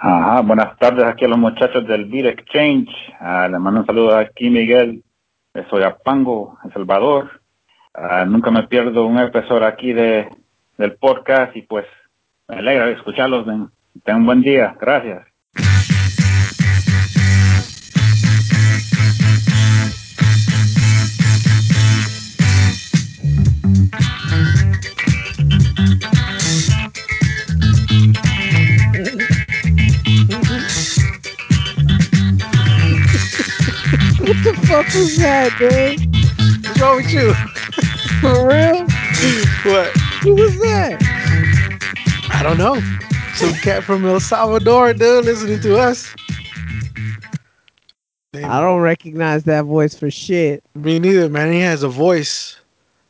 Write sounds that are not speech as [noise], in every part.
Ajá, buenas tardes aquí a los muchachos del Beat Exchange. Ah, les mando un saludo aquí, Miguel, de Soyapango, El Salvador. Ah, nunca me pierdo un episodio aquí de, del podcast y pues me alegra escucharlos. Tengan un buen día. Gracias. Fuck was that, dude? What's wrong with you? For real? What? Who was that? I don't know. Some cat from El Salvador, dude, listening to us. I don't recognize that voice for shit. Me neither, man. He has a voice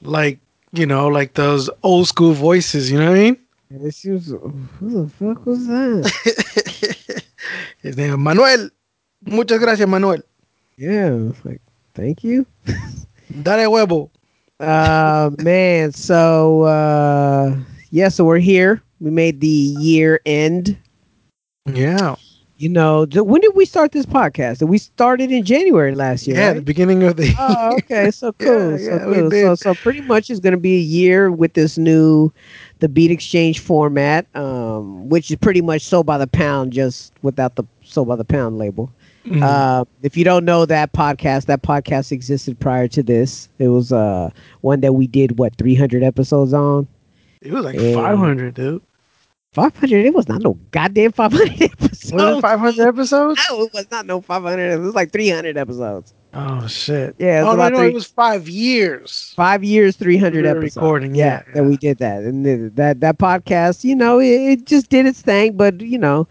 like, you know, like those old school voices, you know what I mean? This was, who the fuck was that? [laughs] His name is Manuel. Muchas gracias, Manuel. Yeah, like, thank you. Dale huevo. uh man so uh yeah so we're here we made the year end Yeah. you know th- when did we start this podcast we started in january last year Yeah, right? the beginning of the oh okay so [laughs] cool yeah, so we cool did. so, so pretty much it's going to be a year with this new the beat exchange format um which is pretty much sold by the pound just without the sold by the pound label Mhm. uh, if you don't know that podcast, that podcast existed prior to this. It was uh one that we did what 300 episodes on. it was like yeah. 500, dude. 500. It was not no goddamn 500 [laughs] episodes. Was it 500 episodes? No, it was not no 500. It was like 300 episodes. Oh, shit. Yeah, it was oh, no, no, three- it was five years. Five years, 300 We were episodes. recording, yeah, that we did that, and th- that that podcast, you know, it, it just did its thing. But you know,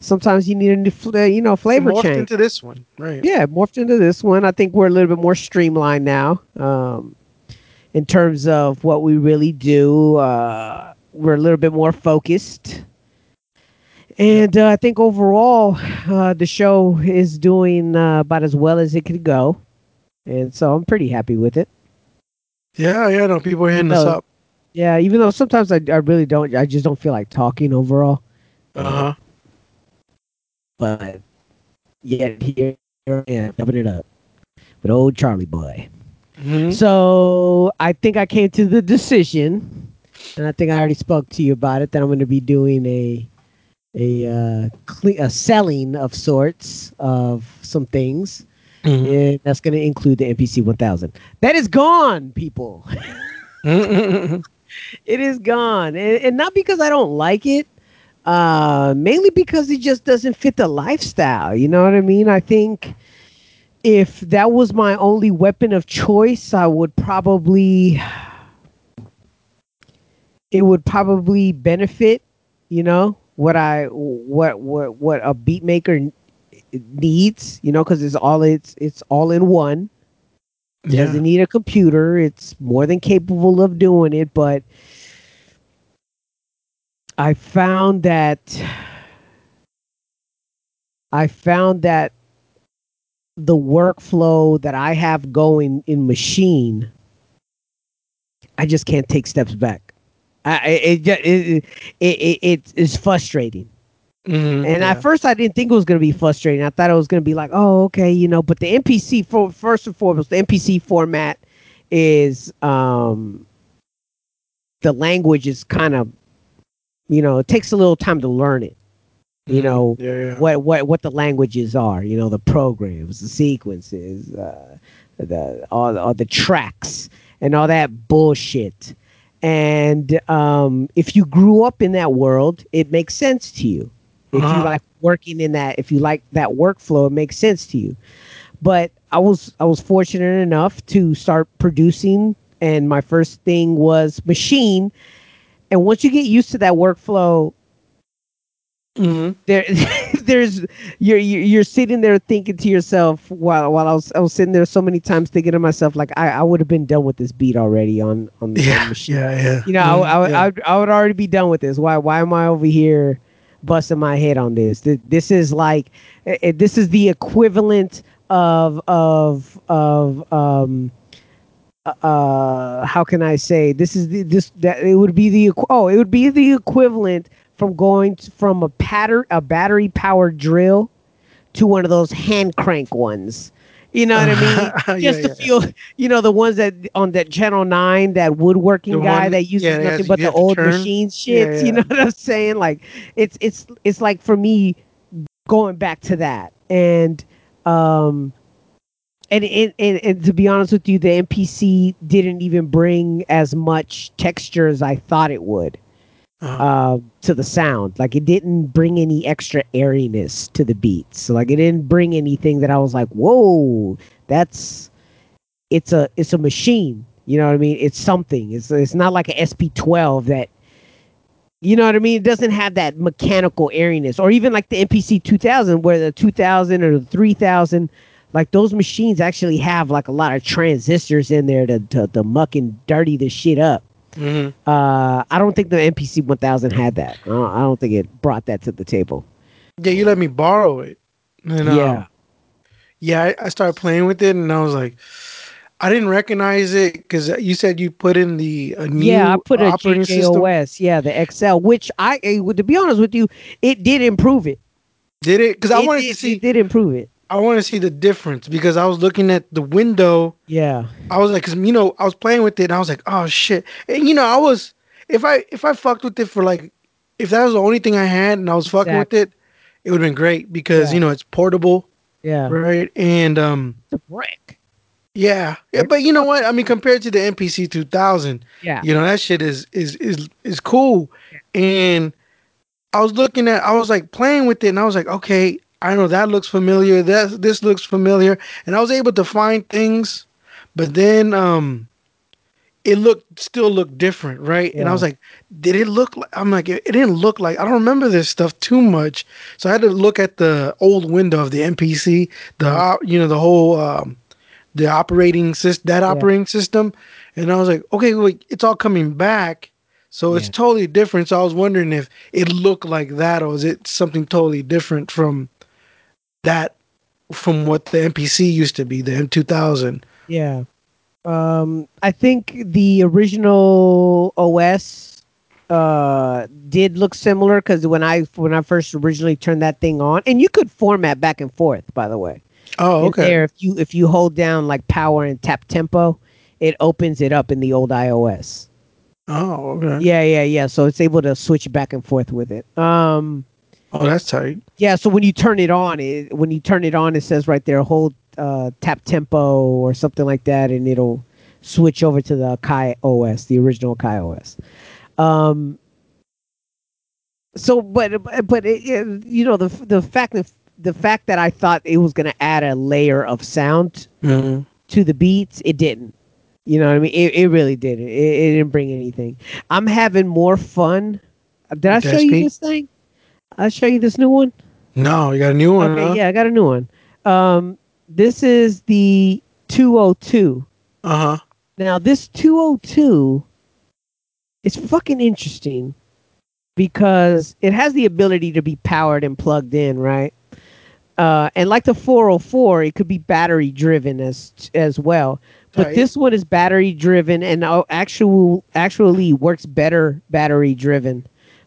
sometimes you need a new, fl- you know, flavor Morphed change. into this one, right? yeah, morphed into this one. I think we're a little bit more streamlined now, um, in terms of what we really do. Uh, we're a little bit more focused, and uh, I think overall, uh, the show is doing uh, about as well as it could go, and so I'm pretty happy with it. Yeah, yeah. No, people are hitting us up. Yeah, even though sometimes I, I really don't, I just don't feel like talking overall. Uh huh. But yet here I am, jumping it up with old Charlie boy. Mhm. So I think I came to the decision, and I think I already spoke to you about it. That I'm going to be doing a a uh, cle- a selling of sorts of some things, Mhm. and that's going to include the MPC 1000. That is gone, people. Mhm. [laughs] it is gone, and, and not because I don't like it. Uh, mainly because it just doesn't fit the lifestyle. You know what I mean? I think if that was my only weapon of choice, I would probably it would probably benefit, you know, what I what what what a beat maker needs, you know, because it's all it's it's all in one. Yeah. doesn't need a computer. It's more than capable of doing it, but I found that I found that the workflow that I have going in machine, I just can't take steps back. I, it, it, it, it, it, it is frustrating. Mhm, And yeah. at first, I didn't think it was going to be frustrating. I thought it was going to be like, oh, okay, you know. But the MPC, for first and foremost, the MPC format is um, the language is kind of, you know, it takes a little time to learn it. You Mhm. know yeah, yeah. what what what the languages are. You know, the programs, the sequences, uh, the all all the tracks, and all that bullshit. And um, if you grew up in that world, it makes sense to you. If Uh-huh. you like working in that, if you like that workflow, it makes sense to you. But I was I was fortunate enough to start producing, and my first thing was machine. And once you get used to that workflow, Mhm. there [laughs] there's you're you're you're sitting there thinking to yourself while while I was I was sitting there so many times thinking to myself like I, I would have been done with this beat already on on the Yeah, machine. yeah, yeah. You know, Mhm, I, I, yeah. I, would- I would already be done with this. Why why am I over here busting my head on this? This is like eh, eh, this is the equivalent of of of um uh how can I say this is the this that it would be the oh it would be the equivalent from going t- from a patter a battery powered drill to one of those hand crank ones. You know what I mean? [laughs] Yeah, Just to yeah. feel, you know, the ones that on that Channel Nine, that woodworking The guy one- that uses yeah, nothing but the old turn. machine shits. Yeah, You know what I'm saying? Like, it's it's it's like for me going back to that, and um, and and, and and to be honest with you, the MPC didn't even bring as much texture as I thought it would uh, to the sound. Like it didn't bring any extra airiness to the beats. So like it didn't bring anything that I was like, whoa, that's it's a it's a machine. You know what I mean? It's something. It's it's not like an SP12 that you know what I mean? It doesn't have that mechanical airiness, or even like the MPC 2000, where the 2000 or the 3000, like those machines actually have like a lot of transistors in there to to, to muck and dirty the shit up. Mhm. Uh, I don't think the MPC 1000 had that. I don't, I don't think it brought that to the table. Yeah, you let me borrow it. And, Yeah. um, yeah, I, I started playing with it, and I was like, I didn't recognize it because you said you put in the a new yeah, I put a. JJOS, yeah, the XL, which I, eh, to be honest with you, it did improve it. Did it? Because I wanted did- to see. it did improve it. I want to see the difference because I was looking at the window. Yeah, I was like, because you know, I was playing with it, and I was like, oh shit. And you know, I was if I if I fucked with it for like if that was the only thing I had, and I was fucking with it, it would have been great because Yeah. you know it's portable, yeah. right? And um, It's a brick. yeah, yeah. But you know what? I mean, compared to the MPC 2000, Yeah, you know that shit is is is is cool and i was looking at i was like playing with it and i was like okay i know that looks familiar that this looks familiar and i was able to find things but then um it looked still looked different right? And i was like did it look like i'm like it, it didn't look like i don't remember this stuff too much so i had to look at the old window of the mpc the op- you know the whole um the operating system that Yeah. operating system and i was like okay wait, it's all coming back so it's totally different so i was wondering if it looked like that or is it something totally different from that from what the mpc used to be the m2000 yeah. Um, I think the original OS uh did look similar because when I when I first originally turned that thing on, and you could format back and forth, by the way. oh okay. there if you if you hold down like power and tap tempo it opens it up in the old ios oh okay. Yeah yeah yeah. So it's able to switch back and forth with it. Um oh that's tight yeah so when you turn it on it when you turn it on it says right there hold uh tap tempo or something like that and it'll switch over to the kai os the original kai os um so but but it, it- you know the the fact that the fact that i thought it was going to add a layer of sound Mhm. to the beats, it didn't. You know what I mean? It, it really didn't. It, it didn't bring anything. I'm having more fun. Did I show you this thing? I show you this new one. no you got a new one Okay, huh? yeah, I got a new one. Um, this is the 202. uh-huh Now, this 202 is fucking interesting because it has the ability to be powered and plugged in, right? Uh, and like the 404, it could be battery driven as as well. But Right. this one is battery driven and uh, actual actually works better battery driven.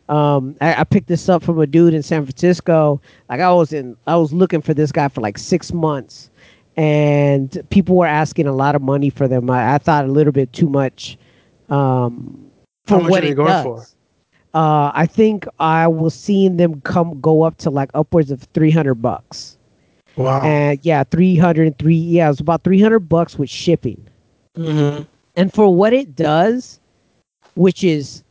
Um, I, I picked this up from a dude in San Francisco. Like I was in, I was looking for this guy for like six months, and people were asking a lot of money for them. I, I thought a little bit too much um, for How much what are they it going does. for? Uh, I think I was seeing them come go up to like upwards of three hundred bucks. wow And yeah, three hundred three. Yeah, it was about three hundred bucks with shipping. Mhm. And for what it does, which is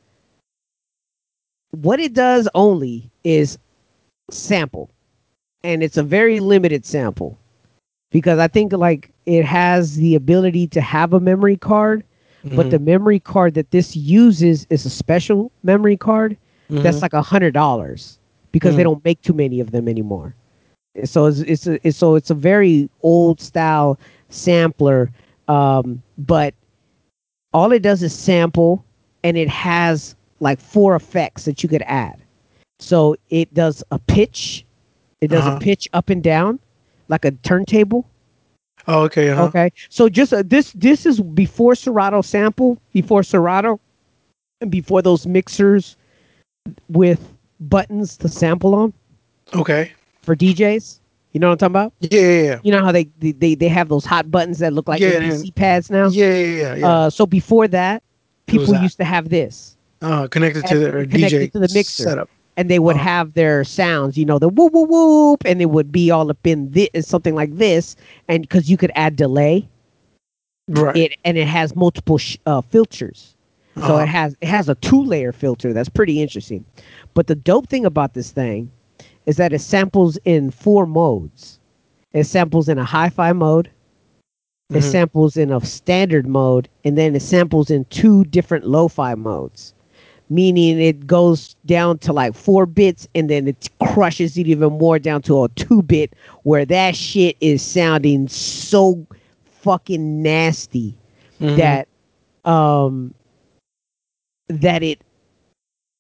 what it does only is sample. And it's a very limited sample. Because I think like it has the ability to have a memory card, but Mhm. the memory card that this uses is a special memory card that's Mhm. like a hundred dollars because they Mm. don't make too many of them anymore. So it's it's a, it's so it's a very old style sampler, um, but all it does is sample, and it has like four effects that you could add. So it does a pitch, it does Uh-huh. a pitch up and down, like a turntable. oh okay uh-huh. Okay, so just uh, this this is before Serato sample, before Serato, and before those mixers with buttons to sample on Okay. for DJs. You know what I'm talking about? Yeah, yeah, You know how they they, they, have those hot buttons that look like Yeah, pads now? yeah, yeah, yeah. yeah. Uh, so before that, people used to have this. Uh, connected to the connected DJ to the mixer. setup. and they would Uh-huh. have their sounds, you know, the whoop whoop whoop, and it would be all up in this, something like this, and because you could add delay, Right. it and it has multiple sh- uh, filters, so Uh-huh. it has it has a two layer filter that's pretty interesting. But the dope thing about this thing is that it samples in four modes. It samples in a hi-fi mode. It Mhm. samples in a standard mode, and then it samples in two different lo-fi modes meaning it goes down to like four bits and then it crushes it even more down to a two bit where that shit is sounding so fucking nasty Mhm. that um that it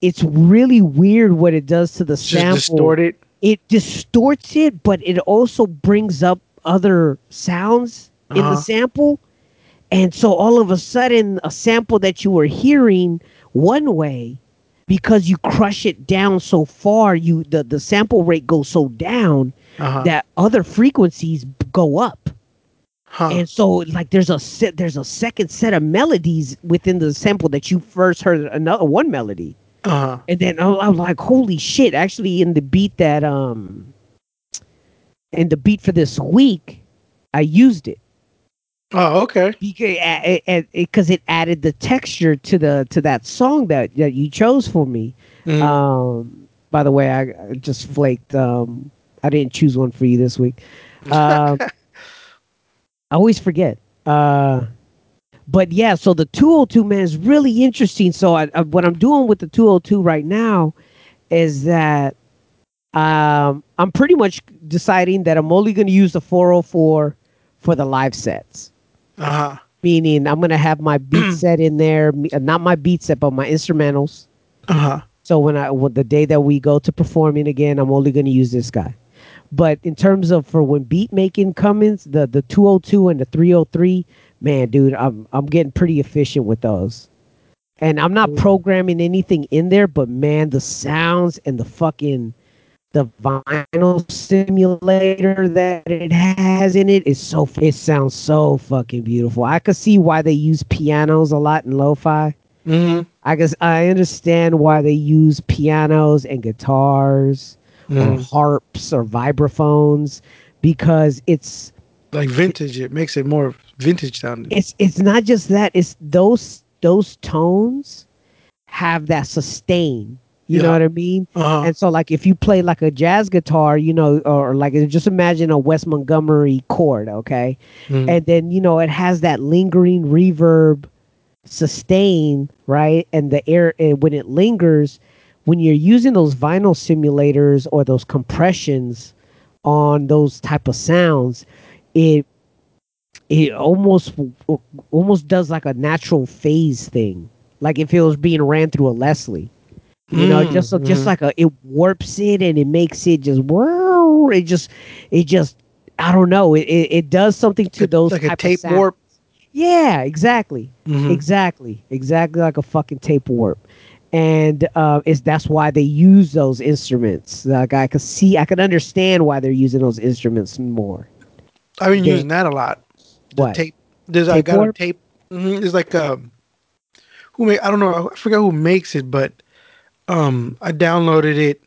it's really weird what it does to the sample distorted. it distorts it, but it also brings up other sounds in Uh-huh. the sample. And so all of a sudden, a sample that you were hearing one way, because you crush it down so far, you the, the sample rate goes so down Uh-huh. that other frequencies go up. huh. And so like there's a set there's a second set of melodies within the sample that you first heard another one melody. uh-huh. And then I I was like, holy shit! Actually, in the beat that um, in the beat for this week, I used it Oh, okay. because it added the texture to the to that song that that you chose for me. Mhm. Um, by the way, I, just flaked. Um, I didn't choose one for you this week. [laughs] Um, I always forget. Uh, but yeah, so the 202 man is really interesting. So I, I, what I'm doing with the 202 right now is that um, I'm pretty much deciding that I'm only going to use the 404 for the live sets. Uh-huh. Meaning, I'm to have my beat set in there, uh, not my beat set, but my instrumentals. Uh-huh. So when I when the day that we go to performing again, I'm only to use this guy. But in terms of for when beat making comes, the the 202 and the 303, man, dude, I'm I'm getting pretty efficient with those. And I'm not programming anything in there, but man, the sounds and the fucking the vinyl simulator that it has in it is so it sounds so fucking beautiful. I could see why they use pianos a lot in lo-fi. hmm I guess I understand why they use pianos and guitars or Mhm. harps or vibraphones because it's Like vintage, it makes it more vintage sounding. it's it's not just that it's those those tones have that sustain. You know what I mean? Uh-huh. And so like if you play like a jazz guitar, you know, or like just imagine a Wes Montgomery chord, okay? Mhm. and then you know it has that lingering reverb sustain right and the air and when it lingers when you're using those vinyl simulators or those compressions on those type of sounds it it almost almost does like a natural phase thing like if it was being ran through a leslie you know Mm, just just mhm. like a it warps it and it makes it just whirr, it just it just i don't know it it, it does something to those like a tape warp. yeah exactly Mhm. exactly exactly like a fucking tape warp and uh it's that's why they use those instruments like i could see i could understand why they're using those instruments more I've been They- using that a lot. The what tape. There's I got warp? a tape. mhm, It's like um, who make I don't know. I forgot who makes it, but um, I downloaded it,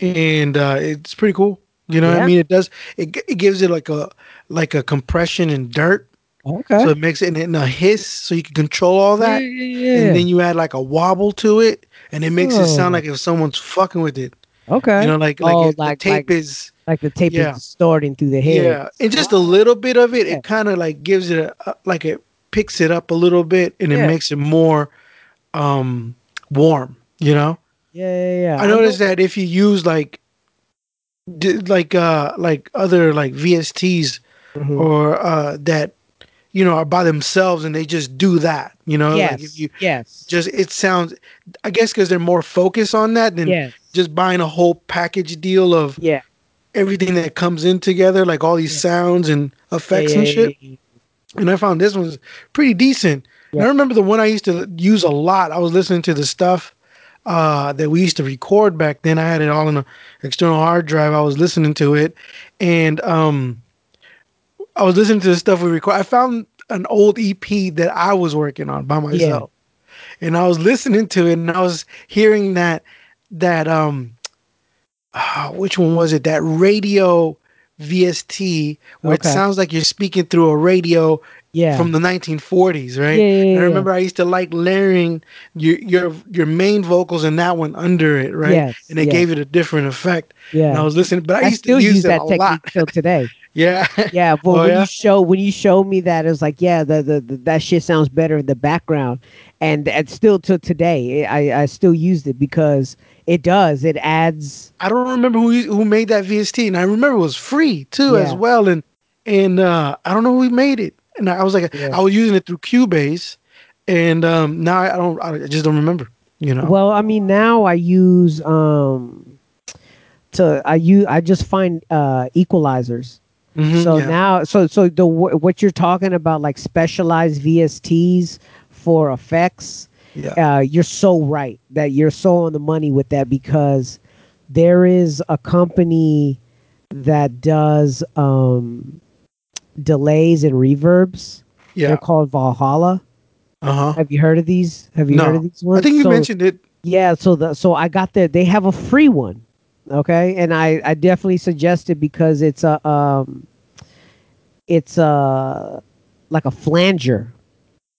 and uh, it's pretty cool. You know what I mean? It does. It it gives it like a like a compression and dirt, okay so it makes it in a hiss, so you can control all that. yeah, And then you add like a wobble to it, and it makes it sound Oh. like if someone's fucking with it. okay You know, like like Oh, like- the tape like- is like the tape Yeah. is distorting through the head Yeah, and just a little bit of it, Yeah. it kind of like gives it a, a- like it picks it up a little bit, and Yeah. it makes it more um warm. You know, yeah yeah, yeah. I noticed that if you use like like uh like other like VSTs Mhm. or uh that you know are by themselves and they just do that. You know, yes like you yes just it sounds, I guess because they're more focused on that than yes just buying a whole package deal of yeah everything that comes in together, like all these Yeah. sounds and effects yeah, and shit. yeah, and I found this one's pretty decent. And I remember the one I used to use a lot. I was listening to the stuff uh, that we used to record back then. I had it all in an external hard drive. I was listening to it, and um, I was listening to the stuff we record. I found an old EP that I was working on by myself, yeah. and I was listening to it, and I was hearing that that um, uh, which one was it? That radio VST, where okay. it sounds like you're speaking through a radio yeah. from the 1940s, right? Yeah, yeah, yeah, I remember I used to like layering your your your main vocals and that one under it, right? Yes, and it yes. gave it a different effect. Yeah, and I was listening, but I, I used still to use, use that technique lot. till today. [laughs] yeah, yeah. [laughs] But oh, when yeah? you show when you showed me that, it was like, yeah, the, the, the that shit sounds better in the background, and and still to today, I I still used it because it does. It adds. I don't remember who who made that VST, and I remember it was free too Yeah. as well, and and uh, I don't know who made it, and I was like, Yeah. I was using it through Cubase, and um, now I don't, I just don't remember, you know. Well, I mean, now I use um to I use I just find uh equalizers. Mhm, so yeah. now, so so the what you're talking about, like specialized VSTs for effects, yeah, uh, you're so right that you're so on the money with that because there is a company that does um, delays and reverbs. yeah, They're called Valhalla. uh huh. Have you heard of these? Have you No. heard of these ones? I think you So- mentioned it. yeah, so the so I got the they have a free one. Okay? And I I definitely suggest it because it's a um it's a like a flanger.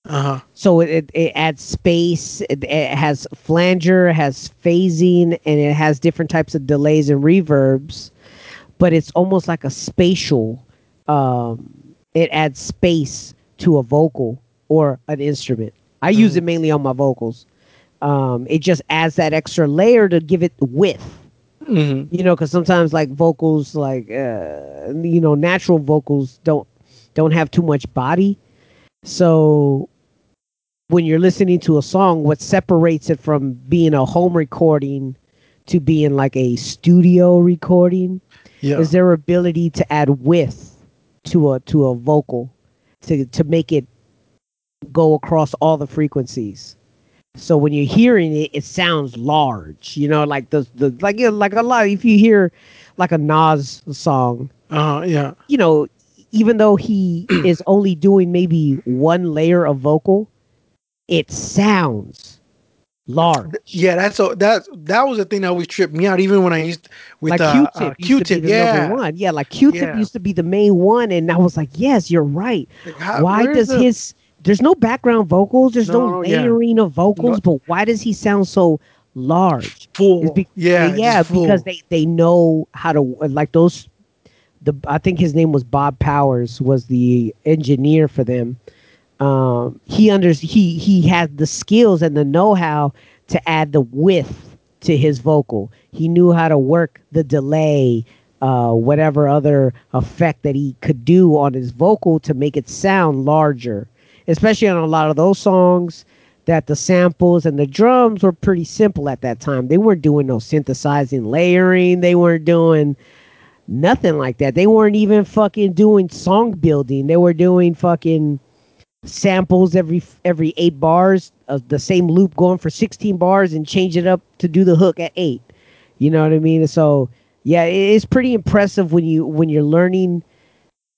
Uh huh. So it, it, it adds space, it, it has flanger, has phasing, and it has different types of delays and reverbs, but it's almost like a spatial um it adds space to a vocal or an instrument. I use it mainly on my vocals. Um, it just adds that extra layer to give it width. hmm You know, because sometimes like vocals, like uh, you know, natural vocals don't don't have too much body. So when you're listening to a song, what separates it from being a home recording to being like a studio recording Yeah. is their ability to add width to a to a vocal to to make it go across all the frequencies. So when you're hearing it, it sounds large. You know, like the the like you know, like a lot. If you hear like a Nas song, Uh. Yeah. you know, even though he [clears throat] is only doing maybe one layer of vocal, it sounds large. Yeah, that's so that that was the thing that always tripped me out. Even when I used with like uh, Q-Tip, uh, be Q-tip, yeah. one. Yeah, like Q-Tip Yeah. used to be the main one, and I was like, yes, you're right. Like, how- why does the- his there's no background vocals, there's no, No, yeah. layering of vocals, but why does he sound so large? full? Be- yeah, yeah, because they they know how to like those. The I think his name was Bob Powers was the engineer for them. Um, he under he he had the skills and the know how to add the width to his vocal. He knew how to work the delay, uh, whatever other effect that he could do on his vocal to make it sound larger. Especially on a lot of those songs that the samples and the drums were pretty simple at that time. They weren't doing no synthesizing, layering. They weren't doing nothing like that. They weren't even fucking doing song building. They were doing fucking samples every every eight bars of the same loop going for 16 bars and change it up to do the hook at eight. You know what I mean? So yeah, it's pretty impressive when you when you're learning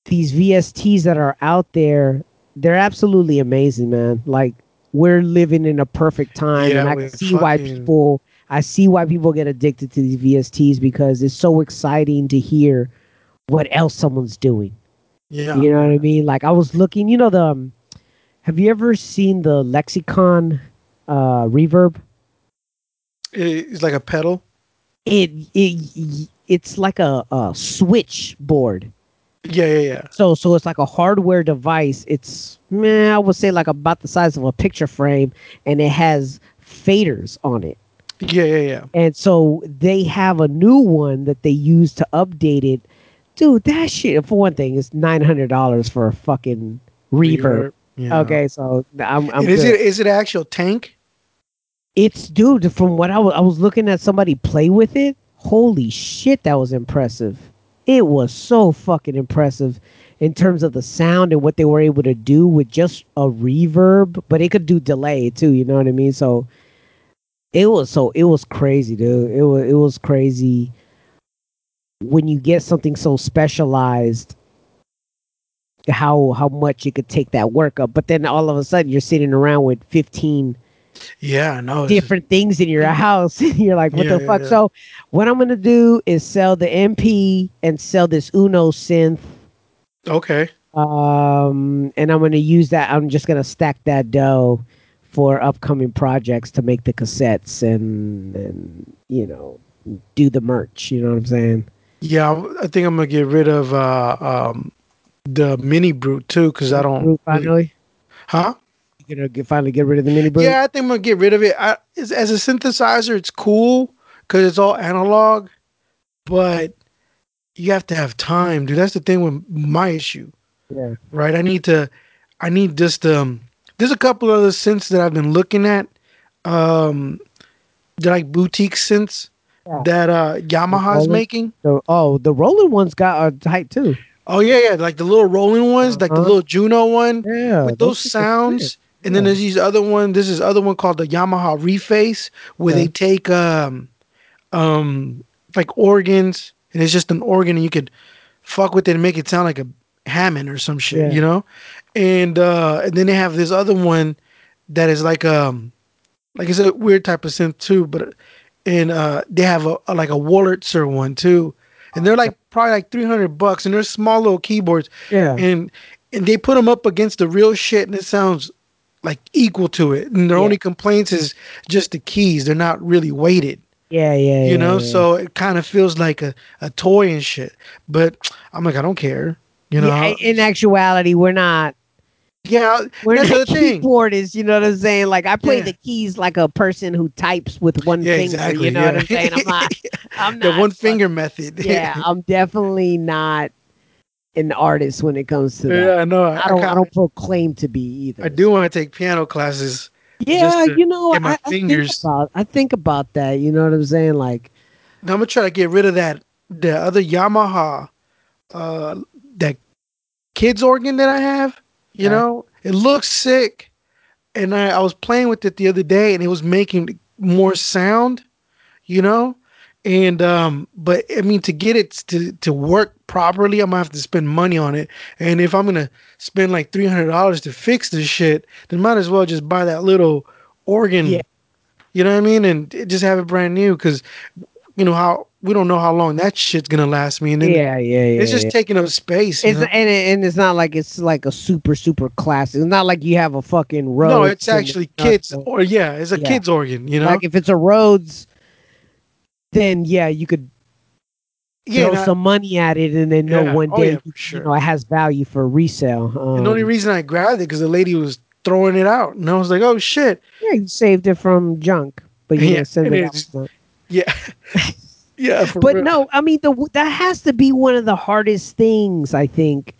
these VSTs that are out there. They're absolutely amazing, man. Like we're living in a perfect time, Yeah, and I can see why people. I see why people get addicted to these VSTs because it's so exciting to hear what else someone's doing. yeah, You know what I mean? Like I was looking, you know the um, have you ever seen the Lexicon uh reverb? it's like a pedal. It it it's like a, a switchboard. Yeah, yeah, yeah. So so it's like a hardware device. It's man, I would say like about the size of a picture frame and it has faders on it. Yeah, yeah, yeah. And so they have a new one that they use to update it. Dude, that shit for one thing is nine hundred dollars for a fucking reverb. Yeah. Okay, so I'm, I'm is good. it is it actual tank? It's dude. From what I was, I was looking at somebody play with it. Holy shit, that was impressive. It was so fucking impressive in terms of the sound and what they were able to do with just a reverb, but it could do delay too. You know what I mean? So it was so it was crazy, dude. It was it was crazy when you get something so specialized how how much you could take that work up. But then all of a sudden you're sitting around with 15 yeah no different things in your house. [laughs] You're like what Yeah, the fuck? yeah. so what i'm gonna do is sell the mp and sell this uno synth okay. um and i'm gonna use that. I'm just gonna stack that dough for upcoming projects to make the cassettes and and you know do the merch. You know what i'm saying? Yeah I- i think i'm gonna get rid of uh um the mini brute too because i don't Brute finally huh you gonna get, finally get rid of the mini brute yeah i think i'm gonna get rid of it I, as, as a synthesizer it's cool because it's all analog but you have to have time dude that's the thing with my issue yeah right? I need to, I need just um. There's a couple other synths that I've been looking at, um, they're like boutique synths Yeah. that uh Yamaha's Roland? making. The, oh, the Roland ones got a height too. Oh yeah, yeah, like the little Roland ones, like the Uh-huh. little Juno one Yeah, with those, are sounds. And then there's these other one. This is other one called the Yamaha Reface, where Yeah. they take um, um, like organs, and it's just an organ, and you could fuck with it and make it sound like a Hammond or some shit, Yeah. you know. And uh, and then they have this other one that is like um, like it's a weird type of synth too, but and uh, they have a, a like a Wurlitzer one too, and they're like probably like three hundred bucks, and they're small little keyboards, Yeah. and and they put them up against the real shit, and it sounds like equal to it. And their Yeah. only complaints is just the keys; they're not really weighted, yeah, yeah, you yeah, know. yeah. So it kind of feels like a, a toy and shit. But I'm like, I don't care, you know. in actuality, we're not. Yeah, We're that's the thing. keyboardists. You know what I'm saying? Like I play Yeah. the keys like a person who types with one Yeah, finger. exactly. You know yeah. what I'm saying? I'm [laughs] not. I'm the not. one finger method. [laughs] Yeah, I'm definitely not an artist when it comes to that. yeah, I know. I don't. I, kinda- don't proclaim to be either. I do want to take piano classes. Yeah, you know, I, I think about. I think about that. You know what I'm saying? Like, Now I'm gonna try to get rid of that the other Yamaha, uh, that kids organ that I have. You know, it looks sick, and I, I was playing with it the other day, and it was making more sound. You know, and um, but I mean to get it to to work properly, I'm gonna have to spend money on it. And if I'm gonna spend like three hundred dollars to fix this shit, then might as well just buy that little organ. Yeah. You know what I mean? And just have it brand new because you know how we don't know how long that shit's gonna last me. And then yeah, yeah, yeah. it's just yeah. taking up space. It's and, it, and it's not like it's like a super super classic. It's not like you have a fucking road. no, it's actually kids or yeah, it's a Yeah. kids organ. You know, Like if it's a Rhodes, then yeah, you could yeah. throw I- some money at it, and then know Yeah. one Oh, day yeah, for you, sure. know it has value for resale. Um, and the only reason I grabbed it because the lady was throwing it out, and I was like, oh shit. yeah, you saved it from junk, but you [laughs] Yeah, send and it out. Yeah. [laughs] yeah. For but real. no, I mean the that has to be one of the hardest things I think,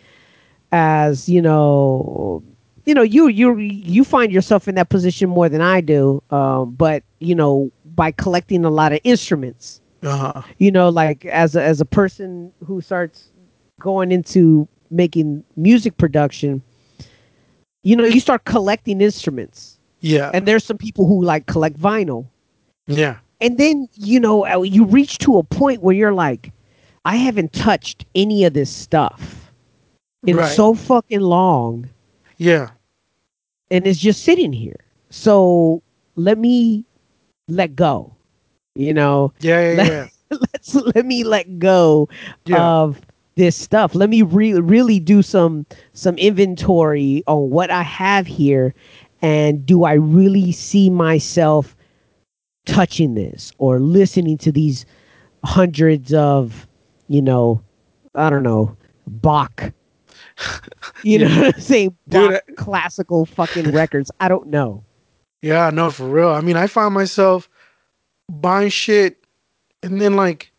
as you know, you know you you you find yourself in that position more than I do. Um, but you know by collecting a lot of instruments, Uh-huh. you know, like as a, as a person who starts going into making music production, you know, you start collecting instruments, Yeah. and there's some people who like collect vinyl yeah. And then you know uh, you reach to a point where you're like i haven't touched any of this stuff in Right. so fucking long Yeah. and it's just sitting here so let me let go you know Yeah. Yeah. Let- Yeah. [laughs] let's let me let go Yeah. of this stuff let me re- really do some some inventory on what i have here and do i really see myself touching this or listening to these hundreds of you know i don't know bach you know what i'm saying Dude, bach classical fucking records i don't know Yeah, no, for real. I mean, I find myself buying shit, and then like,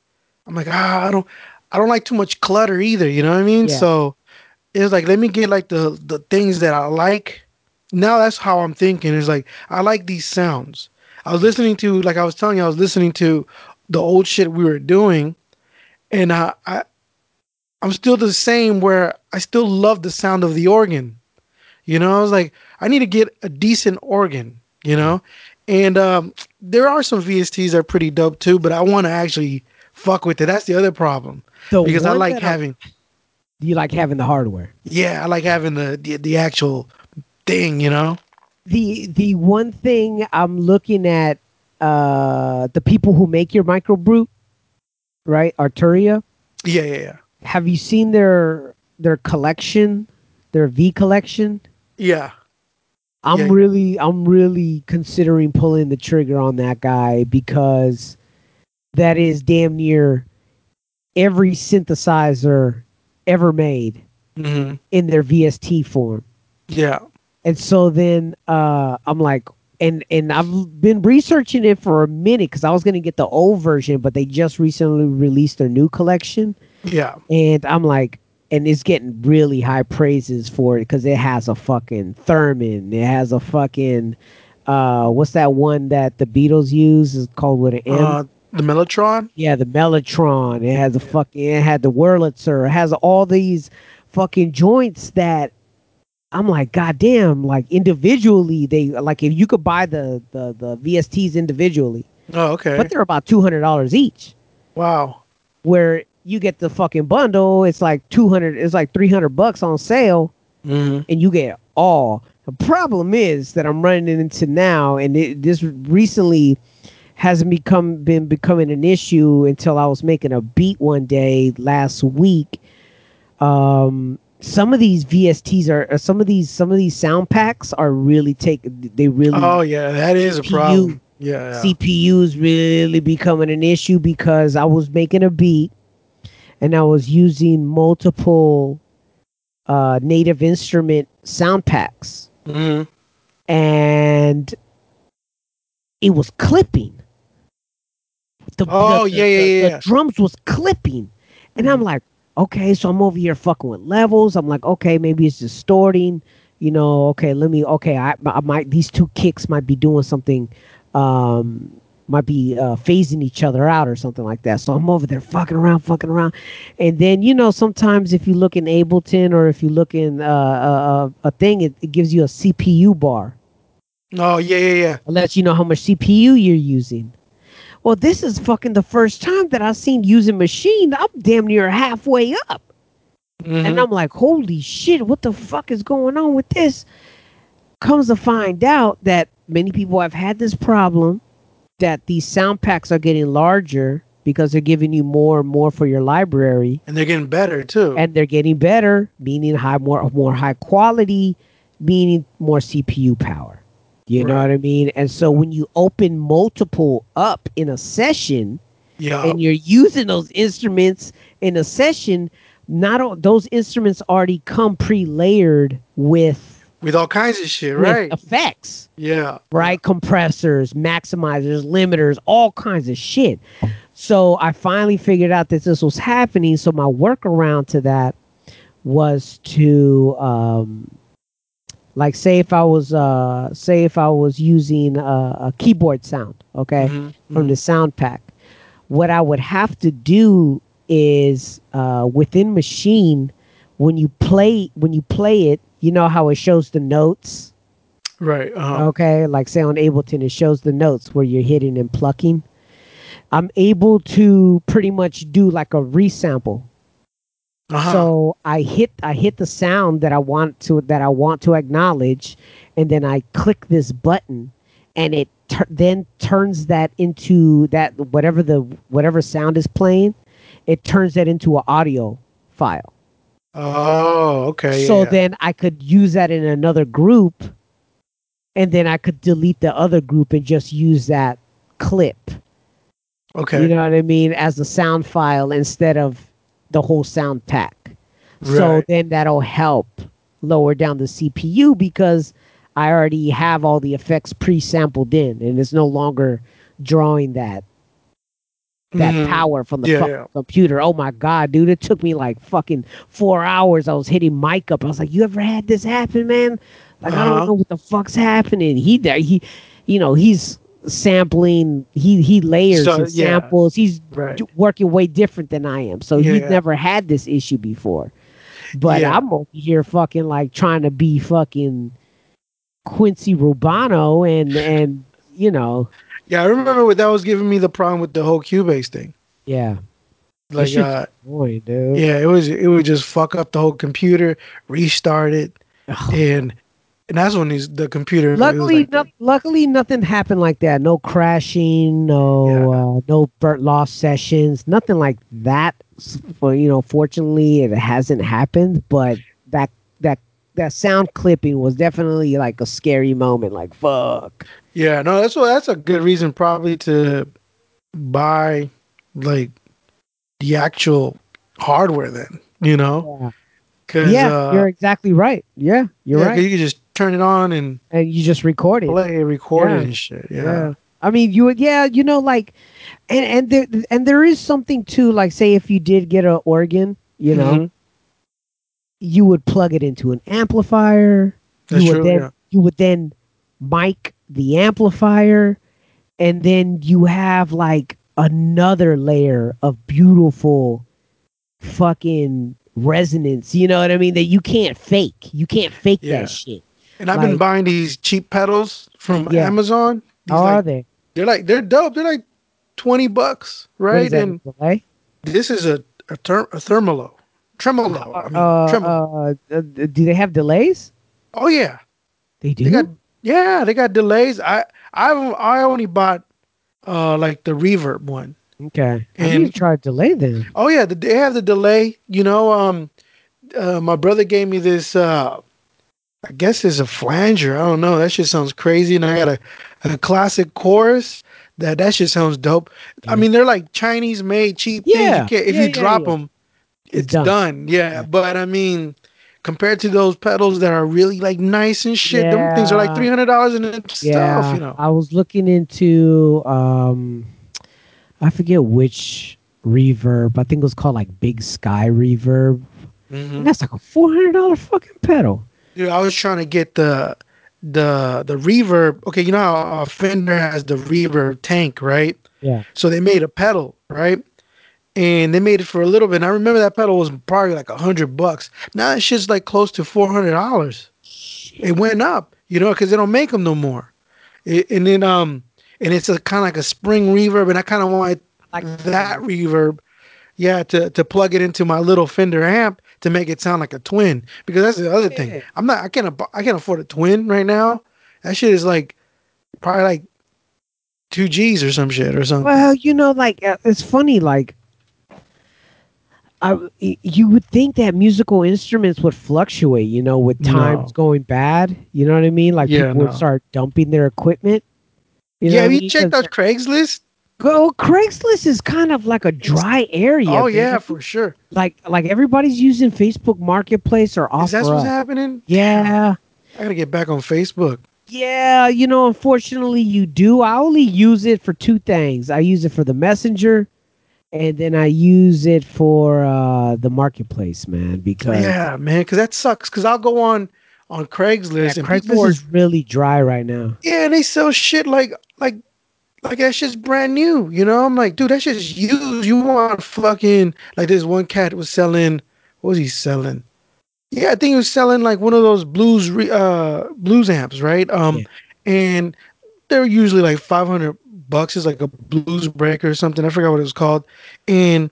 I'm like, ah, I don't, I don't like too much clutter either. You know what I mean? Yeah. So it's like, let me get like the the things that I like. Now that's how I'm thinking. It's like I like these sounds. I was listening to, like I was telling you, I was listening to the old shit we were doing, and I, I I'm still the same. Where I still love the sound of the organ. You know, I was like, I need to get a decent organ, you know? And um, there are some VSTs that are pretty dope too, but I want to actually fuck with it. That's the other problem The because I like that I- having. you like having the hardware. Yeah, I like having the, the the actual thing. You know. The the one thing I'm looking at uh the people who make your microbrute, right? Arturia. Yeah, yeah, yeah. Have you seen their their collection, their V collection? Yeah. I'm Yeah. really I'm really considering pulling the trigger on that guy because that is damn near every synthesizer ever made hmm in their VST form. Yeah. And so then uh, I'm like, and and I've been researching it for a minute because I was gonna get the old version, but they just recently released their new collection, Yeah. and I'm like, and it's getting really high praises for it because it has a fucking theremin, it has a fucking uh, what's that one that the Beatles use? Is called with an M. Uh, the Mellotron. Yeah, the Mellotron. It has a fucking. It had the Wurlitzer. It has all these fucking joints that I'm like, goddamn! Like individually, they like if you could buy the the the VSTs individually, Oh, okay. but they're about two hundred dollars each. wow. Where you get the fucking bundle, it's like two hundred. It's like three hundred bucks on sale, hmm and you get all. The problem is that I'm running into now, and it, this recently hasn't become been becoming an issue until I was making a beat one day last week. Um, some of these VSTs are uh, some of these some of these sound packs are really take they really Oh yeah, that is a problem. Yeah. yeah. CPUs really becoming an issue because I was making a beat and I was using multiple uh, native instrument sound packs hmm and it was clipping. The, Oh, yeah, yeah, the- yeah, the yeah. drums was clipping, and I'm like, okay, so I'm over here fucking with levels. I'm like, okay, maybe it's distorting. You know, okay, let me. Okay, I, I might. These two kicks might be doing something. Um, might be uh, phasing each other out or something like that. So I'm over there fucking around, fucking around, and then you know sometimes if you look in Ableton or if you look in uh, a, a, a thing, it, it gives you a CPU bar Oh yeah, yeah, yeah. it lets you know how much CPU you're using. Well, this is fucking the first time that I've seen using machine. I'm damn near halfway up. Mhm. And I'm like, holy shit, what the fuck is going on with this? Comes to find out that many people have had this problem that these sound packs are getting larger because they're giving you more and more for your library and they're getting better too. and they're getting better, meaning high more more high quality, meaning more CPU power. You know what I mean? And so when you open multiple up in a session yeah. and you're using those instruments in a session, not all, those instruments already come pre-layered with, with all kinds of shit, right? effects yeah. right? Compressors, maximizers, limiters, all kinds of shit. So I finally figured out that this was happening. So my workaround to that was to, um, like, say if I was, uh, say if I was using a, a keyboard sound, okay, Mhm, from the sound pack, what I would have to do is uh, within machine when you play when you play it, you know how it shows the notes. Right. Uh-huh. Okay, like say on Ableton, it shows the notes where you're hitting and plucking. I'm able to pretty much do like a resample. Uh-huh. So I hit I hit the sound that I want to that I want to acknowledge, and then I click this button, and it tur- then turns that into that whatever the whatever sound is playing, it turns that into an audio file. oh, okay. so yeah. then I could use that in another group, and then I could delete the other group and just use that clip. okay. You know what I mean? As a sound file instead of the whole sound pack. So then that'll help lower down the CPU because I already have all the effects pre-sampled in, and it's no longer drawing that that Mhm. power from the Yeah, yeah. computer. Oh my god, dude! It took me like fucking four hours. I was hitting mic up. I was like, "You ever had this happen, man? Like I Uh-huh. don't know what the fuck's happening." He there, he, you know, he's sampling. He he layers So, and yeah. samples. He's Right. working way different than I am. So he's Yeah. never had this issue before. But Yeah. I'm over here fucking like trying to be fucking Quincy Rubano and [laughs] and you know, Yeah, I remember what that was giving me the problem with the whole Cubase thing. yeah. Like, uh, Boy, dude. yeah, it was it would just fuck up the whole computer, restart it, Ugh. and and that's when these, the computer. Luckily, like no, luckily, nothing happened like that. No crashing, no, uh, no burnt lost sessions, nothing like that. For you know, fortunately, it hasn't happened. But that that that sound clipping was definitely like a scary moment. Like fuck. Yeah, no, that's what that's a good reason probably to buy like the actual hardware then, you know? Yeah, Cuz yeah uh, you're exactly right. Yeah, you're yeah, 'cause right. you can just turn it on and And you just record it. play, record Yeah. it and shit. Yeah. yeah. I mean, you would, yeah, you know, like, and and there and there is something too. Like, say if you did get an organ, you know, Mhm. you would plug it into an amplifier. That's you would true, then yeah. you would then mic the amplifier, and then you have like another layer of beautiful fucking resonance. You know what I mean? That you can't fake. You can't fake Yeah. that shit. And I've been buying these cheap pedals from Yeah. Amazon. These How are they? they're like they're dope. They're like 20 bucks, right? And delay? this is a a, ter- a thermalo. Tremolo. I mean, Uh, tremolo. uh, uh, do they have delays? oh yeah. They do. They got yeah, they got delays. I I I only bought uh like the reverb one. okay. And- to try delay then. Oh yeah, the, they have the delay. You know, um, uh, my brother gave me this. Uh, I guess it's a flanger. I don't know. That shit sounds crazy. And I got a, a classic chorus. That that shit sounds dope. I mean, they're like Chinese made cheap things. Yeah, You can't, if yeah, you yeah, drop yeah. them, It's it's, done. done. Yeah, Yeah. but I mean, compared to those pedals that are really like nice and shit, them things are like three hundred dollars and stuff. Yeah, You know. I was looking into um, I forget which reverb. I think it was called like Big Sky Reverb. Mhm. And that's like a four hundred dollar fucking pedal. Dude, I was trying to get the the the reverb. Okay, you know how a Fender has the reverb tank, right? Yeah. So they made a pedal, right? And they made it for a little bit. And I remember that pedal was probably like a hundred bucks. Now that shit's like close to four hundred dollars. It went up, you know, because they don't make them no more. It, and then um, and it's a kind of like a spring reverb, and I kind of wanted Like that reverb, yeah, to to plug it into my little Fender amp to make it sound like a twin. Because that's the other Yeah. thing. I'm not. I can't. ab- I can't afford a twin right now. That shit is like probably like two G's or some shit or something. Well, you know, like uh, it's funny. Like, I y- you would think that musical instruments would fluctuate. You know, with times No. going bad. You know what I mean? Like Yeah, people would start dumping their equipment. You yeah, have you checked out Craigslist? Well, Craigslist is kind of like a dry area. oh yeah, for sure. like like everybody's using Facebook Marketplace or Is that offer what's happening? Yeah, I gotta get back on Facebook. yeah. You know, unfortunately, you do. I only use it for two things. I use it for the messenger, and then I use it for uh the marketplace, man. Because Yeah, man, because that sucks. Because I'll go on on Craigslist yeah, and Craigslist is really dry right now. Yeah, and they sell shit like like like that shit's brand new. You know, I'm like, dude, that shit's used. You want fucking like this one cat was selling. What was he selling? Yeah, I think he was selling like one of those blues re, uh blues amps, right? Um, Yeah. and they're usually like 500 bucks. Is like a blues breaker or something. I forgot what it was called, and.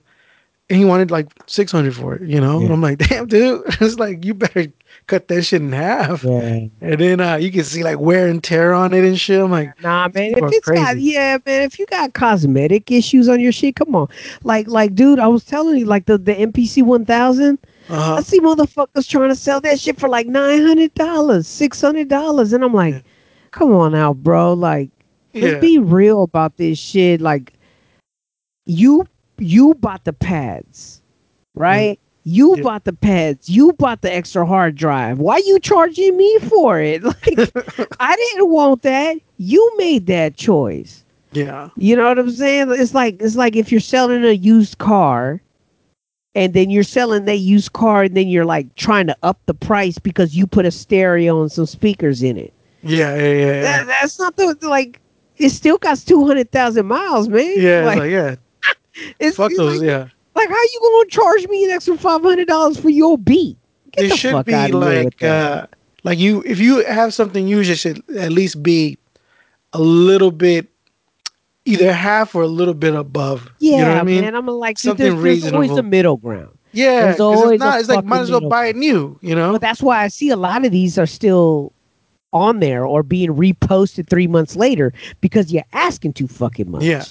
And he wanted like 600 for it, you know? Yeah. And I'm like, [laughs] damn, dude. [laughs] It's like, you better cut that shit in half. Yeah. And then uh, you can see like wear and tear on it and shit. I'm like, Nah, man. If it's got yeah, man. If you got cosmetic issues on your shit, come on. Like like, dude, I was telling you, like the the MPC one thousand. uh I see motherfuckers trying to sell that shit for like nine hundred dollars, six hundred dollars, and I'm like, Yeah. come on now, bro. Like, let's Yeah. be real about this shit. Like, you you bought the pads, right? You Yeah. bought the pads. You bought the extra hard drive. Why you charging me for it? [laughs] Like, [laughs] I didn't want that. You made that choice. Yeah. You know what I'm saying? It's like it's like if you're selling a used car and then you're selling that used car and then you're like trying to up the price because you put a stereo and some speakers in it. Yeah. Yeah. Yeah. Yeah. That, that's not the like it still got 200,000 miles, man. yeah like, like, yeah. [laughs] it's, Fuck it's those. like, yeah. Like how you going to charge me an extra $500 for your beat? Get It the should fuck be out of like, uh, like you, if you have something used, it should at least be a little bit either half or a little bit above. Yeah, you know what I mean? man. I'm like Something something there's, there's always a middle ground. Yeah, There's 'cause always it's not. It's like might as well buy it new. You know? But that's why I see a lot of these are still on there or being reposted three months later because you're asking too fucking much. Yeah.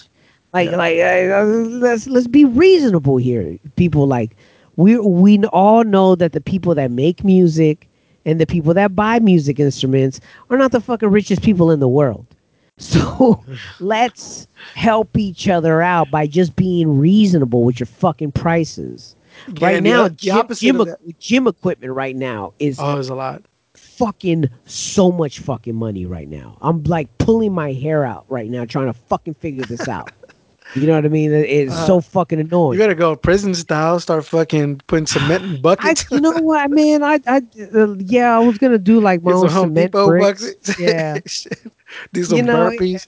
Like, Yeah. like uh, let's let's be reasonable here. People like we we all know that the people that make music and the people that buy music instruments are not the fucking richest people in the world. [laughs] So let's help each other out by just being reasonable with your fucking prices. Yeah, right now, gym, gym, of equ- that- gym equipment right now is Oh, a lot. fucking so much fucking money right now. I'm like pulling my hair out right now trying to fucking figure this out. You know what I mean? It's Uh, so fucking annoying. You gotta go prison style. Start fucking putting cement in I, buckets. you know [laughs] what, man? I, I, uh, yeah, I was gonna do like my Get own cement Depot bricks. buckets. [laughs] Yeah, Do some You know, burpees.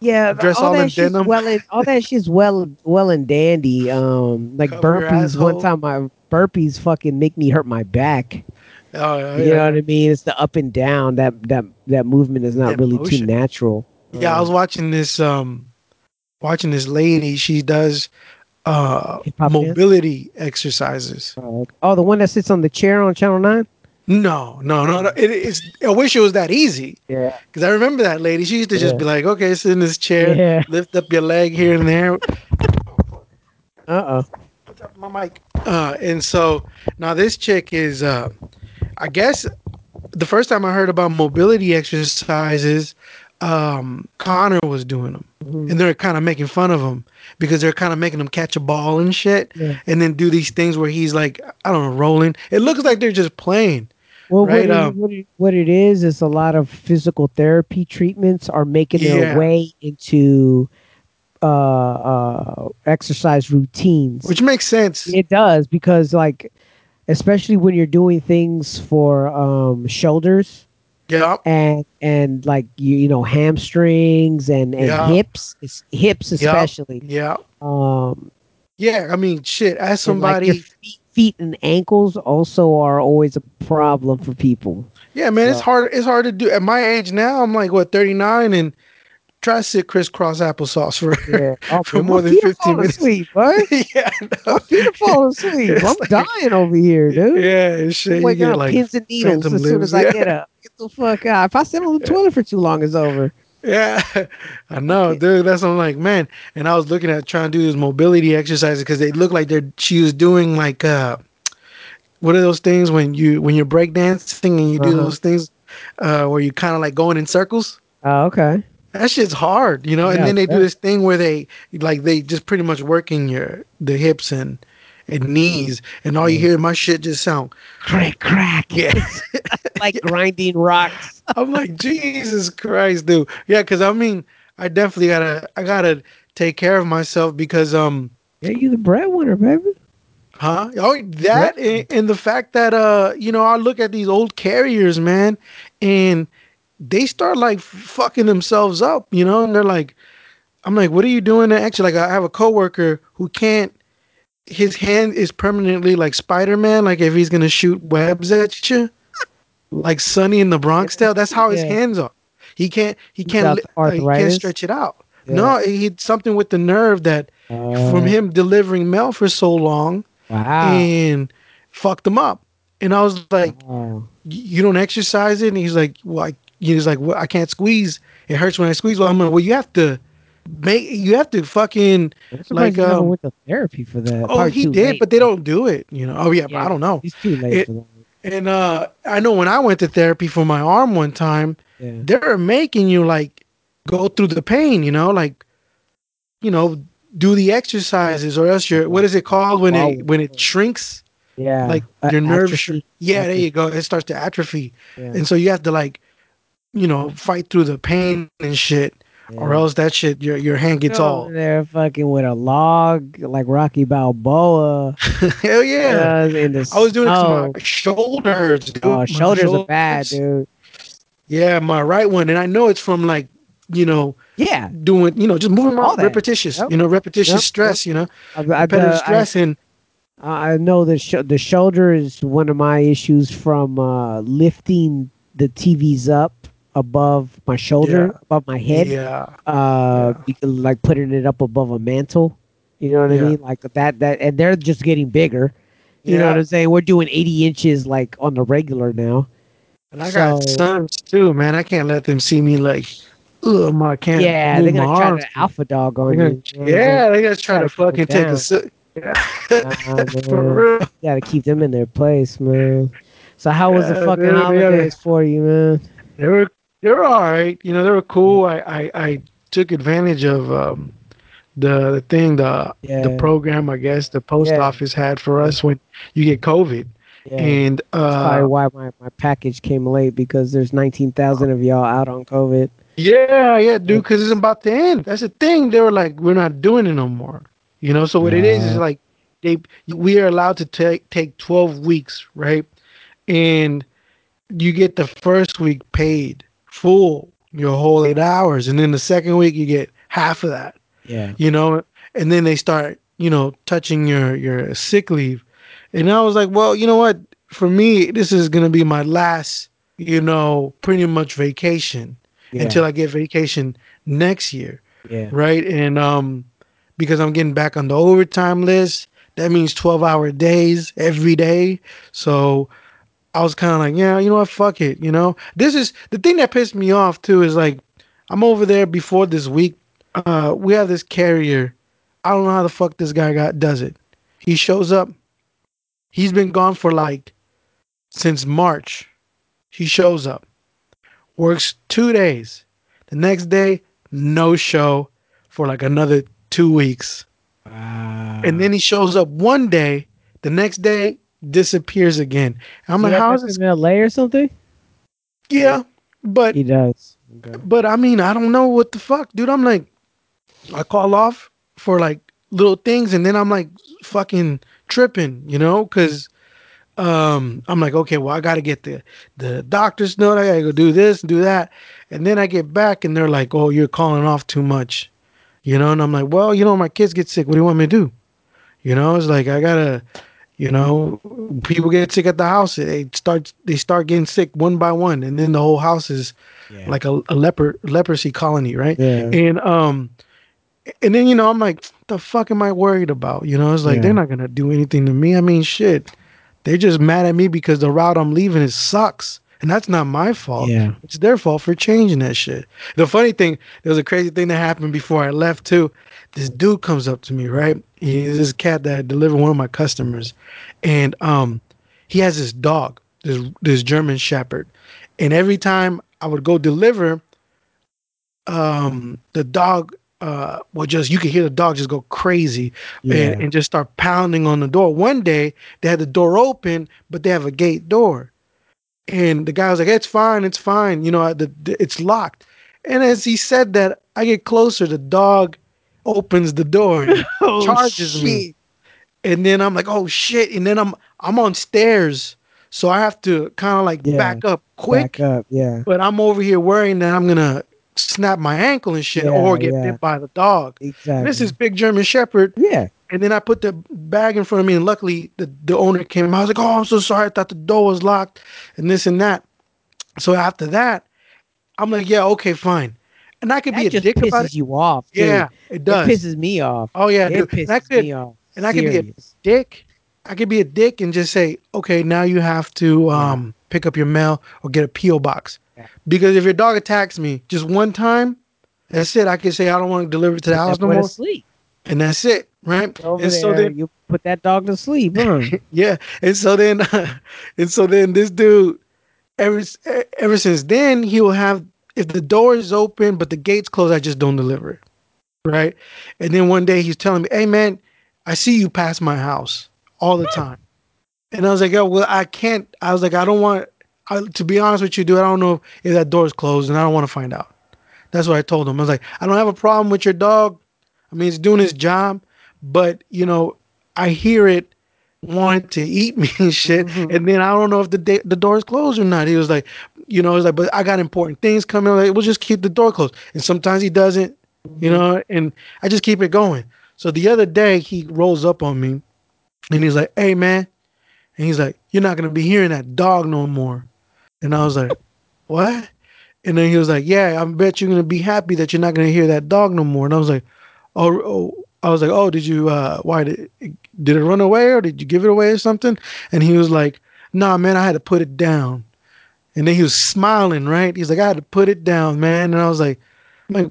yeah. Dress all all that in denim. well, and, all that shit's well, well and dandy. Um, like Cover burpees. One time, my burpees fucking make me hurt my back. Oh, yeah, You yeah. know what I mean? It's the up and down. That that that movement is not That really motion. too natural. Yeah, I was watching this um watching this lady, she does uh mobility exercises. Oh, oh, the one that sits on the chair on Channel Nine. No, no, no, no. It is I wish it was that easy. Yeah. Because I remember that lady. She used to just Yeah. be like, okay, sit in this chair, Yeah. lift up your leg here and there. [laughs] Uh oh. my mic. Uh, and so now this chick is, uh, I guess, the first time I heard about mobility exercises, um, Connor was doing them, Mm-hmm. and they're kind of making fun of him because they're kind of making him catch a ball and shit, Yeah. and then do these things where he's like, I don't know, rolling. It looks like they're just playing. Well, Right, what, it, um, what, it, what it is is a lot of physical therapy treatments are making their Yeah. way into uh, uh, exercise routines. Which makes sense. it does because, like, especially when you're doing things for um, shoulders Yeah. and and like you you know hamstrings and and Yeah. hips, hips especially. Yeah. Um, Yeah. I mean, shit, as and, like, somebody. your feet, feet and ankles also are always a problem for people. Yeah, man, it's hard. It's hard to do. At my age now, I'm like what 39, and try to sit crisscross applesauce for Yeah. [laughs] Oh, For more than 15 falling minutes. Asleep, [laughs] yeah. My feet are falling asleep. It's I'm like- dying over here, [laughs] dude. yeah, and shit. I'm You waking get up like pins and needles as soon limbs, as I yeah. get up. Get the fuck out. If I sit on the toilet for too long, it's over. yeah, I know, dude. That's what I'm like, man. And I was looking at trying to do these mobility exercises because they look like they're. She was doing like uh, what are those things when you when you're breakdancing and you do Uh-huh. those things uh where you kind of like going in circles. Oh, okay. That shit's hard, you know. Yeah, and then they do this thing where they like they just pretty much working your the hips and and knees, and all you hear my shit just sound Crack, crack. yeah. [laughs] Like grinding rocks. I'm like Jesus Christ, dude. Yeah, because I mean, I definitely gotta I gotta take care of myself because um Yeah, you the breadwinner, baby. Huh? Oh, that and, and the fact that uh, you know, I look at these old carriers, man, and they start like fucking themselves up, you know, and they're like, I'm like, what are you doing? To actually, like, I have a coworker who can't. His hand is permanently like Spider Man, like if he's gonna shoot webs at you, like Sonny in the Bronx style. That's how his Yeah. hands are. He can't. He can't. he can't stretch it out. Yeah. No, he something with the nerve that Uh, from him delivering mail for so long Wow. and fucked him up. And I was like, Wow. "You don't exercise it?" And he's like, "Well, I, he's like, well, I can't squeeze. It hurts when I squeeze." Well, I'm like, "Well, you have to make. You have to fucking. Like, he um, went to therapy for that. Oh, Probably he did, late. but they don't do it. You know. Oh yeah, but Yeah. I don't know. He's too late It- for that. And uh, I know when I went to therapy for my arm one time, Yeah. they're making you like go through the pain. You know, like you know, do the exercises, or else you're. What is it called when Wow. it when it shrinks? Yeah. like your nerves atrophy. yeah there you go it starts to atrophy Yeah. and so you have to like you know fight through the pain and shit or else that shit your your hand gets Go all over there fucking with a log like Rocky Balboa. [laughs] hell yeah uh, in the i was doing it snow. my shoulders. dude. Oh, My shoulders are bad, dude. yeah my right one and i know it's from like you know Yeah, doing you know just moving All around that. repetitious Yep. you know repetitious Yep, stress you know I, I, repetitive I, stress and I know the sh- the shoulder is one of my issues from uh, lifting the TVs up above my shoulder, Yeah. above my head. Yeah. Uh, Yeah. like putting it up above a mantle. You know what I mean? Like that. That and they're just getting bigger. You know what I'm saying? We're doing 80 inches like on the regular now. And I got So- sons too, man. I can't let them see me like, ugh, my can't. yeah, they're gonna try to alpha dog on They're you. gonna- you. know what I'm saying? yeah, they gotta try to fucking take down. a sip. Nah. [laughs] For real. You gotta keep them in their place, man. So how was the fucking dude, holidays for you, man? They were they were all right. You know, they were cool. I I, I took advantage of um, the the thing the Yeah. the program I guess the post Yeah. office had for us when you get COVID. Yeah. And That's uh, probably why my, my package came late because there's 19,000 of y'all out on COVID. Yeah, yeah, dude, because it's about to end. That's the thing. They were like, we're not doing it no more. You know, so what it is is like they we are allowed to take take twelve weeks, right? And you get the first week paid full your whole eight hours, and then the second week you get half of that. Yeah. You know, and then they start, you know, touching your your sick leave. And I was like, well, you know what? For me, this is gonna be my last, you know, pretty much vacation Yeah. until I get vacation next year, yeah. right? And um, because I'm getting back on the overtime list, that means 12 hour days every day. So I was kind of like, yeah, you know what? Fuck it. You know, this is the thing that pissed me off too is like, I'm over there before this week. Uh, we have this carrier. I don't know how the fuck this guy got does it. He shows up. He's been gone for like since March. He shows up, works two days. The next day, no show for like another two weeks. Wow. And then he shows up one day, the next day disappears again. And I'm Does like, he how have is this? in LA or something? Yeah, but He does. Okay. but I mean, I don't know what the fuck, dude. I'm like, I call off for like little things, and then I'm like fucking tripping, you know, because um, I'm like, okay, well, I got to get the the doctor's note. I got to go do this and do that, and then I get back, and they're like, oh, you're calling off too much, you know, and I'm like, well, you know, my kids get sick. What do you want me to do? You know, it's like I gotta, you know, people get sick at the house. They start they start getting sick one by one, and then the whole house is Yeah. like a, a leper leprosy colony, right? yeah. And um, and then you know I'm like, the fuck am I worried about? You know, it's like Yeah. they're not gonna do anything to me. I mean, shit, they're just mad at me because the route I'm leaving is sucks, and that's not my fault. Yeah. It's their fault for changing that shit. The funny thing, there was a crazy thing that happened before I left too. This dude comes up to me, right? He's this cat that delivered one of my customers, and um, he has this dog, this this German Shepherd, and every time I would go deliver, um, the dog uh would just you could hear the dog just go crazy Yeah. and, and just start pounding on the door. One day they had the door open, but they have a gate door. And the guy was like, "It's fine, it's fine. You know, the, the, it's locked." And as he said that, I get closer. The dog opens the door, and [laughs] Oh, charges me. and then I'm like, "Oh shit!" And then I'm I'm on stairs, so I have to kind of like Yeah. back up quick. Back up. Yeah. But I'm over here worrying that I'm gonna snap my ankle and shit, Yeah, or get yeah. bit by the dog. Exactly. This is big German Shepherd. yeah. And then I put the bag in front of me, and luckily the, the owner came. I was like, "Oh, I'm so sorry. I thought the door was locked, and this and that." So after that, I'm like, "Yeah, okay, fine." And I could That be a just dick pisses about it. you off. Dude. Yeah, it does. It pisses me off. oh yeah, it dude. pisses And I could, me off. and I could be a dick. I could be a dick and just say, "Okay, now you have to um pick up your mail or get a PO box." Yeah. Because if your dog attacks me just one time, that's it. I can say I don't want to deliver it to the Put house no more, sleep. and that's it, right? Over and there, so then you put that dog to sleep, huh? [laughs] yeah and so then [laughs] and so then this dude ever ever since then he will have if the door is open but the gate's closed i just don't deliver it right? And then one day he's telling me hey man i see you pass my house all the time. And i was like oh well i can't i was like i don't want I, to be honest with you dude i don't know if that door is closed and i don't want to find out. That's what i told him. I was like i don't have a problem with your dog. I mean it's doing his job but you know i hear it wanted to eat me and shit. Mhm. And then I don't know if the da- the door is closed or not. He was like, you know, he's like, but I got important things coming. Like, we'll just keep the door closed. And sometimes he doesn't, you know, and I just keep it going. So the other day he rolls up on me and he's like, hey man. And he's like, you're not gonna be hearing that dog no more. And I was like, what? And then he was like, "Yeah, I bet you're gonna be happy that you're not gonna hear that dog no more." And I was like, "Oh, oh I was like, "Oh, did you? uh Why did did it run away or did you give it away or something?" And he was like, "Nah, man, I had to put it down." And then he was smiling, right? He's like, "I had to put it down, man." And I was like, like,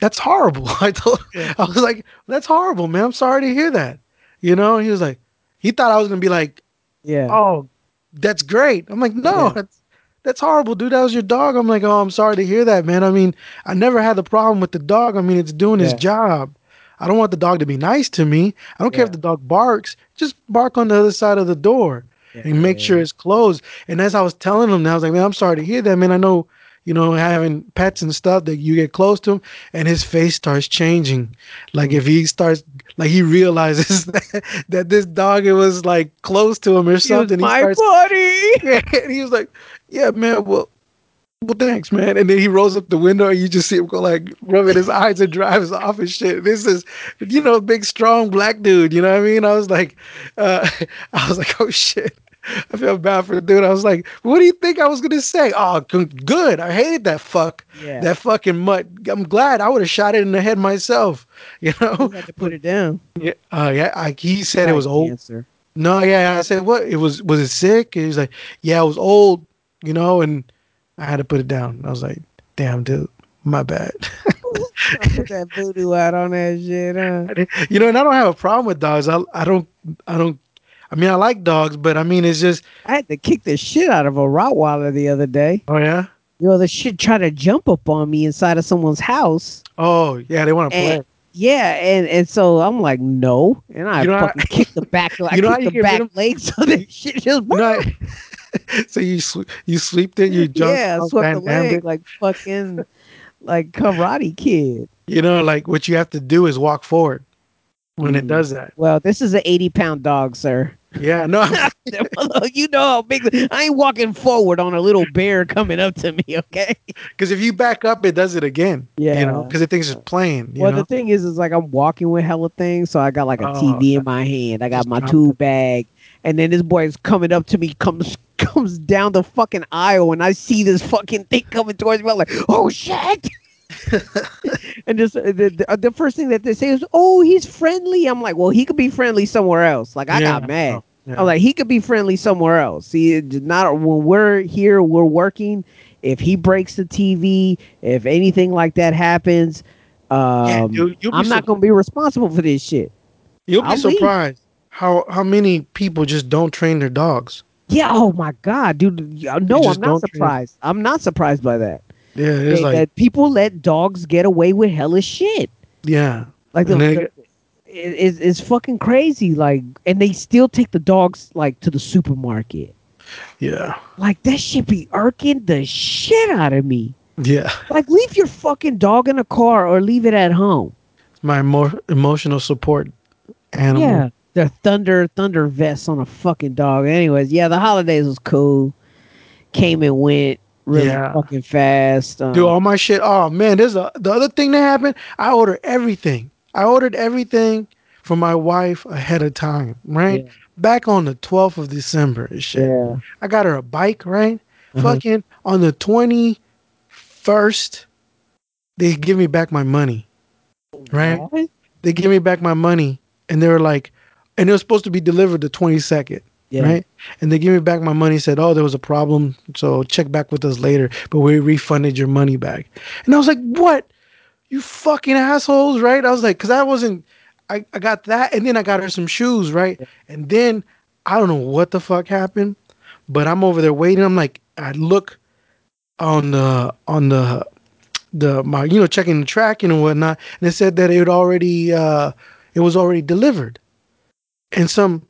that's horrible." [laughs] I told, I was like, "That's horrible, man. I'm sorry to hear that." You know? And he was like, he thought I was gonna be like, Yeah. "Oh, that's great." I'm like, "No, Yeah. that's that's horrible, dude. That was your dog." I'm like, "Oh, I'm sorry to hear that, man. I mean, I never had the problem with the dog. I mean, it's doing its Yeah. job. I don't want the dog to be nice to me. I don't care if the dog barks. Just bark on the other side of the door and make sure it's closed." And as I was telling him, I was like, "Man, I'm sorry to hear that, man. I know." You know, having pets and stuff that you get close to him, and his face starts changing. Like if he starts, like he realizes [laughs] that, that this dog it was like close to him or something. he my starts buddy. [laughs] and he was like, "Yeah, man. Well, well, thanks, man." And then he rolls up the window, and you just see him go like rubbing his eyes and drives off and shit. This is, you know, big, strong black dude. You know what I mean? I was like, uh, [laughs] I was like, "Oh shit." I felt bad for the dude. I was like, "What do you think I was gonna say?" Oh, good. I hated that fuck, Yeah. that fucking mutt. I'm glad I would have shot it in the head myself. You [laughs] You know? had to put it down. Yeah. Uh, yeah. I, he said it was old. Cancer. No, yeah, I said, what? It was was it sick? And he's like, yeah, it was old, you know, and I had to put it down. I was like, damn, dude, my bad. [laughs] Put that voodoo out on that shit, huh? you know, and I don't have a problem with dogs. I I don't I don't. I mean, I like dogs, but I mean, it's just, I had to kick the shit out of a Rottweiler the other day. oh yeah, You know, the shit tried to jump up on me inside of someone's house. oh yeah, they want to play. Yeah, and, and so I'm like, no. And I You know fucking kicked the back I You know how kicked you the rid back of- legs [laughs] so that shit just You know, I- [laughs] so you sw- you sweeped it, you [laughs] jumped, Yeah, swept the leg it. like fucking like karate kid. You know, like what you have to do is walk forward when it Mm. does that. Well, this is an 80 pound dog, sir. Yeah, no, [laughs] you know how big I ain't walking forward on a little bear coming up to me, okay? because if you back up, it does it again. Yeah, you know, because it thinks it's playing. You well, know, the thing is, is like I'm walking with hella things, so I got like a Oh, TV in my hand. I got Just my tool bag, and then this boy is coming up to me, comes [laughs] comes down the fucking aisle, and I see this fucking thing coming towards me. I'm like, oh shit! [laughs] and just uh, the, the, uh, the first thing that they say is, oh, he's friendly. I'm like, well, he could be friendly somewhere else. Like I Yeah. got mad. Oh, yeah. I'm like, he could be friendly somewhere else. See, not when we're here, we're working. If he breaks the TV, if anything like that happens, um, Yeah, dude, I'm not gonna be responsible for this shit. You'll be I'll surprised how how many people just don't train their dogs. Yeah. Oh my god, dude. Uh, no, I'm not don't train. surprised. I'm not surprised by that. Yeah, it's They- like that people let dogs get away with hella shit. yeah, Like the, they- the- it- it's, it's fucking crazy. Like, and they still take the dogs like to the supermarket. yeah, Like that shit be irking the shit out of me. yeah. Like, leave your fucking dog in a car or leave it at home. My emo- emotional support animal. Yeah, the thunder thunder vests on a fucking dog. Anyways, yeah, the holidays was cool. Came and went really Yeah. fucking fast. Um, Do all my shit. Oh man, there's a the other thing that happened. I ordered everything. I ordered everything for my wife ahead of time. Right Yeah. back on the 12th of December. Shit. yeah, I got her a bike. Right, Uh-huh. fucking on the 21st, they give me back my money. Right. What? they give me back my money and they were like and it was supposed to be delivered the 22nd Yeah. right? And they gave me back my money said oh there was a problem so check back with us later but we refunded your money back. And i was like what? You fucking assholes right? I was like because i wasn't I, I got that and then i got her some shoes right? And then i don't know what the fuck happened but i'm over there waiting. I'm like i look on the on the the my you know checking the tracking and whatnot and it said that it already uh it was already delivered and some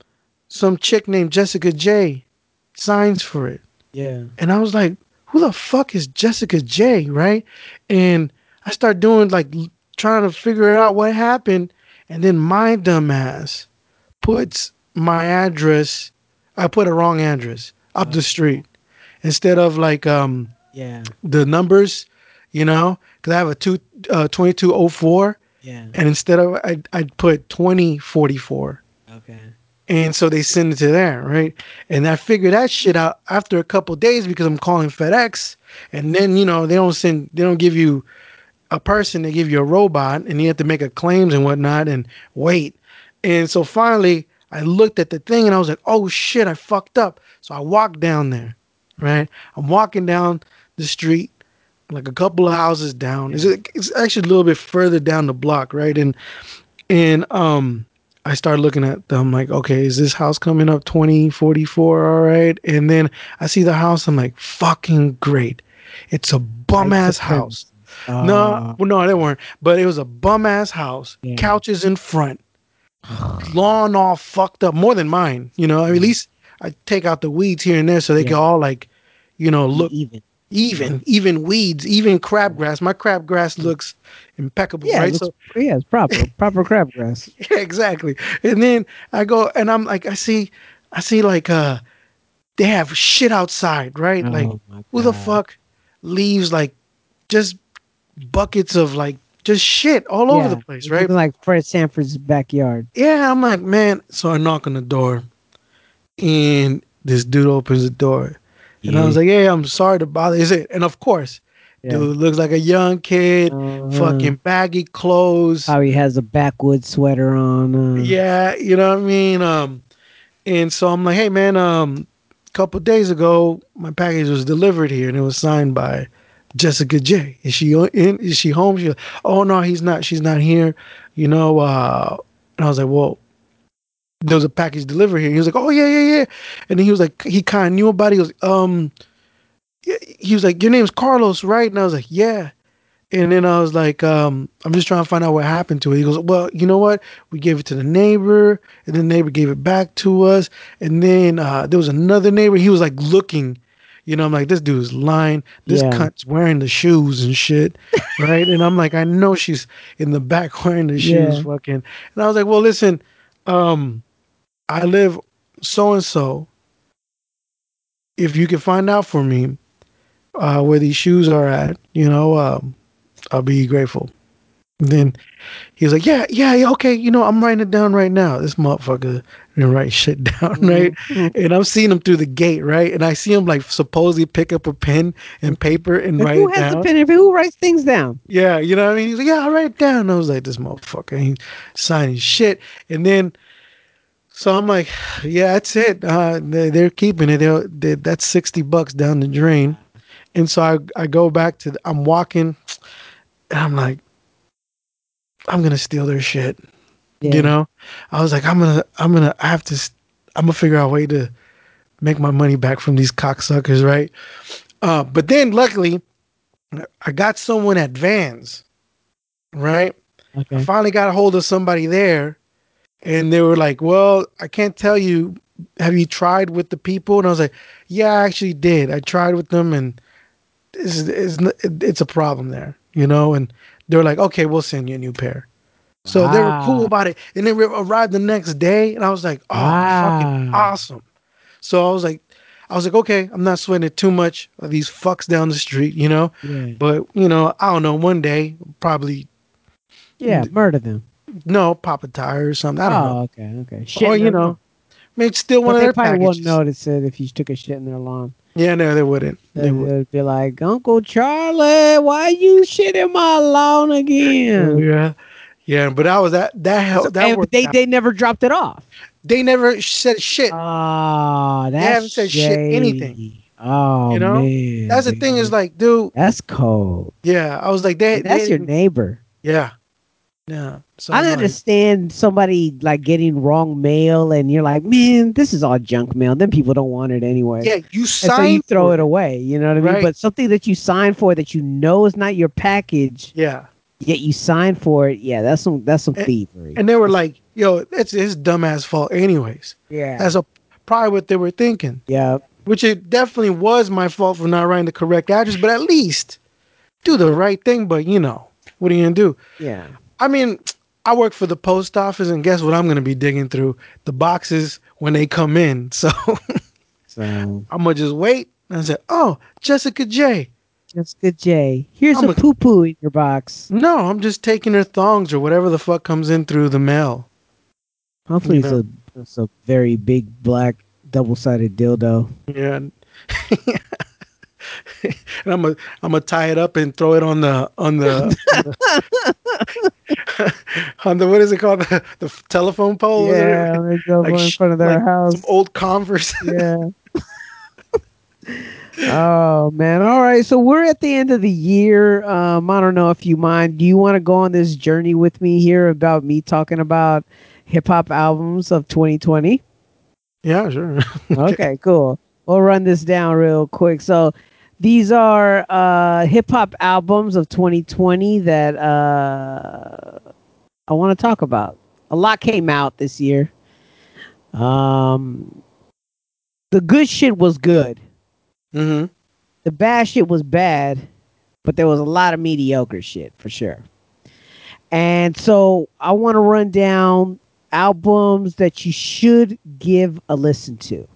some chick named jessica j signs for it Yeah. and i was like who the fuck is jessica j right and i start doing like trying to figure out what happened and then my dumbass puts my address i put a wrong address up the street instead of like um Yeah. the numbers, you know, because I have a two uh, 2204, Yeah. and instead of I I put 2044, Okay. And so they send it to there, right? And I figured that shit out after a couple days because I'm calling FedEx, and then you know they don't send, they don't give you a person, they give you a robot, and you have to make a claims and whatnot and wait. And so finally, I looked at the thing and I was like, oh shit, I fucked up. So I walked down there, right? I'm walking down the street, like a couple of houses down. It's actually a little bit further down the block, right? And and um I started looking at them like, okay, is this house coming up 2044? All right. And then I see the house. I'm like, fucking great. It's a bum ass house. Uh, no, well, no, they weren't. But it was a bum ass house. Yeah. Couches in front. [sighs] Lawn all fucked up. More than mine. You know, at least I take out the weeds here and there so they Yeah. can all like, you know, look even. Even, even weeds, even crabgrass. My crabgrass looks impeccable, Yeah, right? it So yeah, it's proper, [laughs] proper crabgrass. yeah, exactly. And then I go and I'm like, I see, I see like uh they have shit outside, right? like Oh my who the fuck leaves like just buckets of like just shit all over the place, right? like Fred Sanford's backyard. Yeah, I'm like, man. So I knock on the door and this dude opens the door. And I was like, yeah, I'm sorry to bother. Is it? And of course, Yeah. dude looks like a young kid, Uh-huh. fucking baggy clothes. how he has a backwoods sweater on. Uh, Yeah, you know what I mean. Um, and so I'm like, hey man, um, a couple days ago, my package was delivered here, and it was signed by Jessica J. Is she in? Is she home? She, oh no, he's not. She's not here. You know. Uh, and I was like, well, there was a package delivered here. He was like, oh yeah, yeah, yeah. And then he was like, he kind of knew about it. He was, um, yeah, he was like, your name's Carlos, right? And I was like, yeah. And then I was like, um, I'm just trying to find out what happened to it. He goes, Well, you know what? We gave it to the neighbor, and the neighbor gave it back to us. And then uh, there was another neighbor. He was like looking, you know, I'm like, this dude's lying. This Yeah. cunt's wearing the shoes and shit. [laughs] Right. and I'm like, I know she's in the back wearing the shoes, Yeah. fucking. And I was like, Well, listen, um, I live so and so. If you can find out for me uh, where these shoes are at, you know, um, I'll be grateful. And then he was like, yeah, yeah, yeah, okay, you know, I'm writing it down right now. This motherfucker didn't write shit [laughs] down, right? And I'm seeing him through the gate, right? And I see him like supposedly pick up a pen and paper and write who it has down. the pen? If who writes things down? Yeah, you know what I mean? He's like, yeah, I'll write it down. And I was like, this motherfucker ain't signing shit. And then, so I'm like, yeah, that's it. Uh, they, they're keeping it. They're, they, that's 60 bucks down the drain. And so I, I go back to, the, I'm walking and I'm like, I'm going to steal their shit. Yeah. You know, I was like, I'm going to, I'm going to, I have to, I'm going to figure out a way to make my money back from these cocksuckers. Right. Uh, but then luckily, I got someone at Vans, right? I finally got a hold of somebody there, and they were like, "Well, I can't tell you. Have you tried with the people?" And I was like, "Yeah, I actually did. I tried with them, and it's it's, it's a problem there, you know." And they were like, "Okay, we'll send you a new pair." So they were cool about it, and they re- arrived the next day, and I was like, "Oh, fucking awesome!" So I was like, "I was like, okay, I'm not sweating it too much of these fucks down the street, you know." Yeah. But you know, I don't know. One day, probably Yeah. Murder them. No pop a tire or something. I don't know. Oh, okay. Okay. Shit. Or you know, lawn. still one of they their probably packages. wouldn't notice it if you took a shit in their lawn. Yeah, no, they wouldn't. They They would. would be like, Uncle Charlie, why you shit in my lawn again? [laughs] Yeah, yeah. But that was that. That helped. That and they, out. they never dropped it off. They never said shit. Oh, that's haven't said shit, anything. Oh, You know? man. That's the thing. Is like, dude. that's cold. Yeah, I was like, they. That's they your neighbor. Yeah, yeah. So I I'm like, understand somebody like getting wrong mail, and you're like, man, this is all junk mail. Then people don't want it anyway. Yeah, you and signed. so you throw for it away. You know what I mean? Right. But something that you sign for that you know is not your package, Yeah, yet you sign for it. Yeah, that's some that's some And- thievery. and they were like, "Yo, it's his dumbass fault, anyways." yeah, That's a probably what they were thinking. yeah, Which it definitely was my fault for not writing the correct address, but at least do the right thing. But you know, what are you gonna do? yeah. I mean, I work for the post office, and guess what? I'm going to be digging through the boxes when they come in. [laughs] So So I'm gonna just wait and I say, "Oh, Jessica J." Jessica J, here's I'm a a- poo poo in your box. No, I'm just taking her thongs or whatever the fuck comes in through the mail. Hopefully, You it's a It's a very big black double sided dildo. Yeah. [laughs] [laughs] and I'm gonna I'm gonna tie it up and throw it on the on the on [laughs] the, on the what is it called [laughs] the, the telephone pole? Yeah, they go Like in front of their like house. Some old Converse. yeah. oh man. All right. So we're at the end of the year. Um, I don't know if you mind. Do you want to go on this journey with me here about me talking about hip hop albums of 2020? yeah, sure. okay, cool. We'll run this down real quick. So these are uh hip hop albums of 2020 that uh I want to talk about. A lot came out this year. Um the good shit was good. Mm-hmm. The bad shit was bad, but there was a lot of mediocre shit for sure. And so I want to run down albums that you should give a listen to.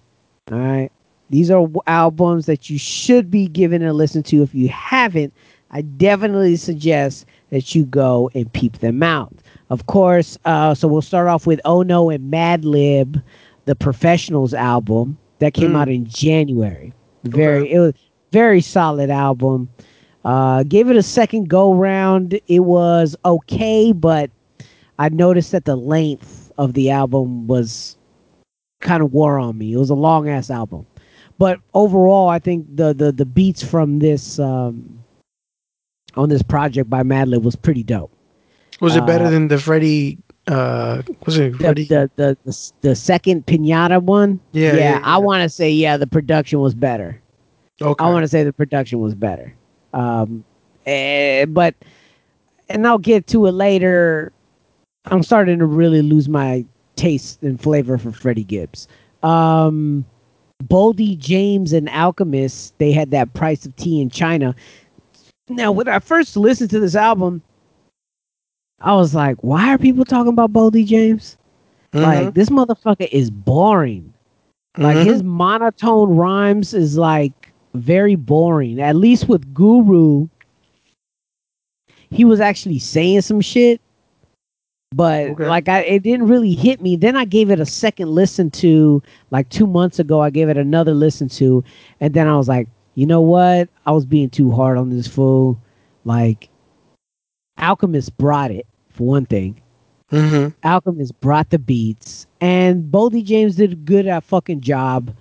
All right. These are albums that you should be giving a listen to. If you haven't, I definitely suggest that you go and peep them out. Of course, uh, so we'll start off with Oh No and Madlib, the Professionals album that came Mm. out in January. Very, Okay. it was very solid album. Uh, gave it a second go round. It was okay, but I noticed that the length of the album was kind of wore on me. It was a long ass album, but overall, I think the the the beats from this um, on this project by Madlib was pretty dope. Was it better Uh, than the Freddie? Uh, was it The Freddie? the the, the, the second pinata one, Yeah, yeah, yeah, I want to say yeah, the production was better. okay. I want to say the production was better. Um, eh, but, and I'll get to it later. I'm starting to really lose my taste and flavor for Freddie Gibbs. Um, Boldy James and Alchemist, they had that price of tea in China. Now, when I first listened to this album, I was like, why are people talking about Boldy James? Mhm. Like, this motherfucker is boring. Like Mhm. his monotone rhymes is like very boring. At least with Guru, he was actually saying some shit, but Okay. like I, it didn't really hit me. Then I gave it a second listen to. Like two months ago, I gave it another listen to, and then I was like, you know what? I was being too hard on this fool. Like, Alchemist brought it for one thing. Mhm. Alchemist brought the beats, and Boldy James did a good at fucking job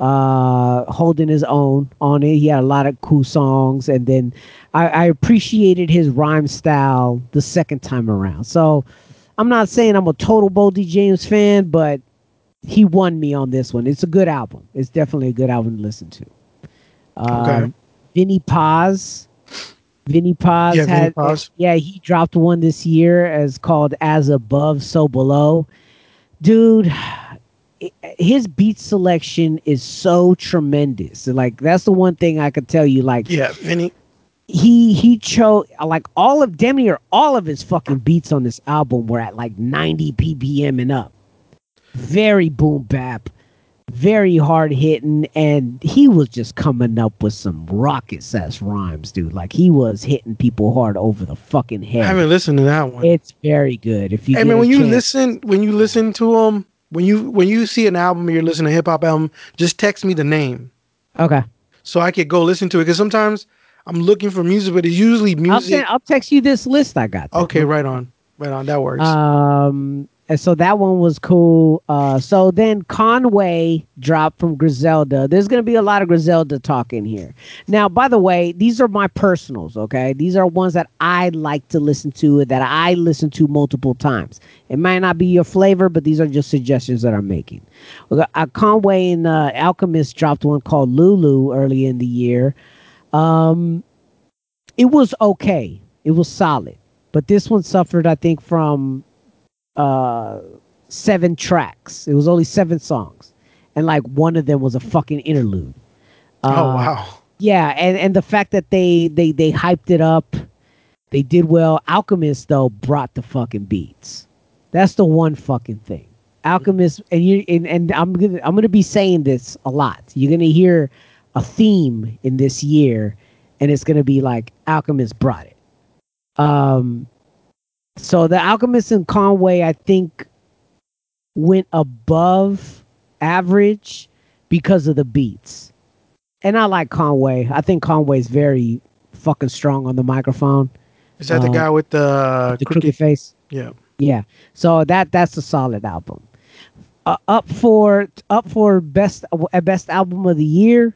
uh holding his own on it. He had a lot of cool songs, and then I, I appreciated his rhyme style the second time around. So I'm not saying I'm a total Boldy James fan, but he won me on this one. It's a good album. It's definitely a good album to listen to. Um, Okay. Vinnie Paz. Vinnie Paz Yeah, Vinnie Paz. yeah, he dropped one this year as called As Above, So Below. Dude, his beat selection is so tremendous. Like that's the one thing I could tell you. Like Yeah, Vinnie. He he chose like all of damn near all of his fucking beats on this album were at like 90 bpm and up. Very boom bap, very hard hitting, and he was just coming up with some rocket ass rhymes, dude. Like he was hitting people hard over the fucking head. I haven't listened to that one. It's very good. If you I mean, when you chance. listen, when you listen to them, when you when you see an album, or you're listening to a hip hop album, just text me the name okay, so I could go listen to it. Because sometimes I'm looking for music, but it's usually music. I'll, send, I'll text you this list I got. there. okay, right on, right on. That works. Um, and so that one was cool. Uh, so then Conway dropped from Griselda. There's gonna be a lot of Griselda talk in here. Now, by the way, these are my personals. Okay, these are ones that I like to listen to that I listen to multiple times. It might not be your flavor, but these are just suggestions that I'm making. Uh, Conway and uh, Alchemist dropped one called Lulu early in the year. Um, it was okay. It was solid, but this one suffered, I think, from uh seven tracks. It was only seven songs, and like one of them was a fucking interlude. oh Uh, wow. Yeah, and and the fact that they they they hyped it up, they did well. Alchemist though brought the fucking beats. That's the one fucking thing. Alchemist, and you and, and I'm gonna I'm gonna be saying this a lot. You're gonna hear a theme in this year, and it's gonna be like Alchemist brought it. Um, so the Alchemist and Conway, I think, went above average because of the beats. And I like Conway. I think Conway's very fucking strong on the microphone. Is that the Uh, guy with the, The crooked face. Yeah. Yeah. So that that's a solid album. Uh, up for up for best uh, best album of the year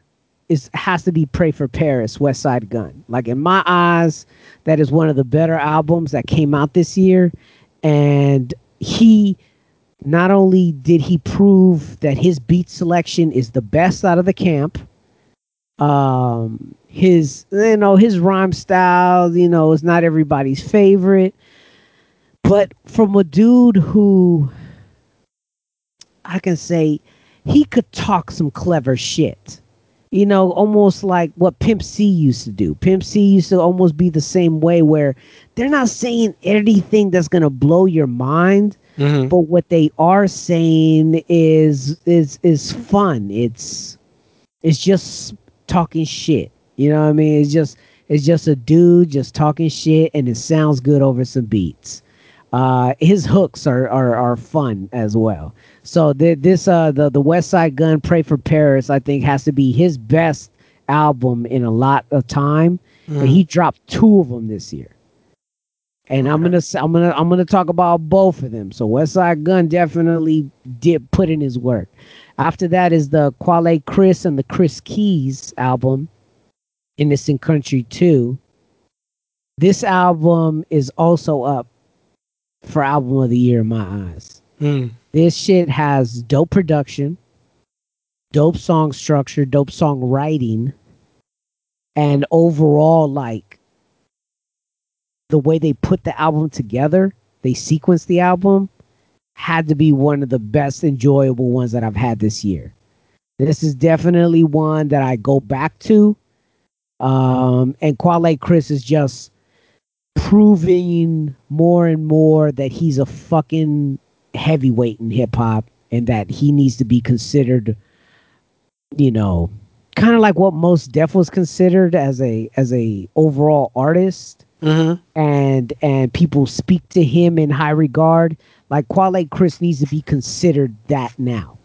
is has to be Pray for Paris, Westside Gunn. Like in my eyes, that is one of the better albums that came out this year, and he not only did he prove that his beat selection is the best out of the camp, um, his you know his rhyme style, you know, is not everybody's favorite but from a dude who I can say he could talk some clever shit. You know, almost like what Pimp C used to do. Pimp C used to almost be the same way where they're not saying anything that's going to blow your mind, Mhm. but what they are saying is is is fun. It's it's just talking shit. You know what I mean? It's just it's just a dude just talking shit and it sounds good over some beats. Uh, his hooks are, are are fun as well. So th- this uh the the Westside Gunn Pray for Paris I think has to be his best album in a lot of time, and he dropped two of them this year. And I'm gonna I'm gonna I'm gonna talk about both of them. So Westside Gunn definitely did put in his work. After that is the Quelle Chris and the Chris Keys album, Innocent Country 2. This album is also up for album of the year in my eyes. Mm. This shit has dope production, dope song structure, dope song writing, and overall, like the way they put the album together, they sequenced the album, had to be one of the best enjoyable ones that I've had this year. This is definitely one that I go back to. Um, and Quelle Chris is just proving more and more that he's a fucking heavyweight in hip hop and that he needs to be considered, you know, kind of like what Mos Def was considered as a as a overall artist Mhm. and and people speak to him in high regard. Like Quelle Chris needs to be considered that now,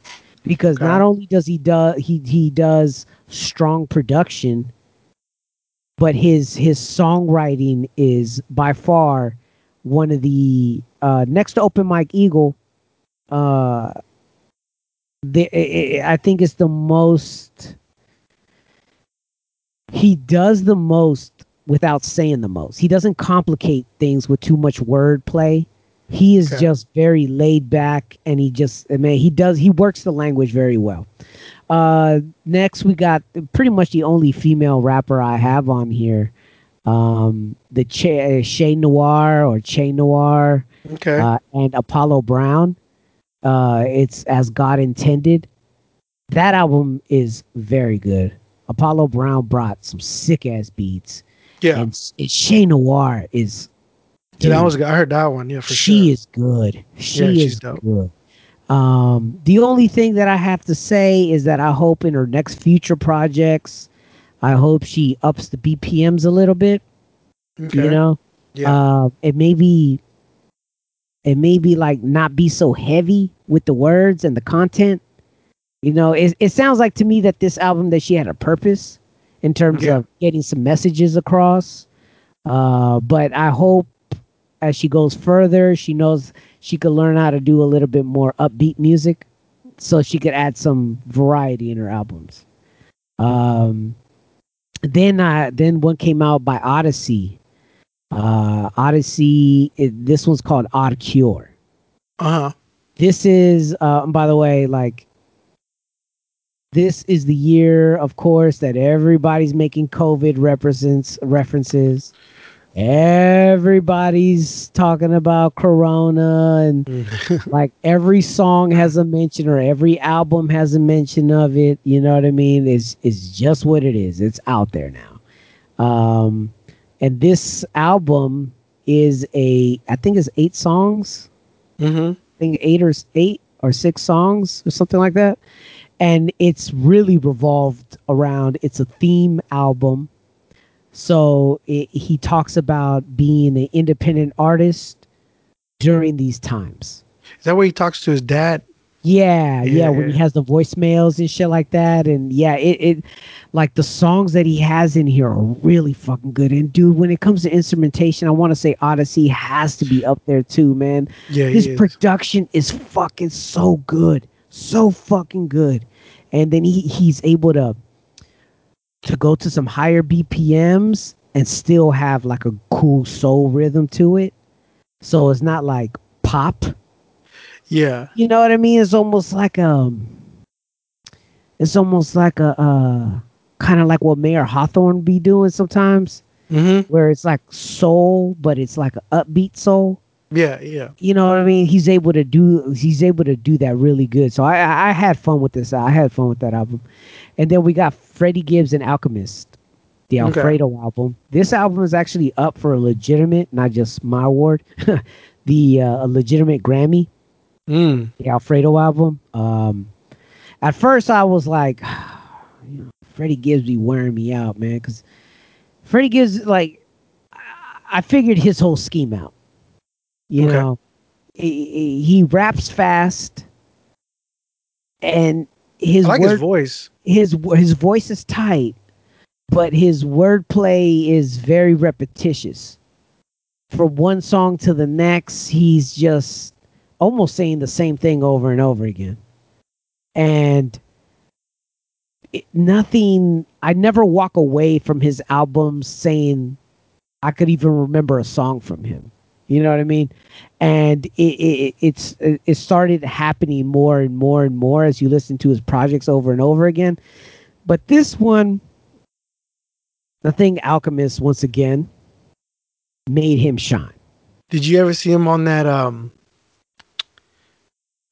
because Okay. not only does he do he he does strong production, but his his songwriting is by far one of the uh, next to Open Mike Eagle. Uh, the, i i I think it's the most. He does the most without saying the most. He doesn't complicate things with too much wordplay. He is Okay. just very laid back, and he just I mean he does he works the language very well. Uh, next we got pretty much the only female rapper I have on here, um, the Che, Shay Noir or Che Noir, Okay. uh, and Apollo Brown. Uh, it's as God intended. That album is very good. Apollo Brown brought some sick ass beats, yeah. and, and Che Noir is. yeah. That dude, was. I heard that one. Yeah, for sure. she sure. is good. She Yeah, she's is dope. good. Um, the only thing that I have to say is that I hope in her next future projects, I hope she ups the BPMs a little bit. Okay. You know, Yeah. uh, it may be, it may be like not be so heavy with the words and the content. You know, it it sounds like to me that this album that she had a purpose in terms Yeah. of getting some messages across. Uh, but I hope as she goes further, she knows she could learn how to do a little bit more upbeat music, so she could add some variety in her albums. Um, then I then one came out by Oddisee. Uh, Oddisee. It, this one's called Odd Cure. Uh huh. This is, uh, by the way, like this is the year, of course, that everybody's making COVID represents references. Everybody's talking about Corona, and [laughs] like every song has a mention, or every album has a mention of it. You know what I mean? It's it's just what it is. It's out there now. Um, and this album is a, I think it's eight songs. Mm-hmm. I think eight or eight or six songs or something like that. And it's really revolved around it's a theme album. So it, he talks about being an independent artist during these times. Is that where he talks to his dad? Yeah, yeah, Yeah, when he has the voicemails and shit like that, and yeah, it, it like the songs that he has in here are really fucking good. And dude, when it comes to instrumentation, I want to say Oddisee has to be up there too, man. Yeah, His is. production is fucking so good, so fucking good, and then he he's able to to go to some higher BPMs and still have like a cool soul rhythm to it. So it's not like pop. Yeah, You know what I mean? It's almost like um it's almost like a uh kind of like what Mayer Hawthorne be doing sometimes, mm-hmm. where it's like soul, but it's like an upbeat soul. yeah, yeah. You know what I mean? He's able to do he's able to do that really good. So I I, had fun with this. I had fun with that album. And then we got Freddie Gibbs and Alchemist, the Okay. Alfredo album. This album is actually up for a legitimate, not just my award, [laughs] the uh, a legitimate Grammy Mm. the Alfredo album. Um, at first, I was like, you [sighs] know, Freddie Gibbs be wearing me out, man, because Freddie Gibbs, like, I- figured his whole scheme out. You Okay. know, he, he- he raps fast, and his I like word, his voice. his his voice is tight, but his wordplay is very repetitious. From one song to the next, he's just almost saying the same thing over and over again. And it, nothing, I never walk away from his albums saying I could even remember a song from him. You know what I mean? And it, it it's it started happening more and more and more as you listen to his projects over and over again. But this one, I think Alchemist once again made him shine. Did you ever see him on that? Um,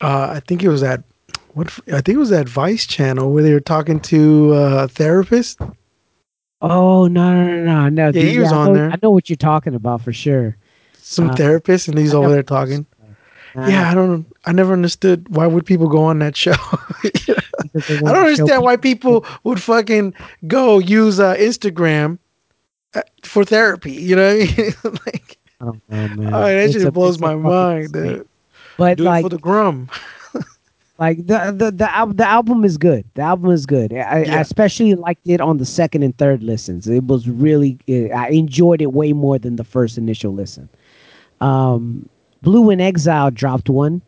uh, I think it was that. What I think it was that Vice channel where they were talking to uh, a therapist. Oh no no no no no! Yeah, he was I on know, there. I know what you're talking about for sure. Some Uh, therapist, and he's I over there talking. Uh, yeah, I don't. I never understood why would people go on that show. [laughs] I don't understand why people would fucking go use uh, Instagram uh, for therapy. You know what I mean? [laughs] like, I don't man. oh, that It's just blows my mind, dude. But Do like, for the grum. [laughs] like the the the, al- the album is good. The album is good. I, I especially liked it on the second and third listens. It was really I enjoyed it way more than the first initial listen. Um, Blu and Exile dropped one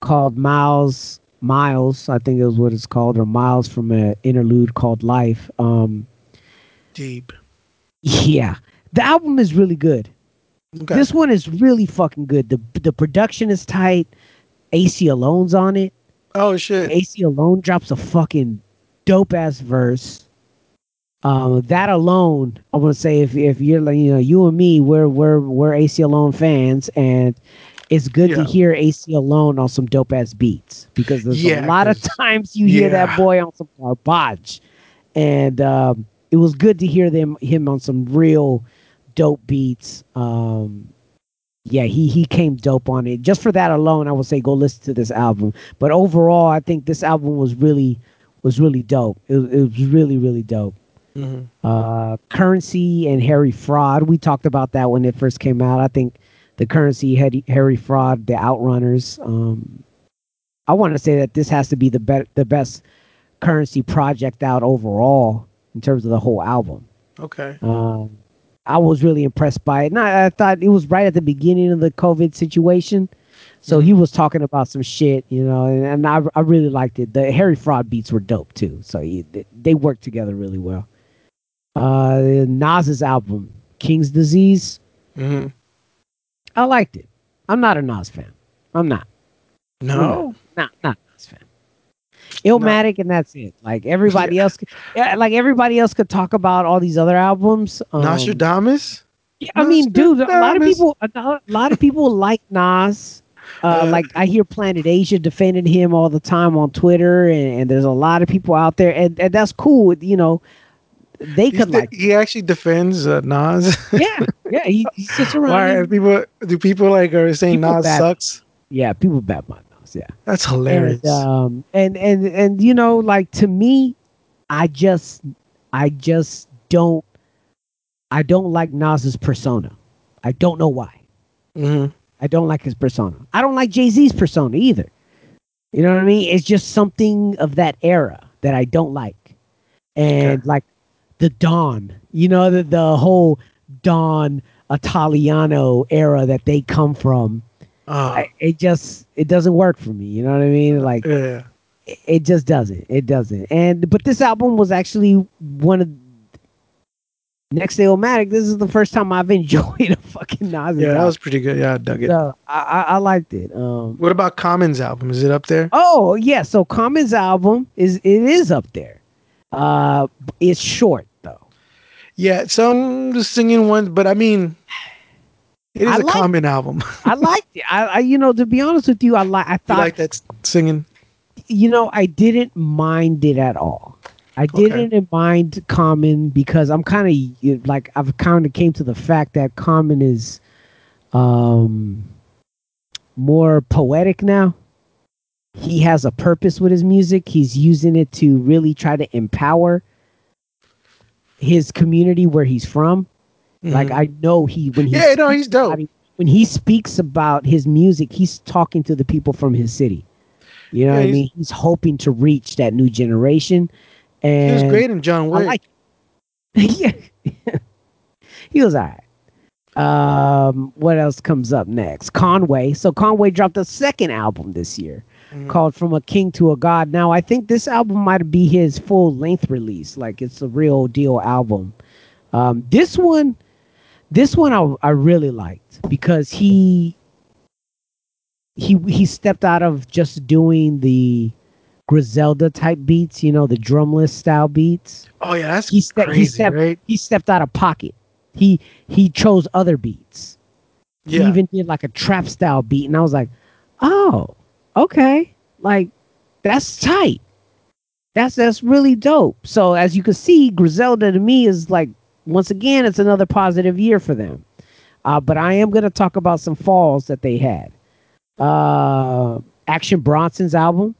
called Miles Miles. I think it was what it's called, or Miles from an interlude called Life. Um, Deep. [laughs] yeah, the album is really good. Okay. This one is really fucking good. The the production is tight. Aceyalone's on it. oh shit. Aceyalone drops a fucking dope ass verse. Um, that alone, I want to say if if you're like you know you and me, we're we're we're Aceyalone fans, and it's good to hear Aceyalone on some dope ass beats because there's Yeah, a lot of times you hear that boy on some garbage, and um, it was good to hear them him on some real dope beats. Um, yeah, he he came dope on it. Just for that alone, I would say go listen to this album. But overall, I think this album was really was really dope. It, it was really really dope. Mhm. Uh, Curren$y and Harry Fraud. We talked about that when it first came out. I think the Curren$y, Harry, Harry Fraud, the Outrunners. Um, I want to say that this has to be the be- the best Curren$y project out overall in terms of the whole album. Okay. Um, I was really impressed by it. And I, I thought it was right at the beginning of the COVID situation. So he was talking about some shit, you know, and, and I, I really liked it. The Harry Fraud beats were dope too. So he, they, they worked together really well. Uh, Nas's album, King's Disease, hmm I liked it. I'm not a Nas fan. I'm not. No. Not, not Illmatic and that's it. Like everybody else, could- yeah, like everybody else could talk about all these other albums. Um, Nostradamus. Yeah, I mean, dude, a lot of people, a lot- of people like Nas. Uh, Uh, like I hear Planet Asia defending him all the time on Twitter, and, and there's a lot of people out there, and, and that's cool. You know, they could the- like, he actually defends uh, Nas. yeah, yeah. He, he sits [laughs] around. Why people do people like are saying People Nas bad- sucks? yeah, people bad my Yeah, That's hilarious. and um, and and and you know, like to me, I just, I just don't, I don't like Nas's persona. I don't know why. Mhm. I don't like his persona. I don't like Jay Z's persona either. You know what I mean? It's just something of that era that I don't like. And Okay. like the Don, you know, the, the whole Don Italiano era that they come from. Uh, I, it just it doesn't work for me. You know what I mean? Like yeah. it- it just doesn't. It doesn't. And but this album was actually one of Next Day Omatic. This is the first time I've [laughs] enjoyed a fucking Nas Yeah, that was pretty good. Yeah, I dug it. So I, I, I liked it. Um, What about Common's album? Is it up there? oh yeah, so Common's album is it is up there. Uh, it's short though. Yeah, some the singing ones, but I mean, it is I a like- Common album. I liked it. I, I you know to be honest with you, I like. I thought you like that singing? you know, I didn't mind it at all. I Okay. didn't mind Common because I'm kind of like I've kind of came to the fact that Common is um more poetic now. He has a purpose with his music. He's using it to really try to empower his community where he's from. Like Mhm. I know he when he yeah, no, he's dope. I mean, when he speaks about his music, he's talking to the people from his city. You know Yeah, what I mean? He's hoping to reach that new generation. And He was great in John I Wick. like [laughs] yeah. [laughs] he was all right. Um, what else comes up next? Conway. So Conway dropped a second album this year Mhm. called From a King to a God. Now I think this album might be his full length release. Like it's a real deal album. Um, this one, this one I, I really liked because he he he stepped out of just doing the Griselda type beats, you know, the drumless style beats. oh yeah, that's he stepped- he stepped- right? He stepped out of pocket. He he chose other beats. Yeah, He even did like a trap style beat, and I was like, oh, okay, like that's tight. That's that's really dope. So as you can see, Griselda to me is like once again, it's another positive year for them. Uh, but I am gonna talk about some falls that they had. Uh, Action Bronson's album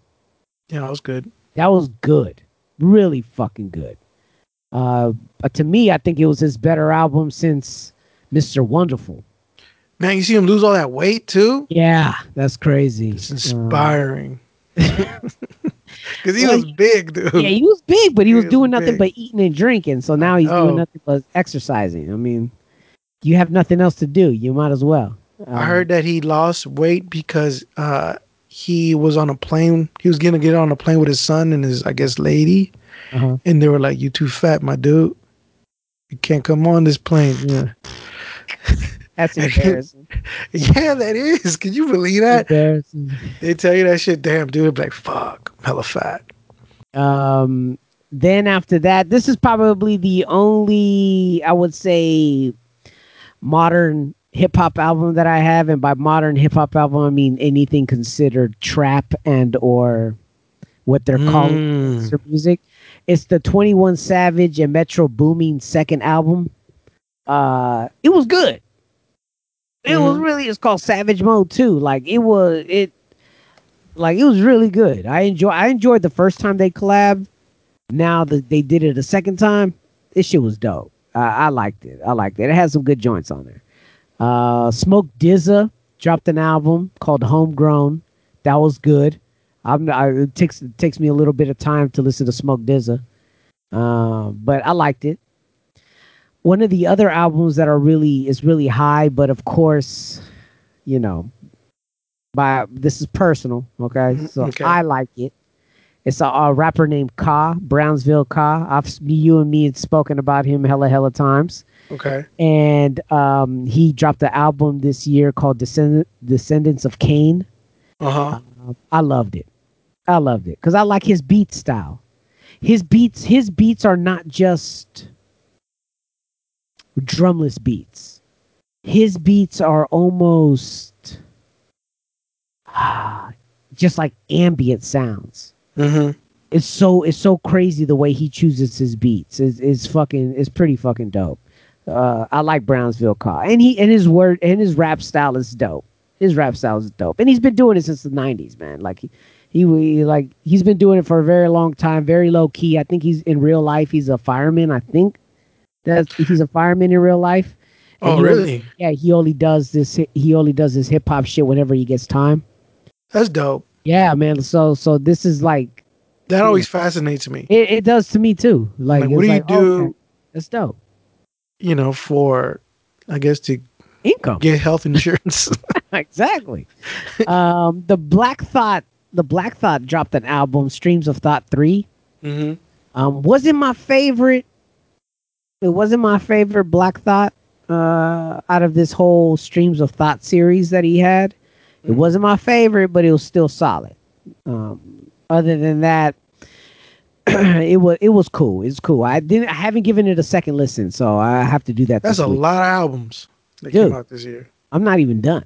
yeah, that was good. that was good, really fucking good. Uh, but to me, I think it was his better album since Mr. Wonderful. Man, you see him lose all that weight too. Yeah, that's crazy. It's Uh, inspiring. [laughs] Because he Well, was big, dude. yeah, he was big, but he He was was doing nothing but eating and drinking. So now he's Oh. doing nothing but exercising. I mean, you have nothing else to do. You might as well. I Um, heard that he lost weight because uh, he was on a plane. He was gonna get on a plane with his son and his, I guess, lady, Uh-huh. and they were like, "You too fat, my dude. You can't come on this plane." Yeah, [laughs] that's [laughs] embarrassing. yeah, that is. Can you believe that? embarrassing. They tell you that shit. Damn, dude. Like, fuck, hella fat. Um, then after that, this is probably the only I would say modern hip hop album that I have, and by modern hip hop album I mean anything considered trap and or what they're calling Mm. gangster music. It's the Twenty One Savage and Metro Boomin second album. Uh, it was good. It was Mhm. really. It's called Savage Mode too. Like it was. It like it was really good. I enjoy. I enjoyed the first time they collabed. Now that they did it a second time, this shit was dope. I I liked it. I liked it. It had some good joints on there. Uh, Smoke DZA dropped an album called Homegrown. That was good. I'm. I, it takes it takes me a little bit of time to listen to Smoke DZA, um, but I liked it. One of the other albums that are really is really high, but of course, you know, by this is personal. Okay, Mhm, so okay. I like it. It's a, a rapper named Ka Brownsville Ka. I've you and me had spoken about him hella hella times Okay. and um, he dropped an album this year called Descend- Descendants of Cain. Uh huh. Um, I loved it. I loved it because I like his beat style. His beats, his beats are not just drumless beats. His beats are almost [sighs] just like ambient sounds Mm-hmm. it's so it's so crazy the way he chooses his beats. Is is fucking it's pretty fucking dope. Uh, I like Brownsville Ka, and he and his word and his rap style is dope. His rap style is dope, and he's been doing it since the '90s, man. Like he, he, he like he's been doing it for a very long time, very low key. I think he's in real life. He's a fireman. I think that he's a fireman in real life, Oh, he only- really? yeah, he only does this. He only does this hip hop shit whenever he gets time. That's dope. Yeah, man. So so this is like That always fascinates me. it, it does to me too. Like, Like, what do you like, do? okay, that's dope. You know, for I guess to Income. get health insurance. [laughs] [laughs] exactly. um, the Black Thought, the Black Thought dropped an album, Streams of Thought Three. mm-hmm. Um, wasn't my favorite. It wasn't my favorite Black Thought uh, out of this whole Streams of Thought series that he had. It Mhm. wasn't my favorite, but it was still solid. Um, other than that, [clears throat] it was it was cool. It's cool. I didn't. I haven't given it a second listen, so I have to do that. That's a week. lot of albums that Dude. came out this year. I'm not even done.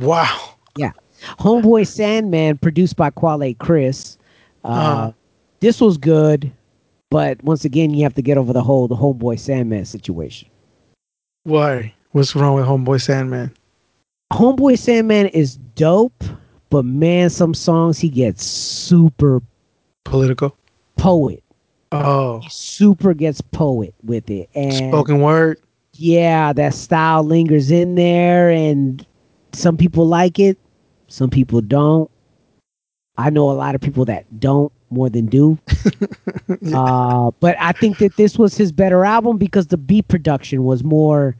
Wow. Yeah, Homeboy Sandman, produced by Quelle Chris. Uh, Uh-huh. This was good, but once again, you have to get over the whole the Homeboy Sandman situation. Why? What's wrong with Homeboy Sandman? Homeboy Sandman is dope, but man, some songs he gets super Political. poet. Oh, He super gets poet with it, and spoken word. yeah, that style lingers in there, and some people like it, some people don't. I know a lot of people that don't more than do. [laughs] uh, but I think that this was his better album because the beat production was more.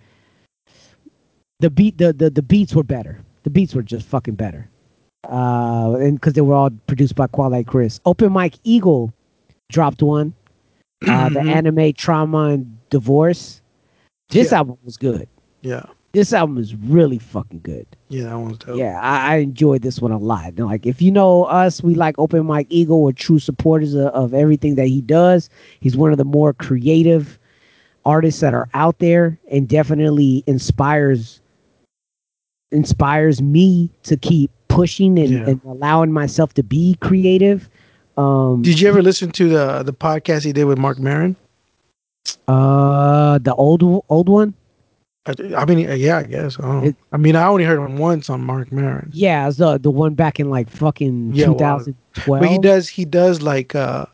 The beat, the the, the beats were better. The beats were just fucking better. Uh, and because they were all produced by Quelle Chris. Open Mike Eagle dropped one. Uh, the Mhm. anime Trauma and Divorce. This Yeah. album was good. Yeah. This album is really fucking good. Yeah, that one's dope. Yeah, I, I enjoyed this one a lot. Like, if you know us, we like Open Mike Eagle. We're true supporters of, of everything that he does. He's one of the more creative artists that are out there, and definitely inspires inspires me to keep pushing and, Yeah. and allowing myself to be creative. Um, Did you ever listen to the the podcast he did with Marc Maron? uh, the old old one. I, mean, yeah, I guess. I. It- I mean, I only heard him once on Marc Maron. Yeah, the the one back in like fucking Yeah, well, 2012. But he does he does like uh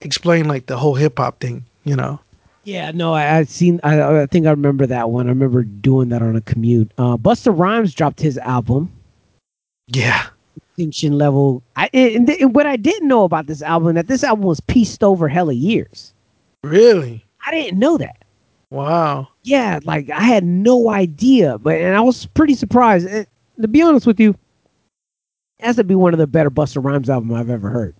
explain like the whole hip hop thing, you know. Yeah, no, I, I've seen. I, I think I remember that one. I remember doing that on a commute. Uh, Busta Rhymes dropped his album, Yeah. Extinction Level. I and, and what I didn't know about this album that this album was pieced over hella years. Really? I didn't know that. Wow. Yeah, like I had no idea, but and I was pretty surprised. And to be honest with you, it has to be one of the better Busta Rhymes album I've ever heard.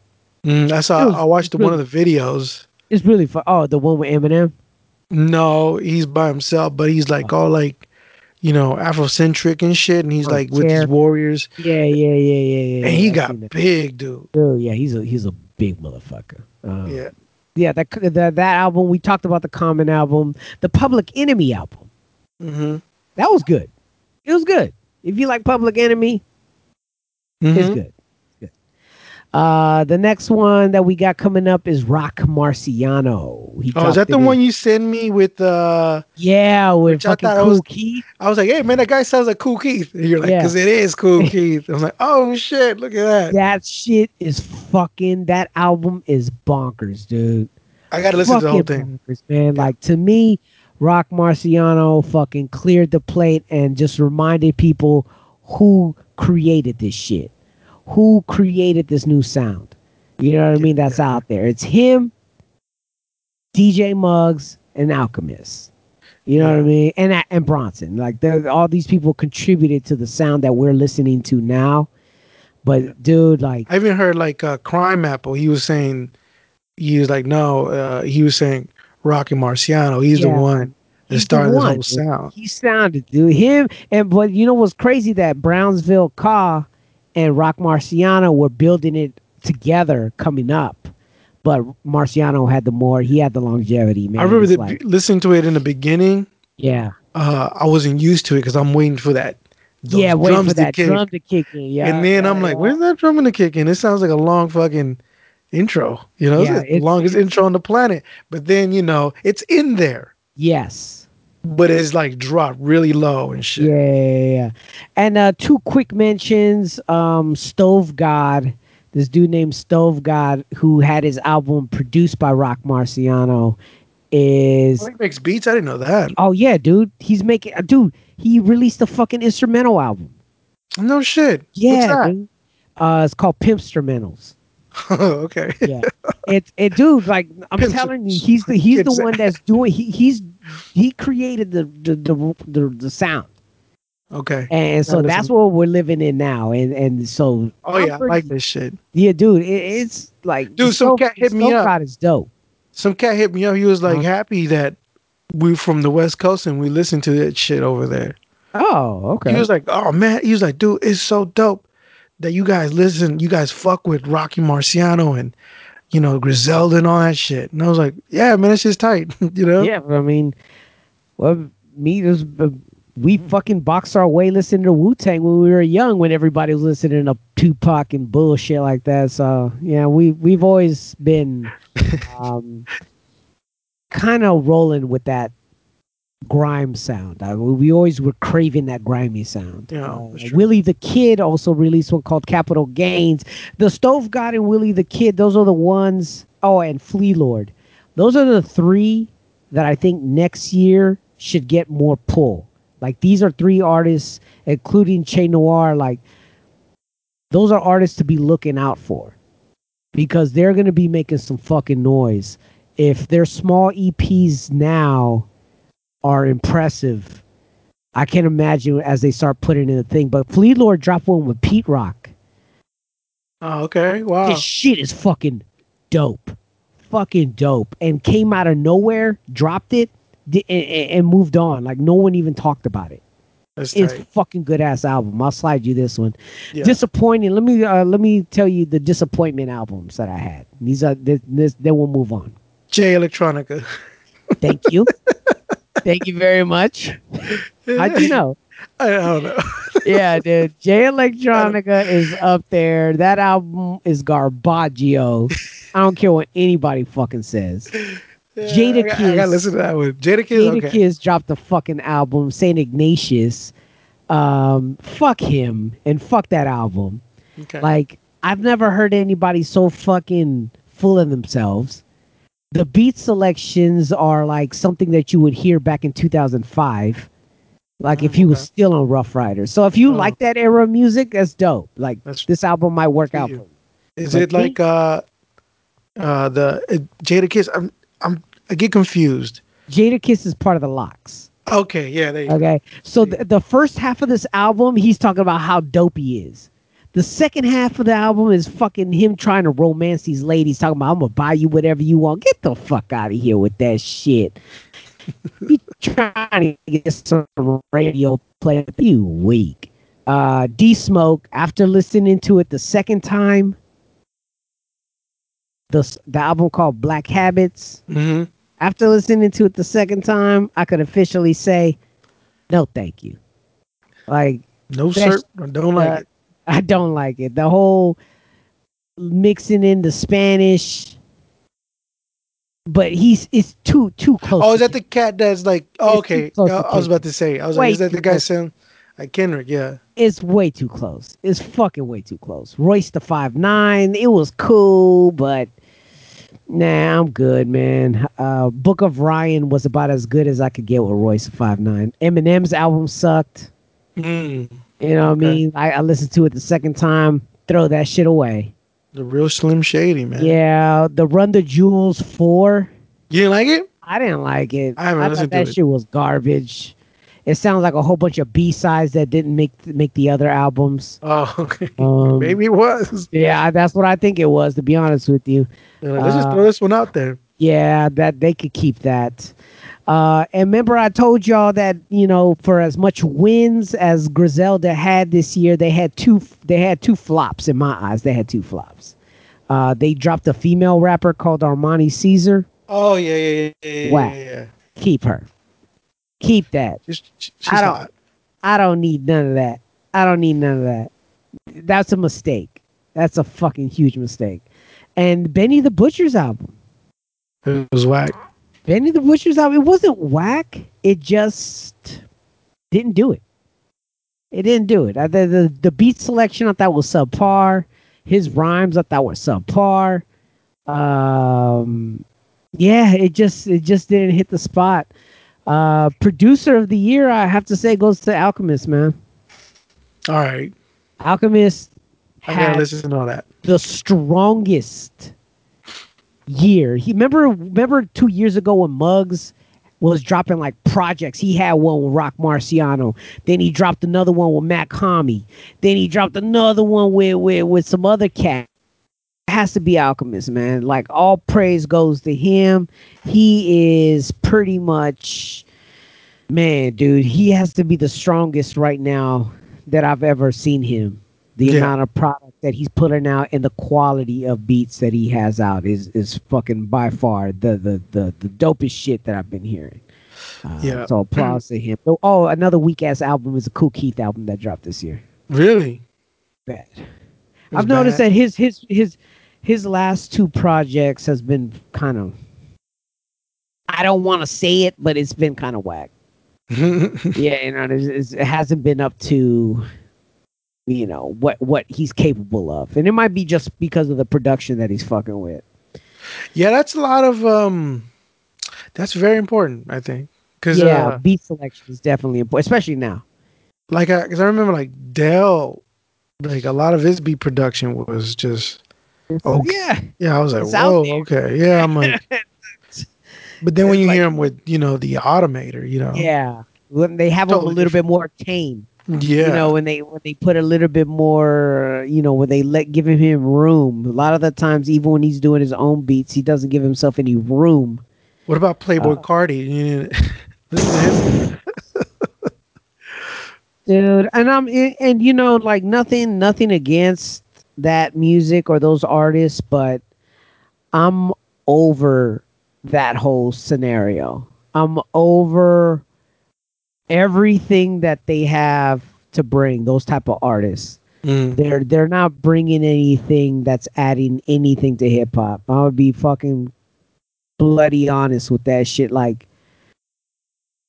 Mm, I saw was- I watched was one of the videos. It's really fun. Oh, the one with Eminem. No, he's by himself, but he's like all like, you know, Afrocentric and shit, and he's Oh, like with chair. his warriors, Yeah, yeah, yeah, yeah, yeah. and he I've got big, dude. Oh, yeah, he's a he's a big motherfucker. Um, Yeah. Yeah, that that that album we talked about the Common album, the Public Enemy album. Mm-hmm. That was good. It was good. If you like Public Enemy, Mhm. It's good. Uh, the next one that we got coming up is Rock Marciano. He Oh, is that the in- one you sent me with? uh Yeah, with I fucking Cool was- Keith. I was like, hey man, that guy sounds like Kool Keith. And you're like, Yeah. because it is Kool Keith. I was like, oh shit, look at that. That shit is fucking. That album is bonkers, dude. I gotta listen to the whole thing. bonkers, man. Like to me, Rock Marciano fucking cleared the plate and just reminded people who created this shit, who created this new sound. You know what I mean? That's out there. It's him, DJ Muggs, and Alchemist. You know what I mean? And and Bronson. Like all these people contributed to the sound that we're listening to now. But dude, like I even heard like uh, Crimeapple. He was saying, he was like, no, uh, he was saying Rocky Marciano. He's the one that He's the started this whole sound. he sounded dude him and but you know what's crazy that brownsville Ka and rock marciano were building it together coming up but marciano had the more he had the longevity man I remember the, like- listening to it in the beginning. yeah Uh, I wasn't used to it because I'm waiting for that. yeah wait drums for that kick. drum to kick in yeah and then I'm yeah, like, where's that drum gonna kick in? It sounds like a long fucking intro. You know, Yeah, it's the it's- longest intro on the planet. But then you know, it's in there, yes but it's like dropped really low and shit. Yeah, yeah, yeah. And uh, two quick mentions. Um, Stove God, this dude named Stove God, who had his album produced by Rock Marciano. is Oh, he makes beats. I didn't know that. oh yeah, dude. He's making uh, dude. He released a fucking instrumental album. No shit. Yeah. Uh, it's called Pimp Instrumentals. [laughs] okay. Yeah, it's it, dude. Like I'm telling you, he's the he's the one that's doing. He he's he created the the the the, the sound, Okay. and so that's what we're living in now. And and so Oh yeah, I like this shit. yeah, dude. It, it's like Dude, some Snow- cat hit me up. Is dope. Some cat hit me up. He was like Uh-huh. happy that we from the West Coast and we listened to that shit over there. Oh, okay. He was like, "Oh man," he was like, "Dude, it's so dope that you guys listen. You guys fuck with Rocky Marciano and you know Griselda and all that shit." And I was like, "Yeah, man, it's just tight." [laughs] you know? Yeah, I mean, well, me, there's, uh, we fucking boxed our way listening to Wu Tang when we were young, when everybody was listening to Tupac and bullshit like that. So yeah, we we've always been [laughs] um, kind of rolling with that grime sound. I, we always were craving that grimy sound. Yeah, Uh. Willie the Kid also released one called Capital Gains. The Stove God and Willie the Kid, those are the ones. Oh, and Flee Lord. Those are the three that I think next year should get more pull. Like these are three artists, including Che Noir. Like those are artists to be looking out for because they're going to be making some fucking noise. If their small EPs now are impressive, I can't imagine as they start putting in the thing. But Flee Lord dropped one with Pete Rock. Oh, okay. Wow. This shit is fucking dope. Fucking dope. And came out of nowhere, dropped it, and- and moved on. Like no one even talked about it. That's It's tight. fucking good ass album. I'll slide you this one. Yeah. Disappointing. Let me uh, let me tell you the disappointment albums that I had. These are this, this then we'll move on. Jay Electronica. Thank you. [laughs] Thank you very much. How'd you know? I don't know. yeah, dude. Jay Electronica is up there. That album is garbaggio. I don't care what anybody fucking says. Jada I, got- I gotta listen to that one. Jadakiss. Jada okay. Kiss dropped the fucking album, Saint Ignatius. Um, fuck him and fuck that album. Okay. Like, I've never heard anybody so fucking full of themselves. The beat selections are like something that you would hear back in 2005. Like if Oh, he was okay. still on Ruff Ryder. So if you Oh. like that era of music, that's dope. Like That's- this album might work out you. you. Is Like it like uh uh the uh, Jadakiss? I'm I'm I get confused. Jadakiss is part of the LOX. Okay, yeah, they Okay. So the, the first half of this album, he's talking about how dope he is. The second half of the album is fucking him trying to romance these ladies, talking about I'm gonna buy you whatever you want. Get the fuck out of here with that shit. [laughs] he trying to get some radio play. You weak. Uh D Smoke, after listening to it the second time, the the album called Black Habits. hmm After listening to it the second time, I could officially say, no, thank you. Like, No sir, I don't like uh, it. I don't like it. The whole mixing in the Spanish, but he's it's too too close. Oh, is that the cat that's like? Oh, okay. I, I was about to say. I was Way like, is that the guy sound like Kendrick? Yeah. it's way too close. It's fucking way too close. Royce the five nine, it was cool, but nah, I'm good, man. Uh, Book of Ryan was about as good as I could get with Royce the five nine. Eminem's album sucked. Mm, You know what I mean? I, I listened to it the second time. Throw that shit away. the real Slim Shady man. Yeah, the Run the Jewels four. You didn't like it? I didn't like it. I haven't thought listened to that it. shit was garbage. It sounds like a whole bunch of B sides that didn't make make the other albums. Oh, [laughs] okay. Um, Maybe it was. Yeah, that's what I think it was. To be honest with you, Yeah, let's just Uh, throw this one out there. yeah, that they could keep that. Uh, and remember, I told y'all that you know, for as much wins as Griselda had this year, they had two. They had two flops in my eyes. They had two flops. Uh, they dropped a female rapper called Armani Caesar. Oh yeah, yeah, yeah, yeah, yeah, yeah, yeah. Keep her. Keep that. She's, she's I don't- hot. I don't need none of that. I don't need none of that. That's a mistake. That's a fucking huge mistake. And Benny the Butcher's album. It was whack. Benny the Butcher's album. It wasn't whack. It just didn't do it. It didn't do it. I, the, the the beat selection I thought was subpar. His rhymes I thought were subpar. Um, yeah, it just it just didn't hit the spot. Uh, producer of the year, I have to say, goes to Alchemist, man. All right. Alchemist I gotta listen to all that. the strongest year. He remember remember two years ago when Muggs was dropping like projects. He had one with Rock Marciano. Then he dropped another one with Mach-Hommy. Then he dropped another one with with, with some other cat. It has to be Alchemist, man. Like all praise goes to him. He is pretty much man, dude. He has to be the strongest right now that I've ever seen him. The Yeah. amount of product that he's putting out and the quality of beats that he has out is is fucking by far the the the, the dopest shit that I've been hearing. Uh, Yeah. So applause to him. Oh, Oh, another weak ass album is a Kool Keith album that dropped this year. Really? Bad. I've noticed that his his his his last two projects has been kind of. I don't want to say it, but it's been kind of whack. [laughs] yeah, you know, it's, it's, it hasn't been up to, you know, what what he's capable of, and it might be just because of the production that he's fucking with. yeah, that's a lot of um. That's very important, I think, because Yeah, uh, beat selection is definitely important, especially now. like, because I remember like Del, like a lot of his beat production was just okay. Yeah, Yeah, I was like, It's whoa, okay, yeah, I'm like, [laughs] but then when you like- hear him with you know the automator, you know, yeah. When they have Totally a little bit more tame, yeah, you know, when they when they put a little bit more, you know, when they let giving him room. A lot of the times, even when he's doing his own beats, he doesn't give himself any room. What about Playboy Uh, Cardi? [laughs] Listen to him. [laughs] dude and i'm and, and you know like nothing nothing against that music or those artists but i'm over that whole scenario i'm over everything that they have to bring those type of artists. Mm. they're they're not bringing anything that's adding anything to hip hop. I would be fucking bloody honest with that shit. Like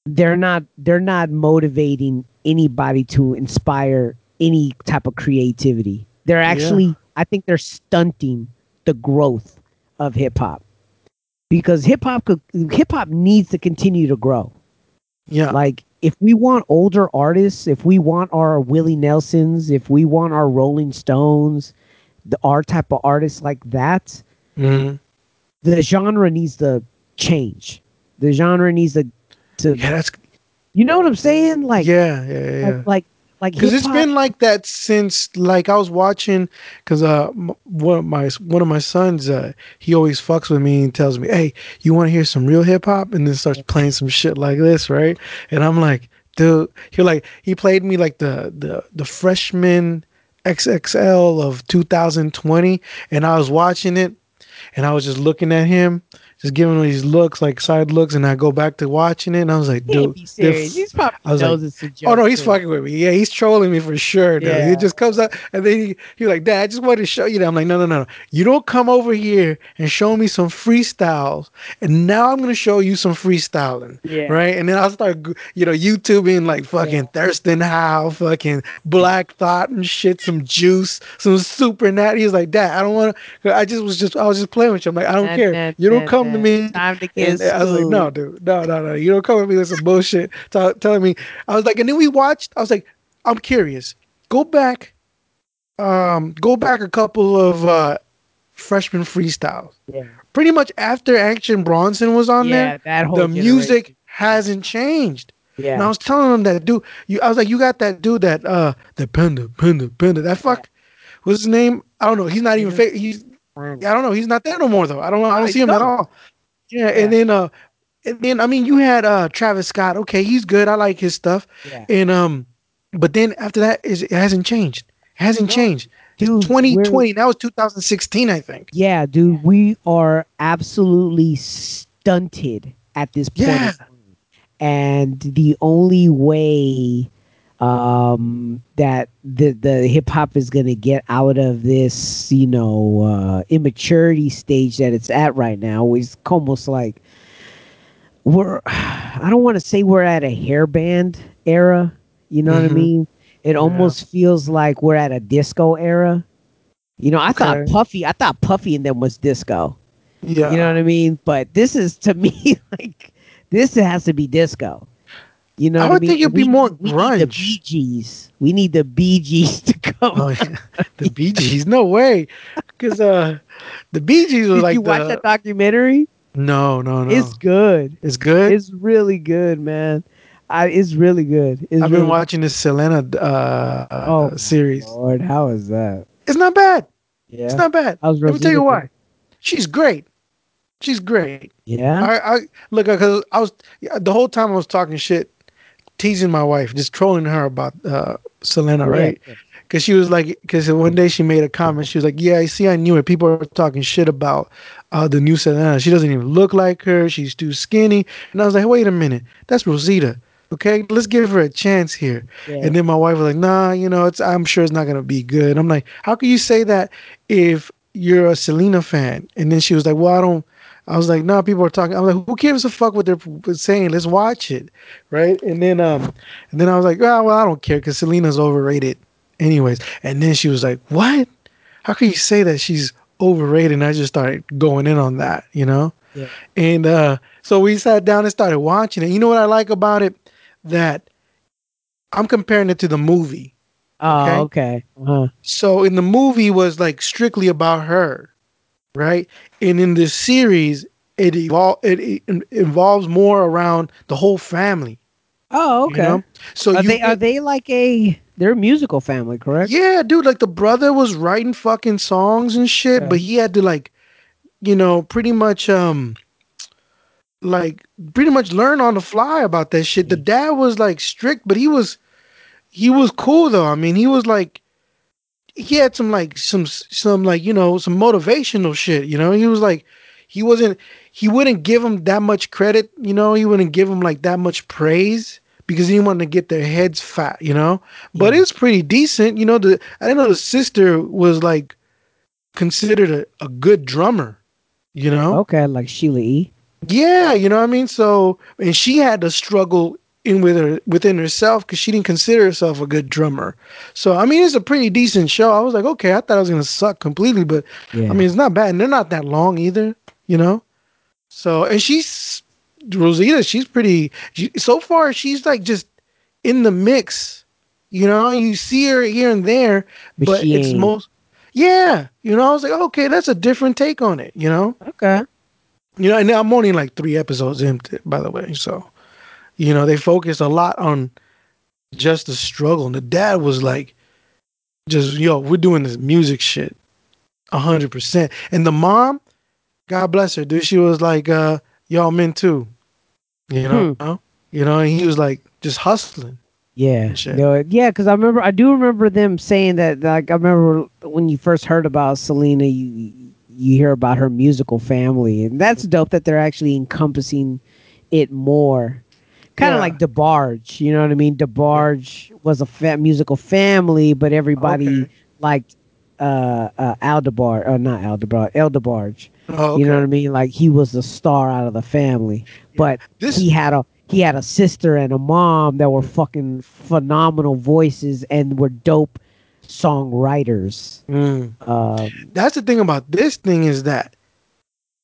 they're not they're not motivating anybody to inspire any type of creativity. They're actually i think they're stunting the growth of hip hop. Because hip hop could hip hop needs to continue to grow. Yeah, like if we want older artists, if we want our Willie Nelsons, if we want our Rolling Stones, the our type of artists like that, Mhm. the genre needs to change. The genre needs to to yeah, that's you know what I'm saying? Like yeah, yeah, yeah. like like like because it's hip-hop- been like that since like I was watching because uh m- one of my one of my sons uh he always fucks with me and tells me hey you want to hear some real hip hop and then starts playing some shit like this right? And I'm like dude he like he played me like the the the freshman XXL of 2020 and I was watching it and I was just looking at him just giving him these looks like side looks and I go back to watching it and I was like dude be they're serious. He's probably I was like, it's a joke. Oh no, he's fucking with me. Yeah, he's trolling me for sure. Dude. Yeah. He just comes up and then he he like, Dad, I just wanted to show you that. I'm like, no, no, no, no. You don't come over here and show me some freestyles, and now I'm gonna show you some freestyling. Yeah. Right. And then I'll start, you know, YouTubing like fucking Yeah. Thurston Howe, fucking Black Thought and shit, some juice, some super natty. He's like, Dad, I don't want to. I just was just, I was just playing with you. I'm like, I don't Nah, care. nah, you don't nah, come to me. Time to get And I was like, no, dude, no, no, no. You don't come at me with some bullshit t- telling me. I was like, and then we watched. I was like, I'm curious. Go back, um, go back a couple of uh, freshman freestyles. Yeah, Pretty much after Action Bronson was on yeah there, that whole the music hasn't changed. Yeah. And I was telling him that dude, you, I was like, you got that dude that uh, the panda, panda, panda. That fuck, what's his name? I don't know. He's not even fake. He's. Yeah, I don't know. He's not there no more though. I don't know. I don't I see him at all. Yeah, Yeah. and then uh and then I mean you had uh Travis Scott. Okay, he's good. I like his stuff. Yeah. And um but then after that is it hasn't changed. It hasn't No. changed. Dude, 2020. That was 2016, I think. Yeah, dude, we are absolutely stunted at this point. Yeah. And the only way um that the the hip hop is going to get out of this, you know, uh immaturity stage that it's at right now is almost like we're [sighs] I don't want to say we're at a hairband era, you know what I Mhm. mean? It almost feels like we're at a disco era. You know, I thought Puffy, I thought Puffy and them was disco. Yeah. You know what I mean? But this is to [laughs] me like this has to be disco. You know, I would mean? think it'd be more we Need the grunge. Bee Gees. We need the Bee Gees to come. Oh, yeah. [laughs] the Bee Gees. No way. Because uh, the Bee Gees was Did like you watch that documentary? No, no, no. It's good. It's good. It's really good, man. I, it's really good. It's I've really been watching this Selena uh, Oh, uh, series. Lord, how is that? It's not bad. Yeah. It's not bad. I was Let me tell you why. She's great. She's great. Yeah. I, I look because I was the whole time I was talking shit, teasing my wife, just trolling her about uh, Selena, right? Because she was like, because one day she made a comment. She was like, "Yeah, I see, I knew it. People are talking shit about uh, the new Selena. She doesn't even look like her. She's too skinny." And I was like, "Wait a minute, that's Rosita. Okay, let's give her a chance here." Yeah. And then my wife was like, "Nah, you know, it's I'm sure it's not gonna be good." I'm like, "How can you say that if you're a Selena fan?" And then she was like, "Well, I don't." I was like, "No, people are talking." I'm like, "Who cares a fuck what they're saying? Let's watch it, right?" And then, um, and then I was like, "Oh, well, I don't care because Selena's overrated, anyways." And then she was like, "What? How can you say that she's overrated?" And I just started going in on that, you know. Yeah. And uh, so we sat down and started watching it. You know what I like about it? That I'm comparing it to the movie. oh, okay. Uh-huh. So in the movie was like strictly about her, right? And in this series, it evol- it, it involves more around the whole family. Oh, you okay. know? So are you they are they like a they're a musical family, correct? yeah, dude, like the brother was writing fucking songs and shit, Yeah. but he had to like, you know, pretty much um like pretty much learn on the fly about that shit. The dad was like strict, but he was he was cool though. I mean, he was like he had some like some some like, you know, some motivational shit, you know? He was like he wasn't he wouldn't give him that much credit, you know, he wouldn't give him like that much praise because he didn't want to get their heads fat, you know? But Yeah. it's pretty decent, you know, the I didn't know the sister was like considered a, a good drummer, you know? Okay, like Sheila E. Yeah, you know what I mean. So, and she had to struggle in with her within herself because she didn't consider herself a good drummer. So, I mean, it's a pretty decent show. I was like, okay, I thought I was gonna suck completely, but Yeah. I mean, it's not bad, and they're not that long either, you know. So, and she's Rosita. She's pretty. She, so far, she's like just in the mix. You know, you see her here and there, But but, it's most. Yeah, you know, I was like, okay, that's a different take on it. You know. okay. You know, and now I'm only like three episodes it, by the way. So, you know, they focused a lot on just the struggle. And the dad was like, just, yo, we're doing this music shit a hundred percent. And the mom, God bless her, dude, she was like, uh, I'm in too. You know, you know, and he was like just hustling. Yeah, no, yeah, because I remember, I do remember them saying that. Like, I remember when you first heard about Selena, you you hear about her musical family, and that's dope that they're actually encompassing it more. Kind of Yeah. like DeBarge, you know what I mean? DeBarge was a fa- musical family, but everybody Okay. liked uh, uh, Aldebar, or not Aldebar, El DeBarge. Oh, You know what I mean? Like he was the star out of the family, but This, he had a he had a sister and a mom that were fucking phenomenal voices and were dope songwriters. Mm. Um, that's the thing about this thing is that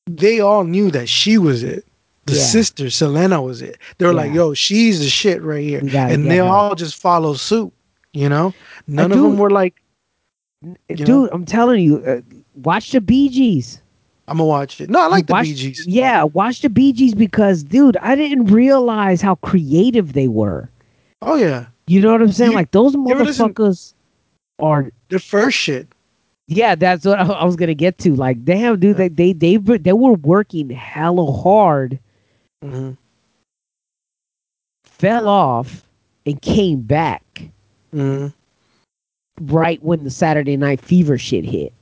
they all knew that she was it. The Yeah. sister Selena was it. They were like, "Yo, she's the shit right here," and they her. all just follow suit. You know, none of them were like, dude, know? I'm telling you, uh, watch the Bee Gees. "I'm gonna watch it." No, I like the watch- Bee Gees. Yeah, watch the Bee Gees because, dude, I didn't realize how creative they were. Oh yeah, You know what I'm saying? You- like those listen- motherfuckers are the first shit. Yeah, that's what I, [laughs] I was gonna get to. Like, damn, dude, they they they they were working hella hard, hmm fell off, and came back hmm right when the Saturday Night Fever shit hit.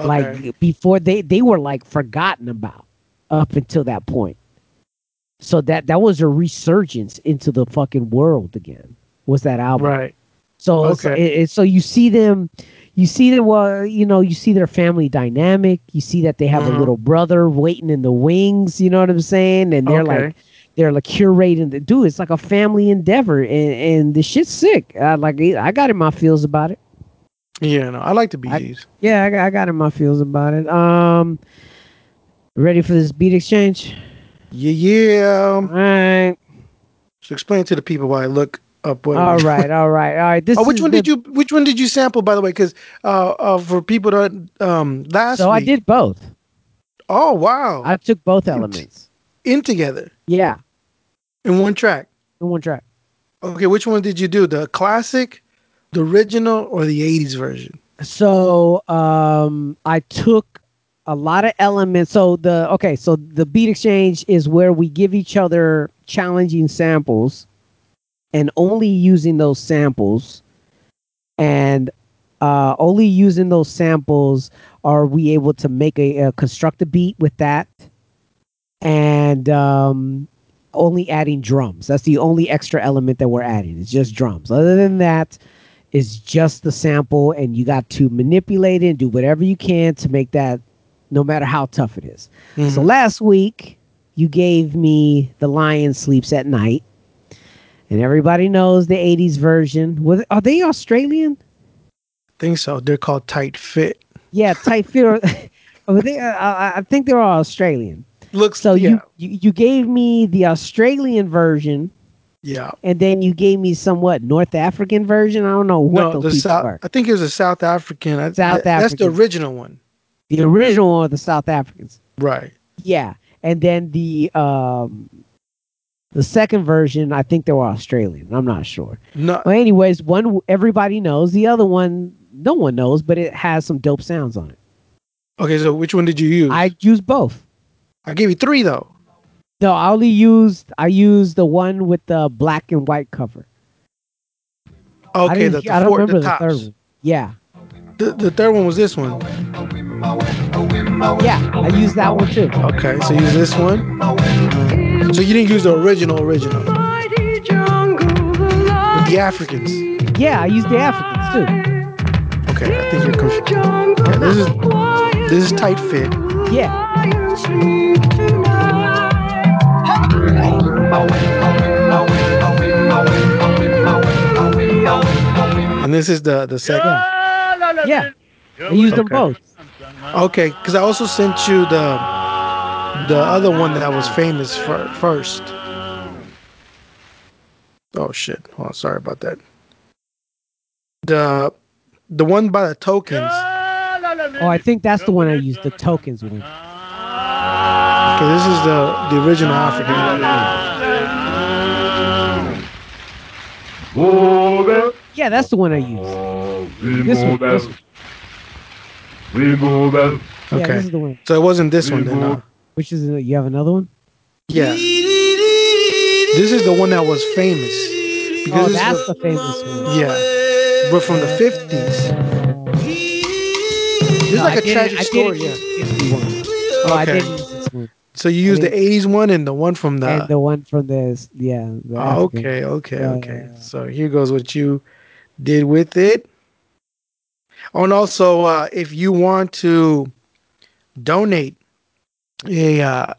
Okay. Like before they they were like forgotten about up until that point. So that that was a resurgence into the fucking world again. Was that album? right. So it's- Okay. it, it- so you see them, you see them. Well, you know, you see their family dynamic. You see that they have Mhm. a little brother waiting in the wings. You know what I'm saying? And they're Okay. like, they're like curating the dude. It's like a family endeavor, and and the shit's sick. I like, I got in my feels about it. Yeah, no, I like the Bee I- Yeah, I, got- I got in my feels about it. Um, Ready for this beat exchange? Yeah, yeah. All right. So explain to the people why I look up. What All right. All right. All right. This Oh, which one the- did you? Which one did you sample, by the way? Because uh, uh, for people that um last So I did both. Oh wow! I took both elements. in together Yeah, in one track. in one track. Okay, which one did you do? The classic, the original, or the '80s version? So um, I took a lot of elements. So the okay, so the beat exchange is where we give each other challenging samples, and only using those samples, and uh, only using those samples are we able to make a, a construct a beat with that, and um, only adding drums. That's the only extra element that we're adding. It's just drums. Other than that, is just the sample and you got to manipulate it and do whatever you can to make that no matter how tough it is. So Mhm. last week you gave me The Lion Sleeps at Night. And everybody knows the 80s version. Was are they Australian? I think so. They're called Tight Fit. Yeah, tight fit. or- [laughs] they, uh, I I think they're all Australian. Looks So yeah, you, you you gave me the Australian version, yeah. and then you gave me somewhat North African version. I don't know what No, those the people South. are. I think it was a South African. I- South African That's the original one, The original one, of the South Africans. right? Yeah, and then the um the second version, I think they were Australian. I'm not sure. No, Well, anyways, one everybody knows. The other one, no one knows, but it has some dope sounds on it. okay. So which one did you use? I used both. I gave you three though. No, I only used I used the one with the black and white cover. Okay, didn't- the, the, I don't four, remember the the, third one. Yeah, The, the third one was this one. Yeah, I use that one too. Okay, so use this one. So you didn't use the original original the Africans. Yeah, I used the Africans too. Okay, I think you're confused. Yeah, this is this is tight fit. Yeah, And this is the the second. yeah, I used them both. Okay, because I also sent you the the other one that was famous for first. Oh shit! Oh, sorry about that. The the one by the tokens. Oh, I think that's the one I used, the tokens one. Okay, this is the the original African. Yeah, that's the one I used. This one, this one. Yeah, Okay, this is the one. so it wasn't this one then. No. Which is you have another one? Yeah. This is the one that was famous. Oh, this is that's the- the famous one. yeah, but from the fifties. This is No, like I a didn't- tragic I story. didn't Yeah. use the 50 one. Oh, I Okay. didn't use this one. So you used I the '80s one and the one from the. and the one from this, yeah. the ah, Oh, African. okay, okay, Yeah, okay. yeah, yeah. So here goes what you did with it. Oh, and also, uh, if you want to donate a uh,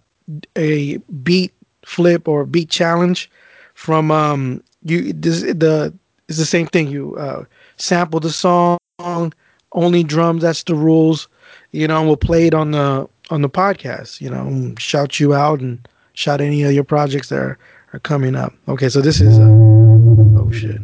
a beat flip or beat challenge from um you this the it's the same thing. You uh, sample the song, only drums. That's the rules. You know, and we'll play it on the on the podcast. You know, shout you out and shout any of your projects that are, are coming up. Okay, so this is uh, oh shit.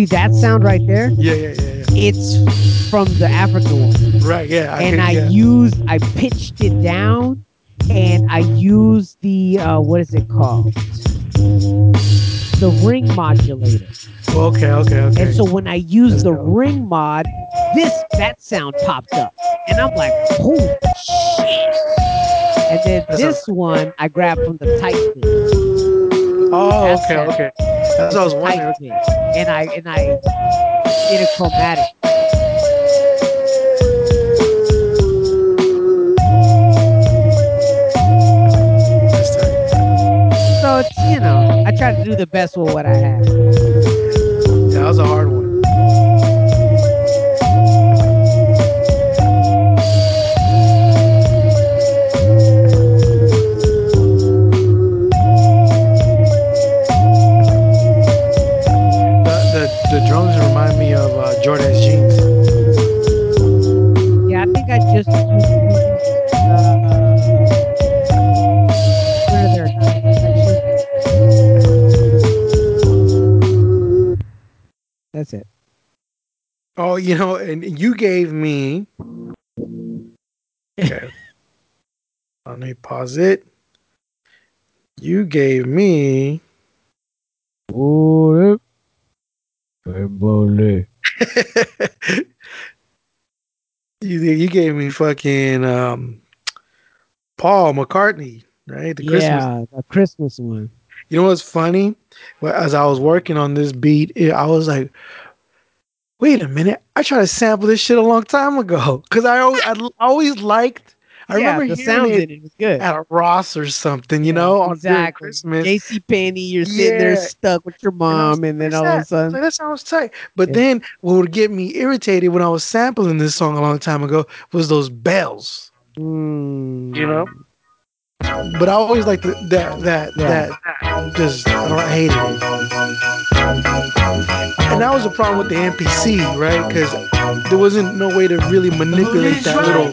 See that sound right there? Yeah, yeah, yeah, yeah. It's from the African one. Right, yeah. and can- I yeah. used I pitched it down and I used the uh what is it called? The ring modulator. Okay, okay, okay. And so when I used the ring mod, this that sound popped up. And I'm like, holy shit. And then That's this one I grabbed from the Titan. oh, that's okay, okay. That's what I was It's wondering. tight, and I and I did it chromatic. That's. So it's you know I try to do the best with what I have. Yeah, that was a hard one. The, drums remind me of uh, Jordan's jeans. Yeah, I think I just used uh, where are their That's it. Oh, you know, and you gave me. Okay. [laughs] Let me pause it. You gave me. Oh, [laughs] you you gave me fucking um, Paul McCartney, right? The Christmas. yeah, the Christmas one. You know what's funny? As I was working on this beat, I was like, "Wait a minute! I tried to sample this shit a long time ago because I always I l- always liked. I yeah, remember the it in it was good. at a Ross or something, you Yeah, know, on exactly. Christmas. JC Penney, you're sitting there stuck with your And was mom, and then "What's all of a that?" I was sudden, like, that sounds tight. But then what would get me irritated when I was sampling this song a long time ago was those bells. mm, You know? But I always like the, that that Yeah. that just I don't I hated it. And that was the problem with the MPC, right? Because there wasn't no way to really manipulate that little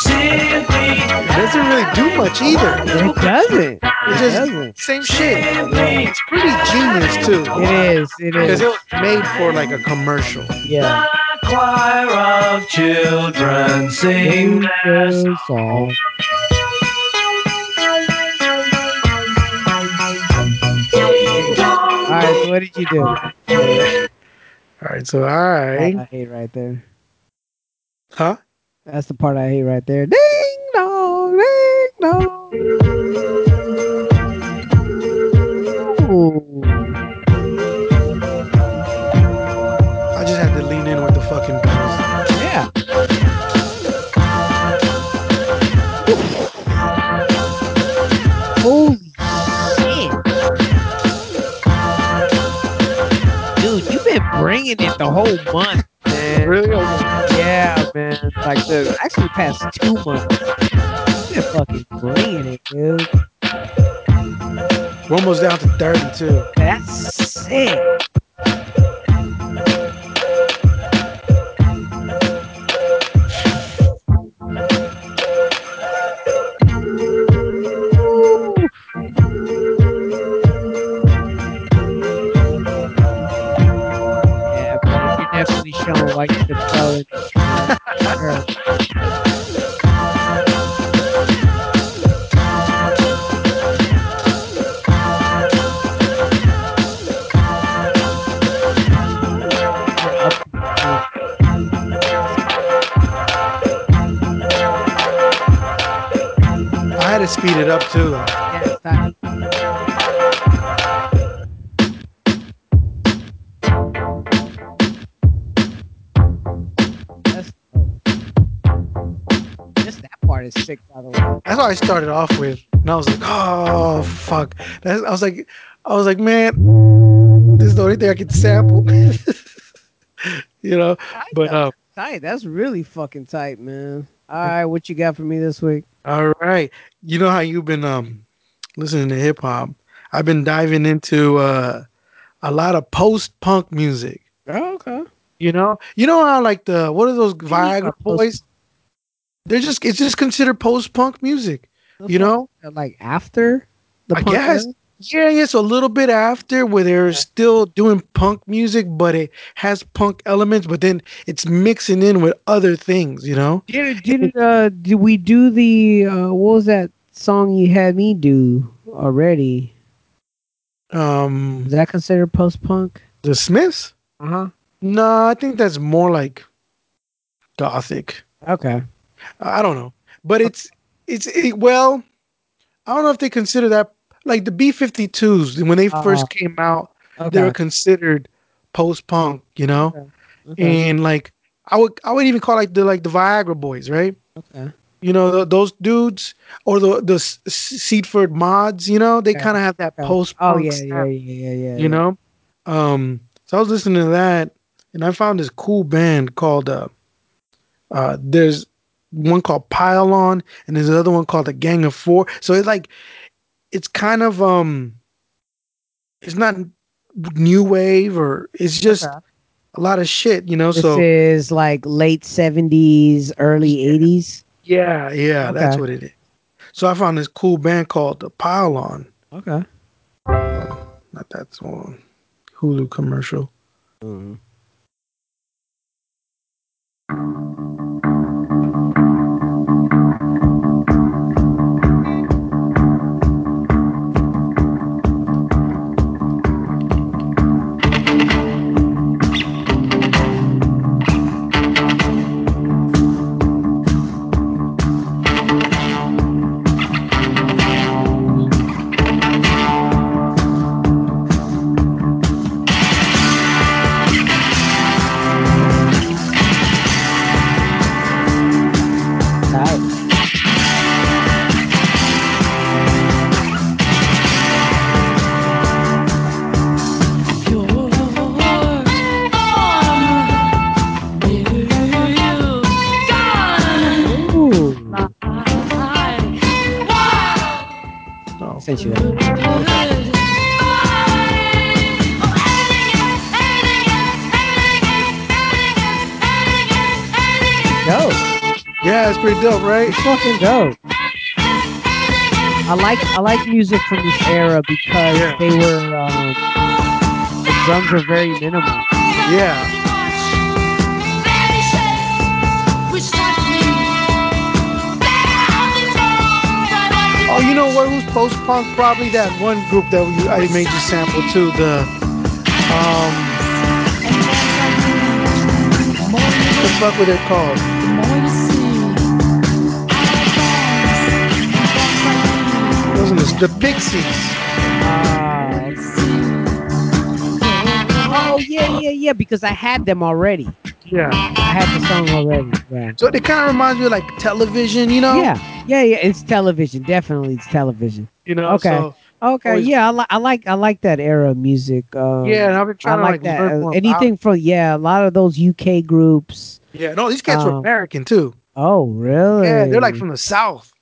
Simply it doesn't really do much either. it doesn't. It It just doesn't. same shit. It's pretty genius too. It is. It Because it was made for like a commercial. Yeah. The choir of children sing their song. All right. So what did you do? All right, so all right, I hate right there. huh? That's the part I hate right there. Ding dong, ding dong. Ooh. I just had to lean in with the fucking bells. Yeah. Holy shit. Dude, you've been bringing it the whole month, man. Really? Um, yeah, man. Like the actually past two months. You're fucking bringing it, dude. We're almost down to thirty too. That's sick. You're definitely showing why you've been throwing. Sure. I had to speed it up too. Yeah, is sick, by the way. That's what I started off with, and I was like, "Oh fuck!" That's, I was like, "I was like, man, this is the only thing I can sample." [laughs] you know, Tight, but uh, tight. That's really fucking tight, man. All right, what you got for me this week? all right, you know how you've been um listening to hip hop. I've been diving into uh a lot of post punk music. Oh, okay. You know, you know how like the what are those Viagra boys? They're just it's just considered post punk music. You know, like after the I punk guess. era? Yeah, yeah. So a little bit after where they're still doing punk music, but it has punk elements, but then it's mixing in with other things, you know? Did did uh did we do the uh what was that song you had me do already? Um Is that considered post punk? the Smiths? Uh huh. No, I think that's more like gothic. Okay. I don't know. But it's it's it, well, I don't know if they consider that like the B52s when they Uh, first came out, Okay. they were considered post punk, you know? okay. And like I would I would even call like the like the Viagra boys, right? okay. You know, th those dudes or the the S- Sleaford Mods, you know, they Okay. kind of have that Okay. post Oh yeah, yeah, yeah, yeah, yeah. you know um so i was listening to that and i found this cool band called uh uh there's one called pylon and there's another one called the gang of four so it's like it's kind of um it's not new wave or it's just Okay. a lot of shit you know This so is like late seventies, early eighties. yeah yeah that's what it is so i found this cool band called the pylon Okay. not that one hulu commercial Tight. No Sent you. Dope. yeah it's pretty dope right It's fucking dope. I like I like music from this era because Yeah. they were um, the drums were very minimal. yeah Oh, you know what? Who's post punk? Probably that one group that we, I made you sample too. The um, what the fuck were they called? Wasn't this the Pixies? Uh, oh yeah, yeah, yeah. Because I had them already. Yeah. I had the song already. Yeah. So it kind of reminds me of like television, you know? Yeah, yeah, yeah. It's television. Definitely, it's television. You know. Okay. So, Okay, Always- yeah, I, li- I like I like that era of music. Um, yeah, and I've been I trying like to like that. learn Uh, Anything from yeah, a lot of those UK groups. Yeah. No, these cats were Um, American too. Oh, really? Yeah, they're like from the South.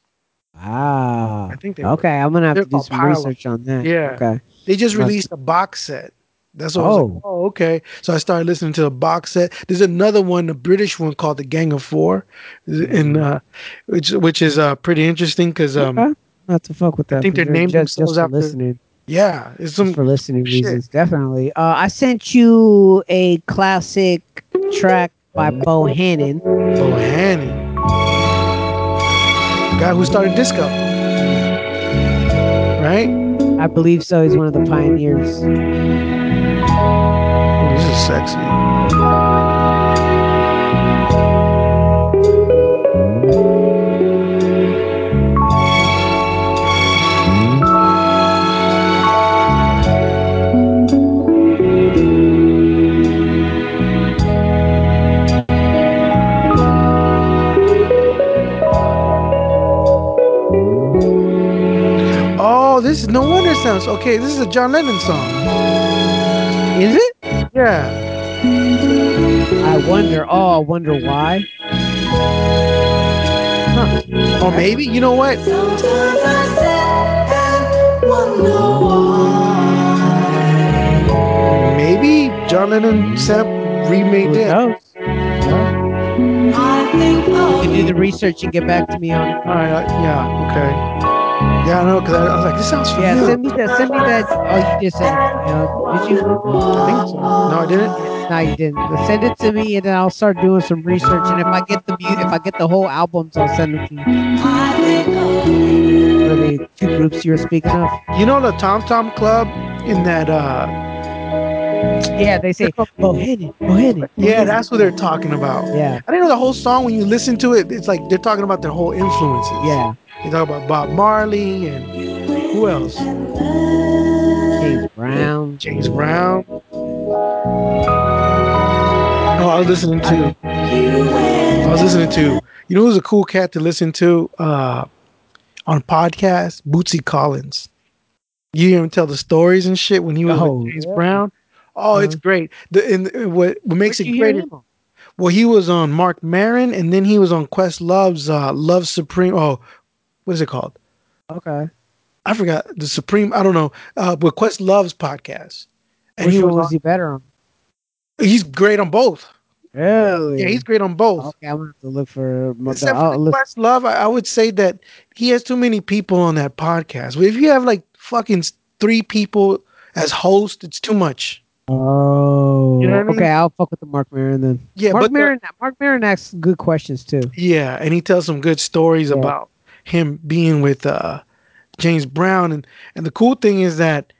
Wow. I think they were. Okay, I'm gonna have They're to do some Pylon. research on that. Yeah. Okay. They just Must- released a box set. That's what I was like, Oh. oh, okay. So I started listening to the box set. There's another one, a British one called The Gang of Four, and uh, which which is uh pretty interesting because um okay. Not to fuck with that. I think sure. named just, themselves just for after- listening. yeah, it's Just some for listening shit. reasons, definitely. Uh, I sent you a classic track by Bohannon. Bohannon, the guy who started disco, right? I believe so. He's one of the pioneers. This is sexy. Oh, this is no wonder sounds okay. This is a John Lennon song. Is it? Yeah. I wonder. Oh, I wonder why. Huh. Or maybe you know what? Sometimes I and wonder. Maybe John Lennon Sam remade that. knows? I think You can do the research and get back to me on it. All right, uh, yeah, okay. Yeah, I know, because I, I was like, this sounds familiar. Yeah, send me that. Send me that. Oh, you just sent it. to me. Did you? I think so. No, I didn't. No, you didn't. But send it to me, and then I'll start doing some research. And if I get the if I get the whole albums, I'll send them to you. For the two groups you were speaking of. You know the Tom Tom Club in that uh Yeah, they say Bohannon, Bohannon. yeah, that's what they're talking about. Yeah, I didn't know the whole song when you listen to it, it's like they're talking about their whole influences. yeah. They talk about Bob Marley and who else? James Brown. James Brown. Oh, I was listening to I was listening to you know who's a cool cat to listen to uh on podcast? Bootsy Collins. You hear him tell the stories and shit when he was Oh, with James yeah. Brown. Oh, it's Uh-huh. great. The and what what makes Where'd it great? Well, he was on Marc Maron, and then he was on Questlove's uh, Love Supreme. Oh, what is it called? Okay. I forgot the Supreme. I don't know. Uh, but Questlove's podcast, and Which he one was. was he better on? he's great on both. Really? Yeah, he's great on both. Okay, I'm gonna have to look for. my- Except for look- Quest Love, I, I would say that he has too many people on that podcast. If you have like fucking three people as hosts, it's too much. Oh, You know I mean? okay. I'll fuck with the Marc Maron then. Yeah, Marc Maron. Marc Maron asks good questions too. Yeah, and he tells some good stories Yeah. about him being with uh James Brown and and the cool thing is that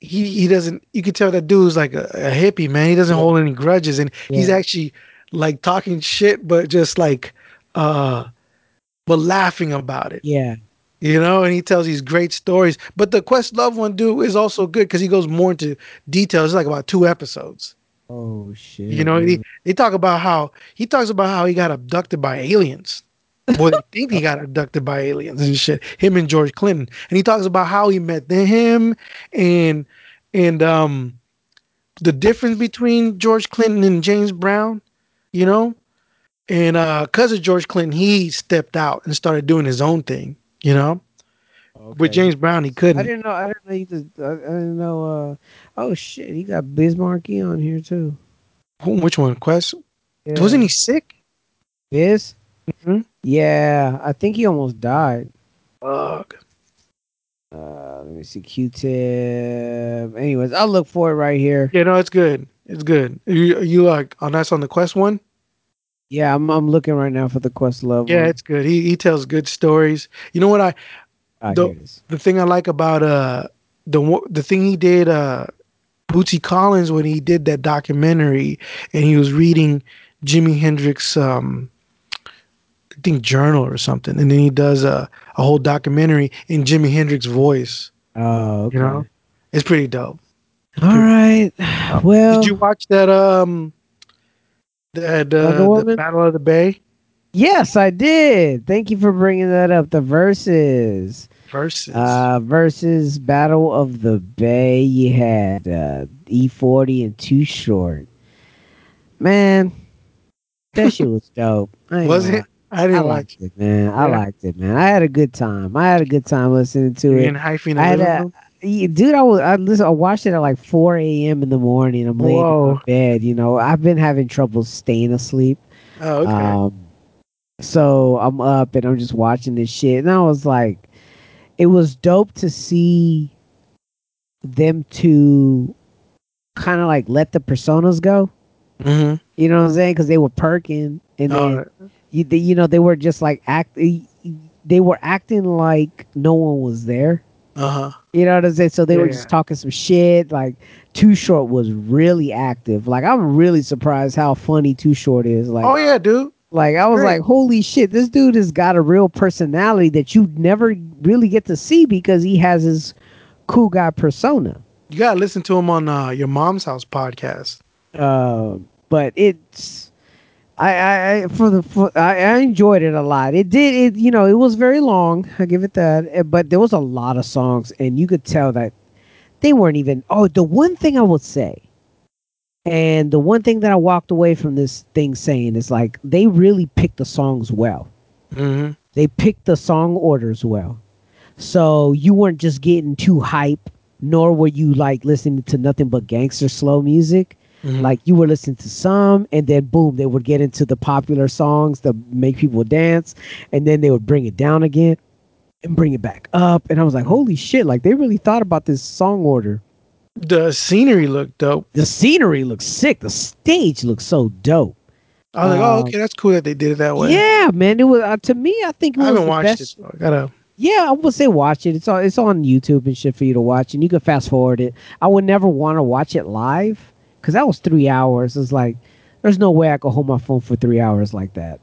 he he doesn't you can tell that dude's like a, a hippie man he doesn't Yeah. hold any grudges and he's actually like talking shit but just like uh but laughing about it Yeah. you know and he tells these great stories but the Questlove one dude is also good because he goes more into details it's like about two episodes Oh shit. you know, he, they talk about how he talks about how he got abducted by aliens. Well, they think he got abducted by aliens and shit. Him and George Clinton, and he talks about how he met him and and um the difference between George Clinton and James Brown. You know, and uh, because of George Clinton, he stepped out and started doing his own thing. You know, with James Brown, he couldn't. I didn't know. I didn't know. I, I didn't know. Uh, oh shit, he got Biz Markie on here too. Which one? Quest? Yeah. Wasn't he sick? Biz? Mhm. Yeah, I think he almost died. Fuck. Uh, let me see. Q-tip. Anyways, I'll look for it right here. Yeah, no, it's good. It's good. You you like on that's on the Quest one? Yeah, I'm I'm looking right now for the Quest level. Yeah, it's good. He he tells good stories. You know what I Ah, the- here it is. the thing I like about uh the the thing he did uh Bootsy Collins when he did that documentary and he was reading Jimi Hendrix um I think journal or something and then he does a a whole documentary in Jimi Hendrix voice. Oh, okay. You know, it's pretty dope. All right. Well, Did you watch that um that uh, the? Battle of the Bay yes, I did. Thank you for bringing that up. The verses. versus? Uh, versus Battle of the Bay. You had uh, E40 and Too Short. Man, that shit was dope. I was it? I didn't watch. liked it, man. I Yeah. liked it, man. I had a good time. I had a good time listening to You it. in hyphy in I had a- dude, I was I listen. I watched it at like 4 a.m. in the morning. I'm laying in my bed. You know, I've been having trouble staying asleep. Oh, okay. Um, so I'm up and I'm just watching this shit, and I was like, it was dope to see them to kind of like let the personas go. mm-hmm. You know what I'm saying? Because they were perking, and then Oh, you, they, you know they were just like act. They were acting like no one was there. uh huh. You know what I'm saying? So they were just talking some shit. Like Too Short was really active. Like I'm really surprised how funny Too Short is. Like oh yeah, dude. like I was Great. like, holy shit, this dude has got a real personality that you never really get to see because he has his cool guy persona. You gotta listen to him on uh, your mom's house podcast. Uh, but it's I, I, for the for, I, I enjoyed it a lot. It did it you know it was very long. I give it that, eh, but there was a lot of songs, and you could tell that they weren't even. Oh, the one thing I would say, and the one thing that I walked away from this thing saying is like they really picked the songs well. Mm-hmm. they picked the song orders well. So you weren't just getting too hype, nor were you like listening to nothing but gangster slow music. Mhm. Like you were listening to some, and then boom, they would get into the popular songs that make people dance, and then they would bring it down again. and bring it back up. And I was like, holy shit! Like they really thought about this song order. The scenery looked dope. The scenery looks sick. The stage looks so dope. I was like, oh, Um, okay, that's cool that they did it that way. Yeah, man. It was uh, to me. I think it I haven't watched best. it. So I gotta. Yeah, I would say watch it. It's on it's on YouTube and shit for you to watch, and you can fast forward it. I would never want to watch it live because that was three hours. It's like there's no way I could hold my phone for three hours like that.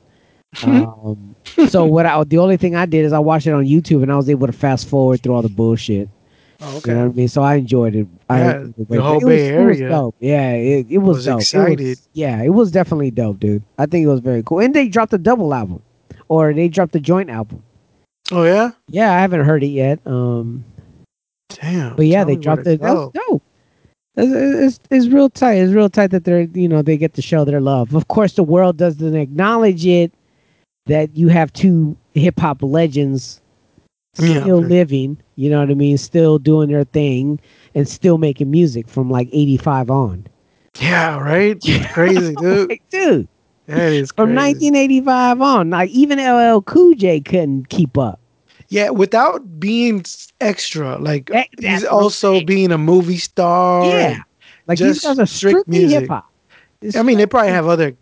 [laughs] um, so what I the only thing I did is I watched it on YouTube and I was able to fast forward through all the bullshit. Oh, You know what I mean? So I enjoyed it. I, Yeah, enjoyed it. the whole It was- Bay it Area dope. Yeah, it, it was, was dope. It was- excited. yeah, it was definitely dope, dude. I think it was very cool. And they dropped a double album, or they dropped a joint album. Oh yeah. Yeah, I haven't heard it yet. Um, Damn. but yeah, they dropped it. That was dope. It's, it's, it's real tight. It's real tight that they're you know they get to show their love. Of course, the world doesn't acknowledge it that you have two hip hop legends still okay. living. You know what I mean? Still doing their thing and still making music from like '85 on. Yeah, right. [laughs] Crazy, dude. Like, dude, That is from crazy. 1985 on, like even LL Cool J couldn't keep up. Yeah, without being extra, like That- he's that's what I'm also saying. being a movie star. yeah, like just guys are strict strictly music. hip hop. I mean, they probably have other.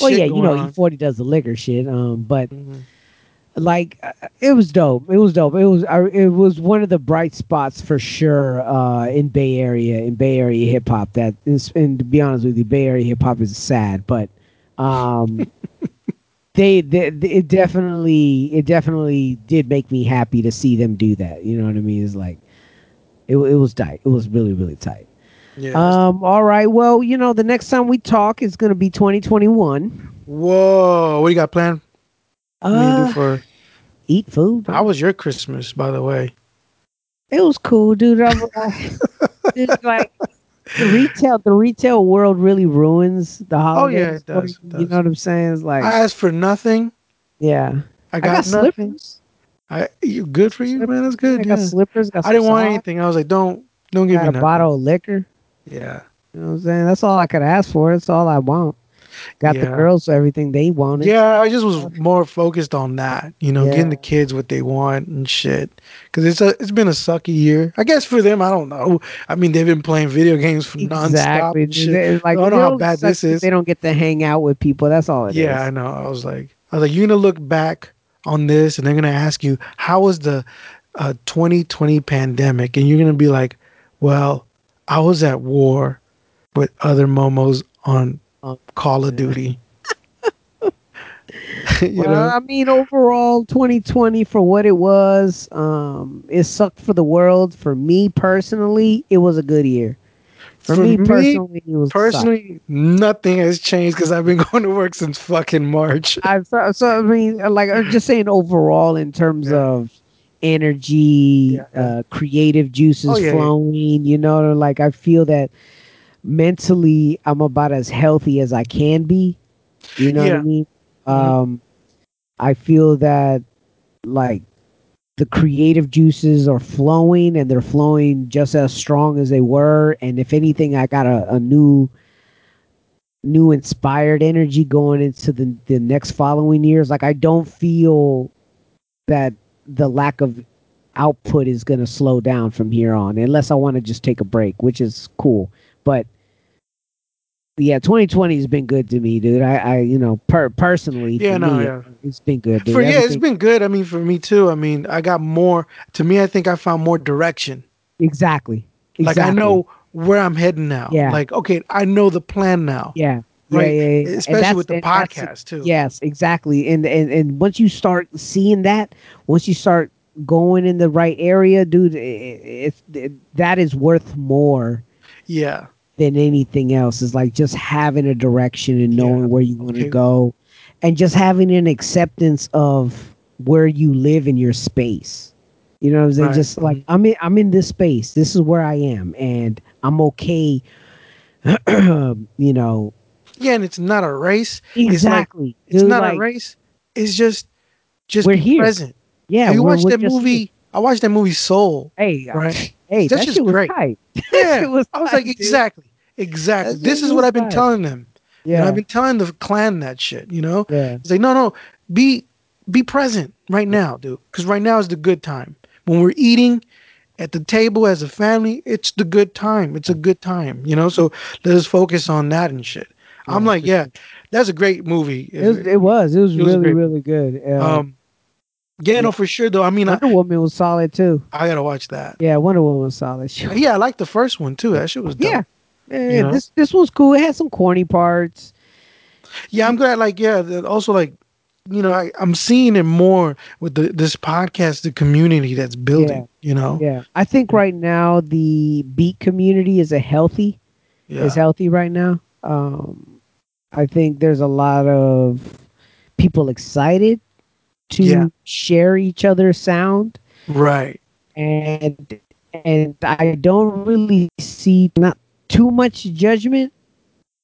Well, yeah, you know, on. E40 does the liquor shit. Um, but Mhm. like, uh, it was dope. It was dope. It was, I, it was one of the bright spots for sure. Uh, in Bay Area, in Bay Area hip hop. That is, and to be honest with you, Bay Area hip hop is sad, but um, [laughs] they, they, they, it definitely, it definitely did make me happy to see them do that. You know what I mean? It's like, it, it was tight. It was really, really tight. Yeah. Um, all right. Well, you know, the next time we talk is going to be 2021. Whoa, what do you got planned? Uh, for? eat food. How was your Christmas, by the way? It was cool, dude. I'm like, [laughs] it's like the retail, the retail world really ruins the holidays. Oh, yeah, it does, you, it You know what I'm saying? It's like, I asked for nothing. yeah, I I got, got nothing. slippers. I you good for you, man. That's I good. got slippers. Got I didn't want socks, anything. I was like, don't don't give Got me a nothing. bottle of liquor. Yeah. You know what I'm saying? That's all I could ask for. That's all I want. Got the girls everything they wanted. Yeah, I just was more focused on that, you know, Yeah. getting the kids what they want and shit. Because it's a, it's been a sucky year. I guess for them, I don't know. I mean, they've been playing video games for nonstop exactly. and shit. Like, I don't know how bad this is. They don't get to hang out with people. That's all it is. yeah, I know. I was like, I was like, you're gonna look back on this, and they're gonna ask you how was the uh, 2020 pandemic, and you're gonna be like, well, I was at war with other momos on Oh, Call of Duty. [laughs] you well, know, I mean, overall, 2020 for what it was, um, it sucked for the world. For me personally, it was a good year. For, For me, me, personally, it was personally, nothing has changed because I've been [laughs] going to work since fucking March. I so, so I mean, like I'm just saying overall in terms Yeah. of energy, Yeah, uh, creative juices Oh, yeah. flowing. You know, like I feel that mentally I'm about as healthy as I can be. You know what I mean? Mhm. Um, I feel that like the creative juices are flowing and they're flowing just as strong as they were. And if anything, I got a, a new new inspired energy going into the, the next following years. Like I don't feel that the lack of output is going to slow down from here on unless I want to just take a break, which is cool. But yeah, 2020 has been good to me, dude. I, I you know, per personally, Yeah, no, me, yeah. it's been good. Dude. For yeah, it's been good. I mean, for me too. I mean, I got more. To me, I think I found more direction. exactly. Like I know where I'm heading now. Yeah. Like okay, I know the plan now. Yeah. Right. Yeah, yeah, yeah. Especially with the podcast too. Yes, exactly. And and and once you start seeing that, once you start going in the right area, dude, it, it's it, that is worth more Yeah. Than anything else. Is like just having a direction and knowing Yeah, where you want to okay. go, and just having an acceptance of where you live in your space. You know what I'm saying? Right. Just like I'm in I'm in this space. This is where I am, and I'm okay. [clears throat] you know Yeah, and it's not a race. It's like- exactly. It's not like, a race. It's just just We're be here. present. Yeah, you watched that movie? I watched that movie Soul. Hey, Right. Hey, that's that, was great. tight. [laughs] Yeah. Was I was tight, like, dude. exactly. Exactly. That This is what I've been tight. telling them. And Yeah, I've been telling the clan that shit, you know? yeah, It's like, no, no, be be present right now, dude. Because right now is the good time. When we're eating at the table as a family, it's the good time. It's a good time, you know. So let us focus on that and shit. I'm like, yeah, that's a great movie. It was, it was. It was It was really, really good. Um, yeah, no, for sure though. I mean, I, Wonder Woman was solid too. I gotta watch that. Yeah, Wonder Woman was solid. Yeah, I like the first one too. That shit was dope. Yeah. Yeah, You know? this this was cool. It had some corny parts. Yeah, I'm glad. Like, yeah, also like, you know, I, I'm seeing it more with the this podcast, the community that's building. You know, Yeah, I think right now the beat community is a healthy yeah, is healthy right now. Um, I think there's a lot of people excited to Yeah. share each other's sound, right. and and I don't really see not too much judgment.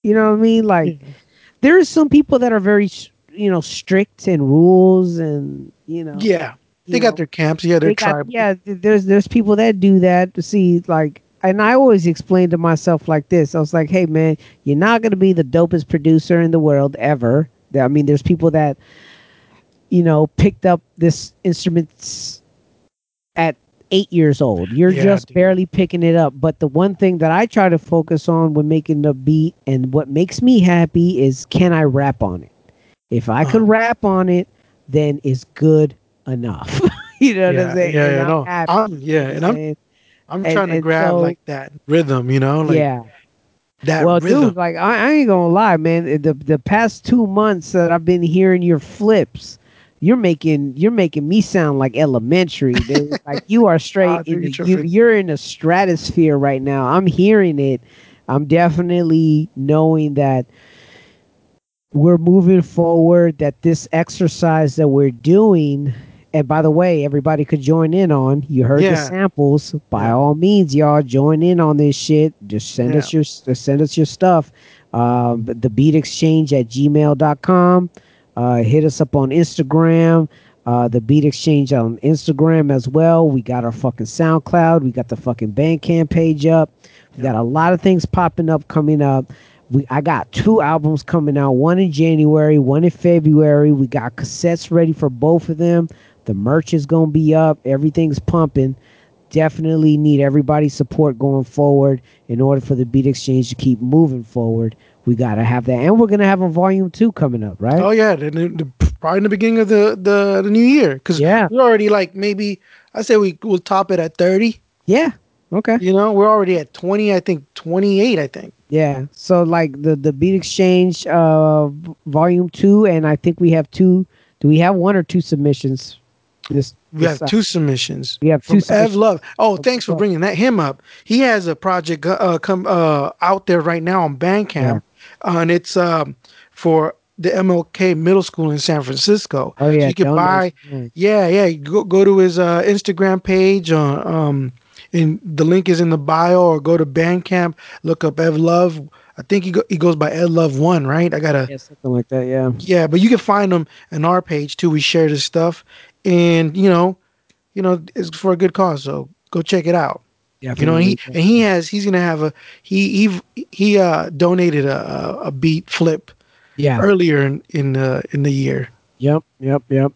You know what I mean? Like mm-hmm. there are some people that are very you know strict and rules and you know Yeah, they know, got their camps. Yeah, their tribe. yeah, there's there's people that do that to see like and I always explain to myself like this. I was like, "Hey man, you're not going to be the dopest producer in the world ever." I mean, there's people that you know picked up this instruments at 8 years old. You're Yeah, just dude. barely picking it up. But the one thing that I try to focus on when making the beat and what makes me happy is can I rap on it? If I could Uh-huh. rap on it, then it's good enough. [laughs] you know what I'm saying? yeah, And yeah, I'm no, happy, I'm, yeah, and I'm and- I'm and- trying to and grab so- like that rhythm. You know, like yeah. that Well, rhythm. dude, like I, I ain't gonna lie, man. The the past two months that I've been hearing your flips, you're making you're making me sound like elementary, dude. [laughs] like you are straight. In you're the, you, you're in a stratosphere right now. I'm hearing it. I'm definitely knowing that we're moving forward. That this exercise that we're doing. And by the way, everybody could join in on. You heard the samples. By Yeah. all means, y'all join in on this shit. Just send us your just send us your stuff. Um, the beat exchange at gmail.com. Uh, hit us up on Instagram. Uh, the beat exchange on Instagram as well. We got our fucking SoundCloud. We got the fucking Bandcamp page up. We got a lot of things popping up coming up. We I got two albums coming out. One in January, one in February. We got cassettes ready for both of them. The merch is gonna be up. Everything's pumping. Definitely need everybody's support going forward in order for the Beat Exchange to keep moving forward. We gotta have that, and we're gonna have a volume two coming up, right? Oh yeah, the, the, probably in the beginning of the the, the new year because Yeah. we're already like maybe I say we will top it at thirty. Yeah. Okay. You know, we're already at twenty. I think twenty eight. I think. Yeah. So like the the Beat Exchange uh volume 2 and I think we have two do we have one or two submissions this We this, have uh, two submissions. we have two from Ev. Love. Oh, thanks for bringing that him up. He has a project uh, come uh, out there right now on Bandcamp, uh, and it's um, for the MLK Middle School in San Francisco. Oh yeah. you can buy. Yeah, yeah. Go go to his uh, Instagram page. Uh, um, and the link is in the bio, or go to Bandcamp. Look up Ev Love. I think he go, he goes by Ed Love One, right? I gotta. Yeah, something like that, yeah. Yeah, but you can find him on our page too. We share this stuff, and you know, you know, it's for a good cause. So go check it out. Yeah. You know, and he and he has he's gonna have a he he he uh donated a a- beat flip Yeah. earlier in in uh, in the year. Yep, yep, yep.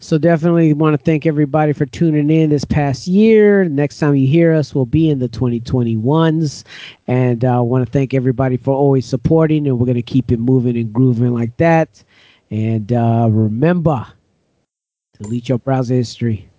So definitely want to thank everybody for tuning in this past year. Next time you hear us, we'll be in the 2021s. And I uh, want to thank everybody for always supporting, and we're going to keep it moving and grooving like that. And uh, remember, delete your browser history.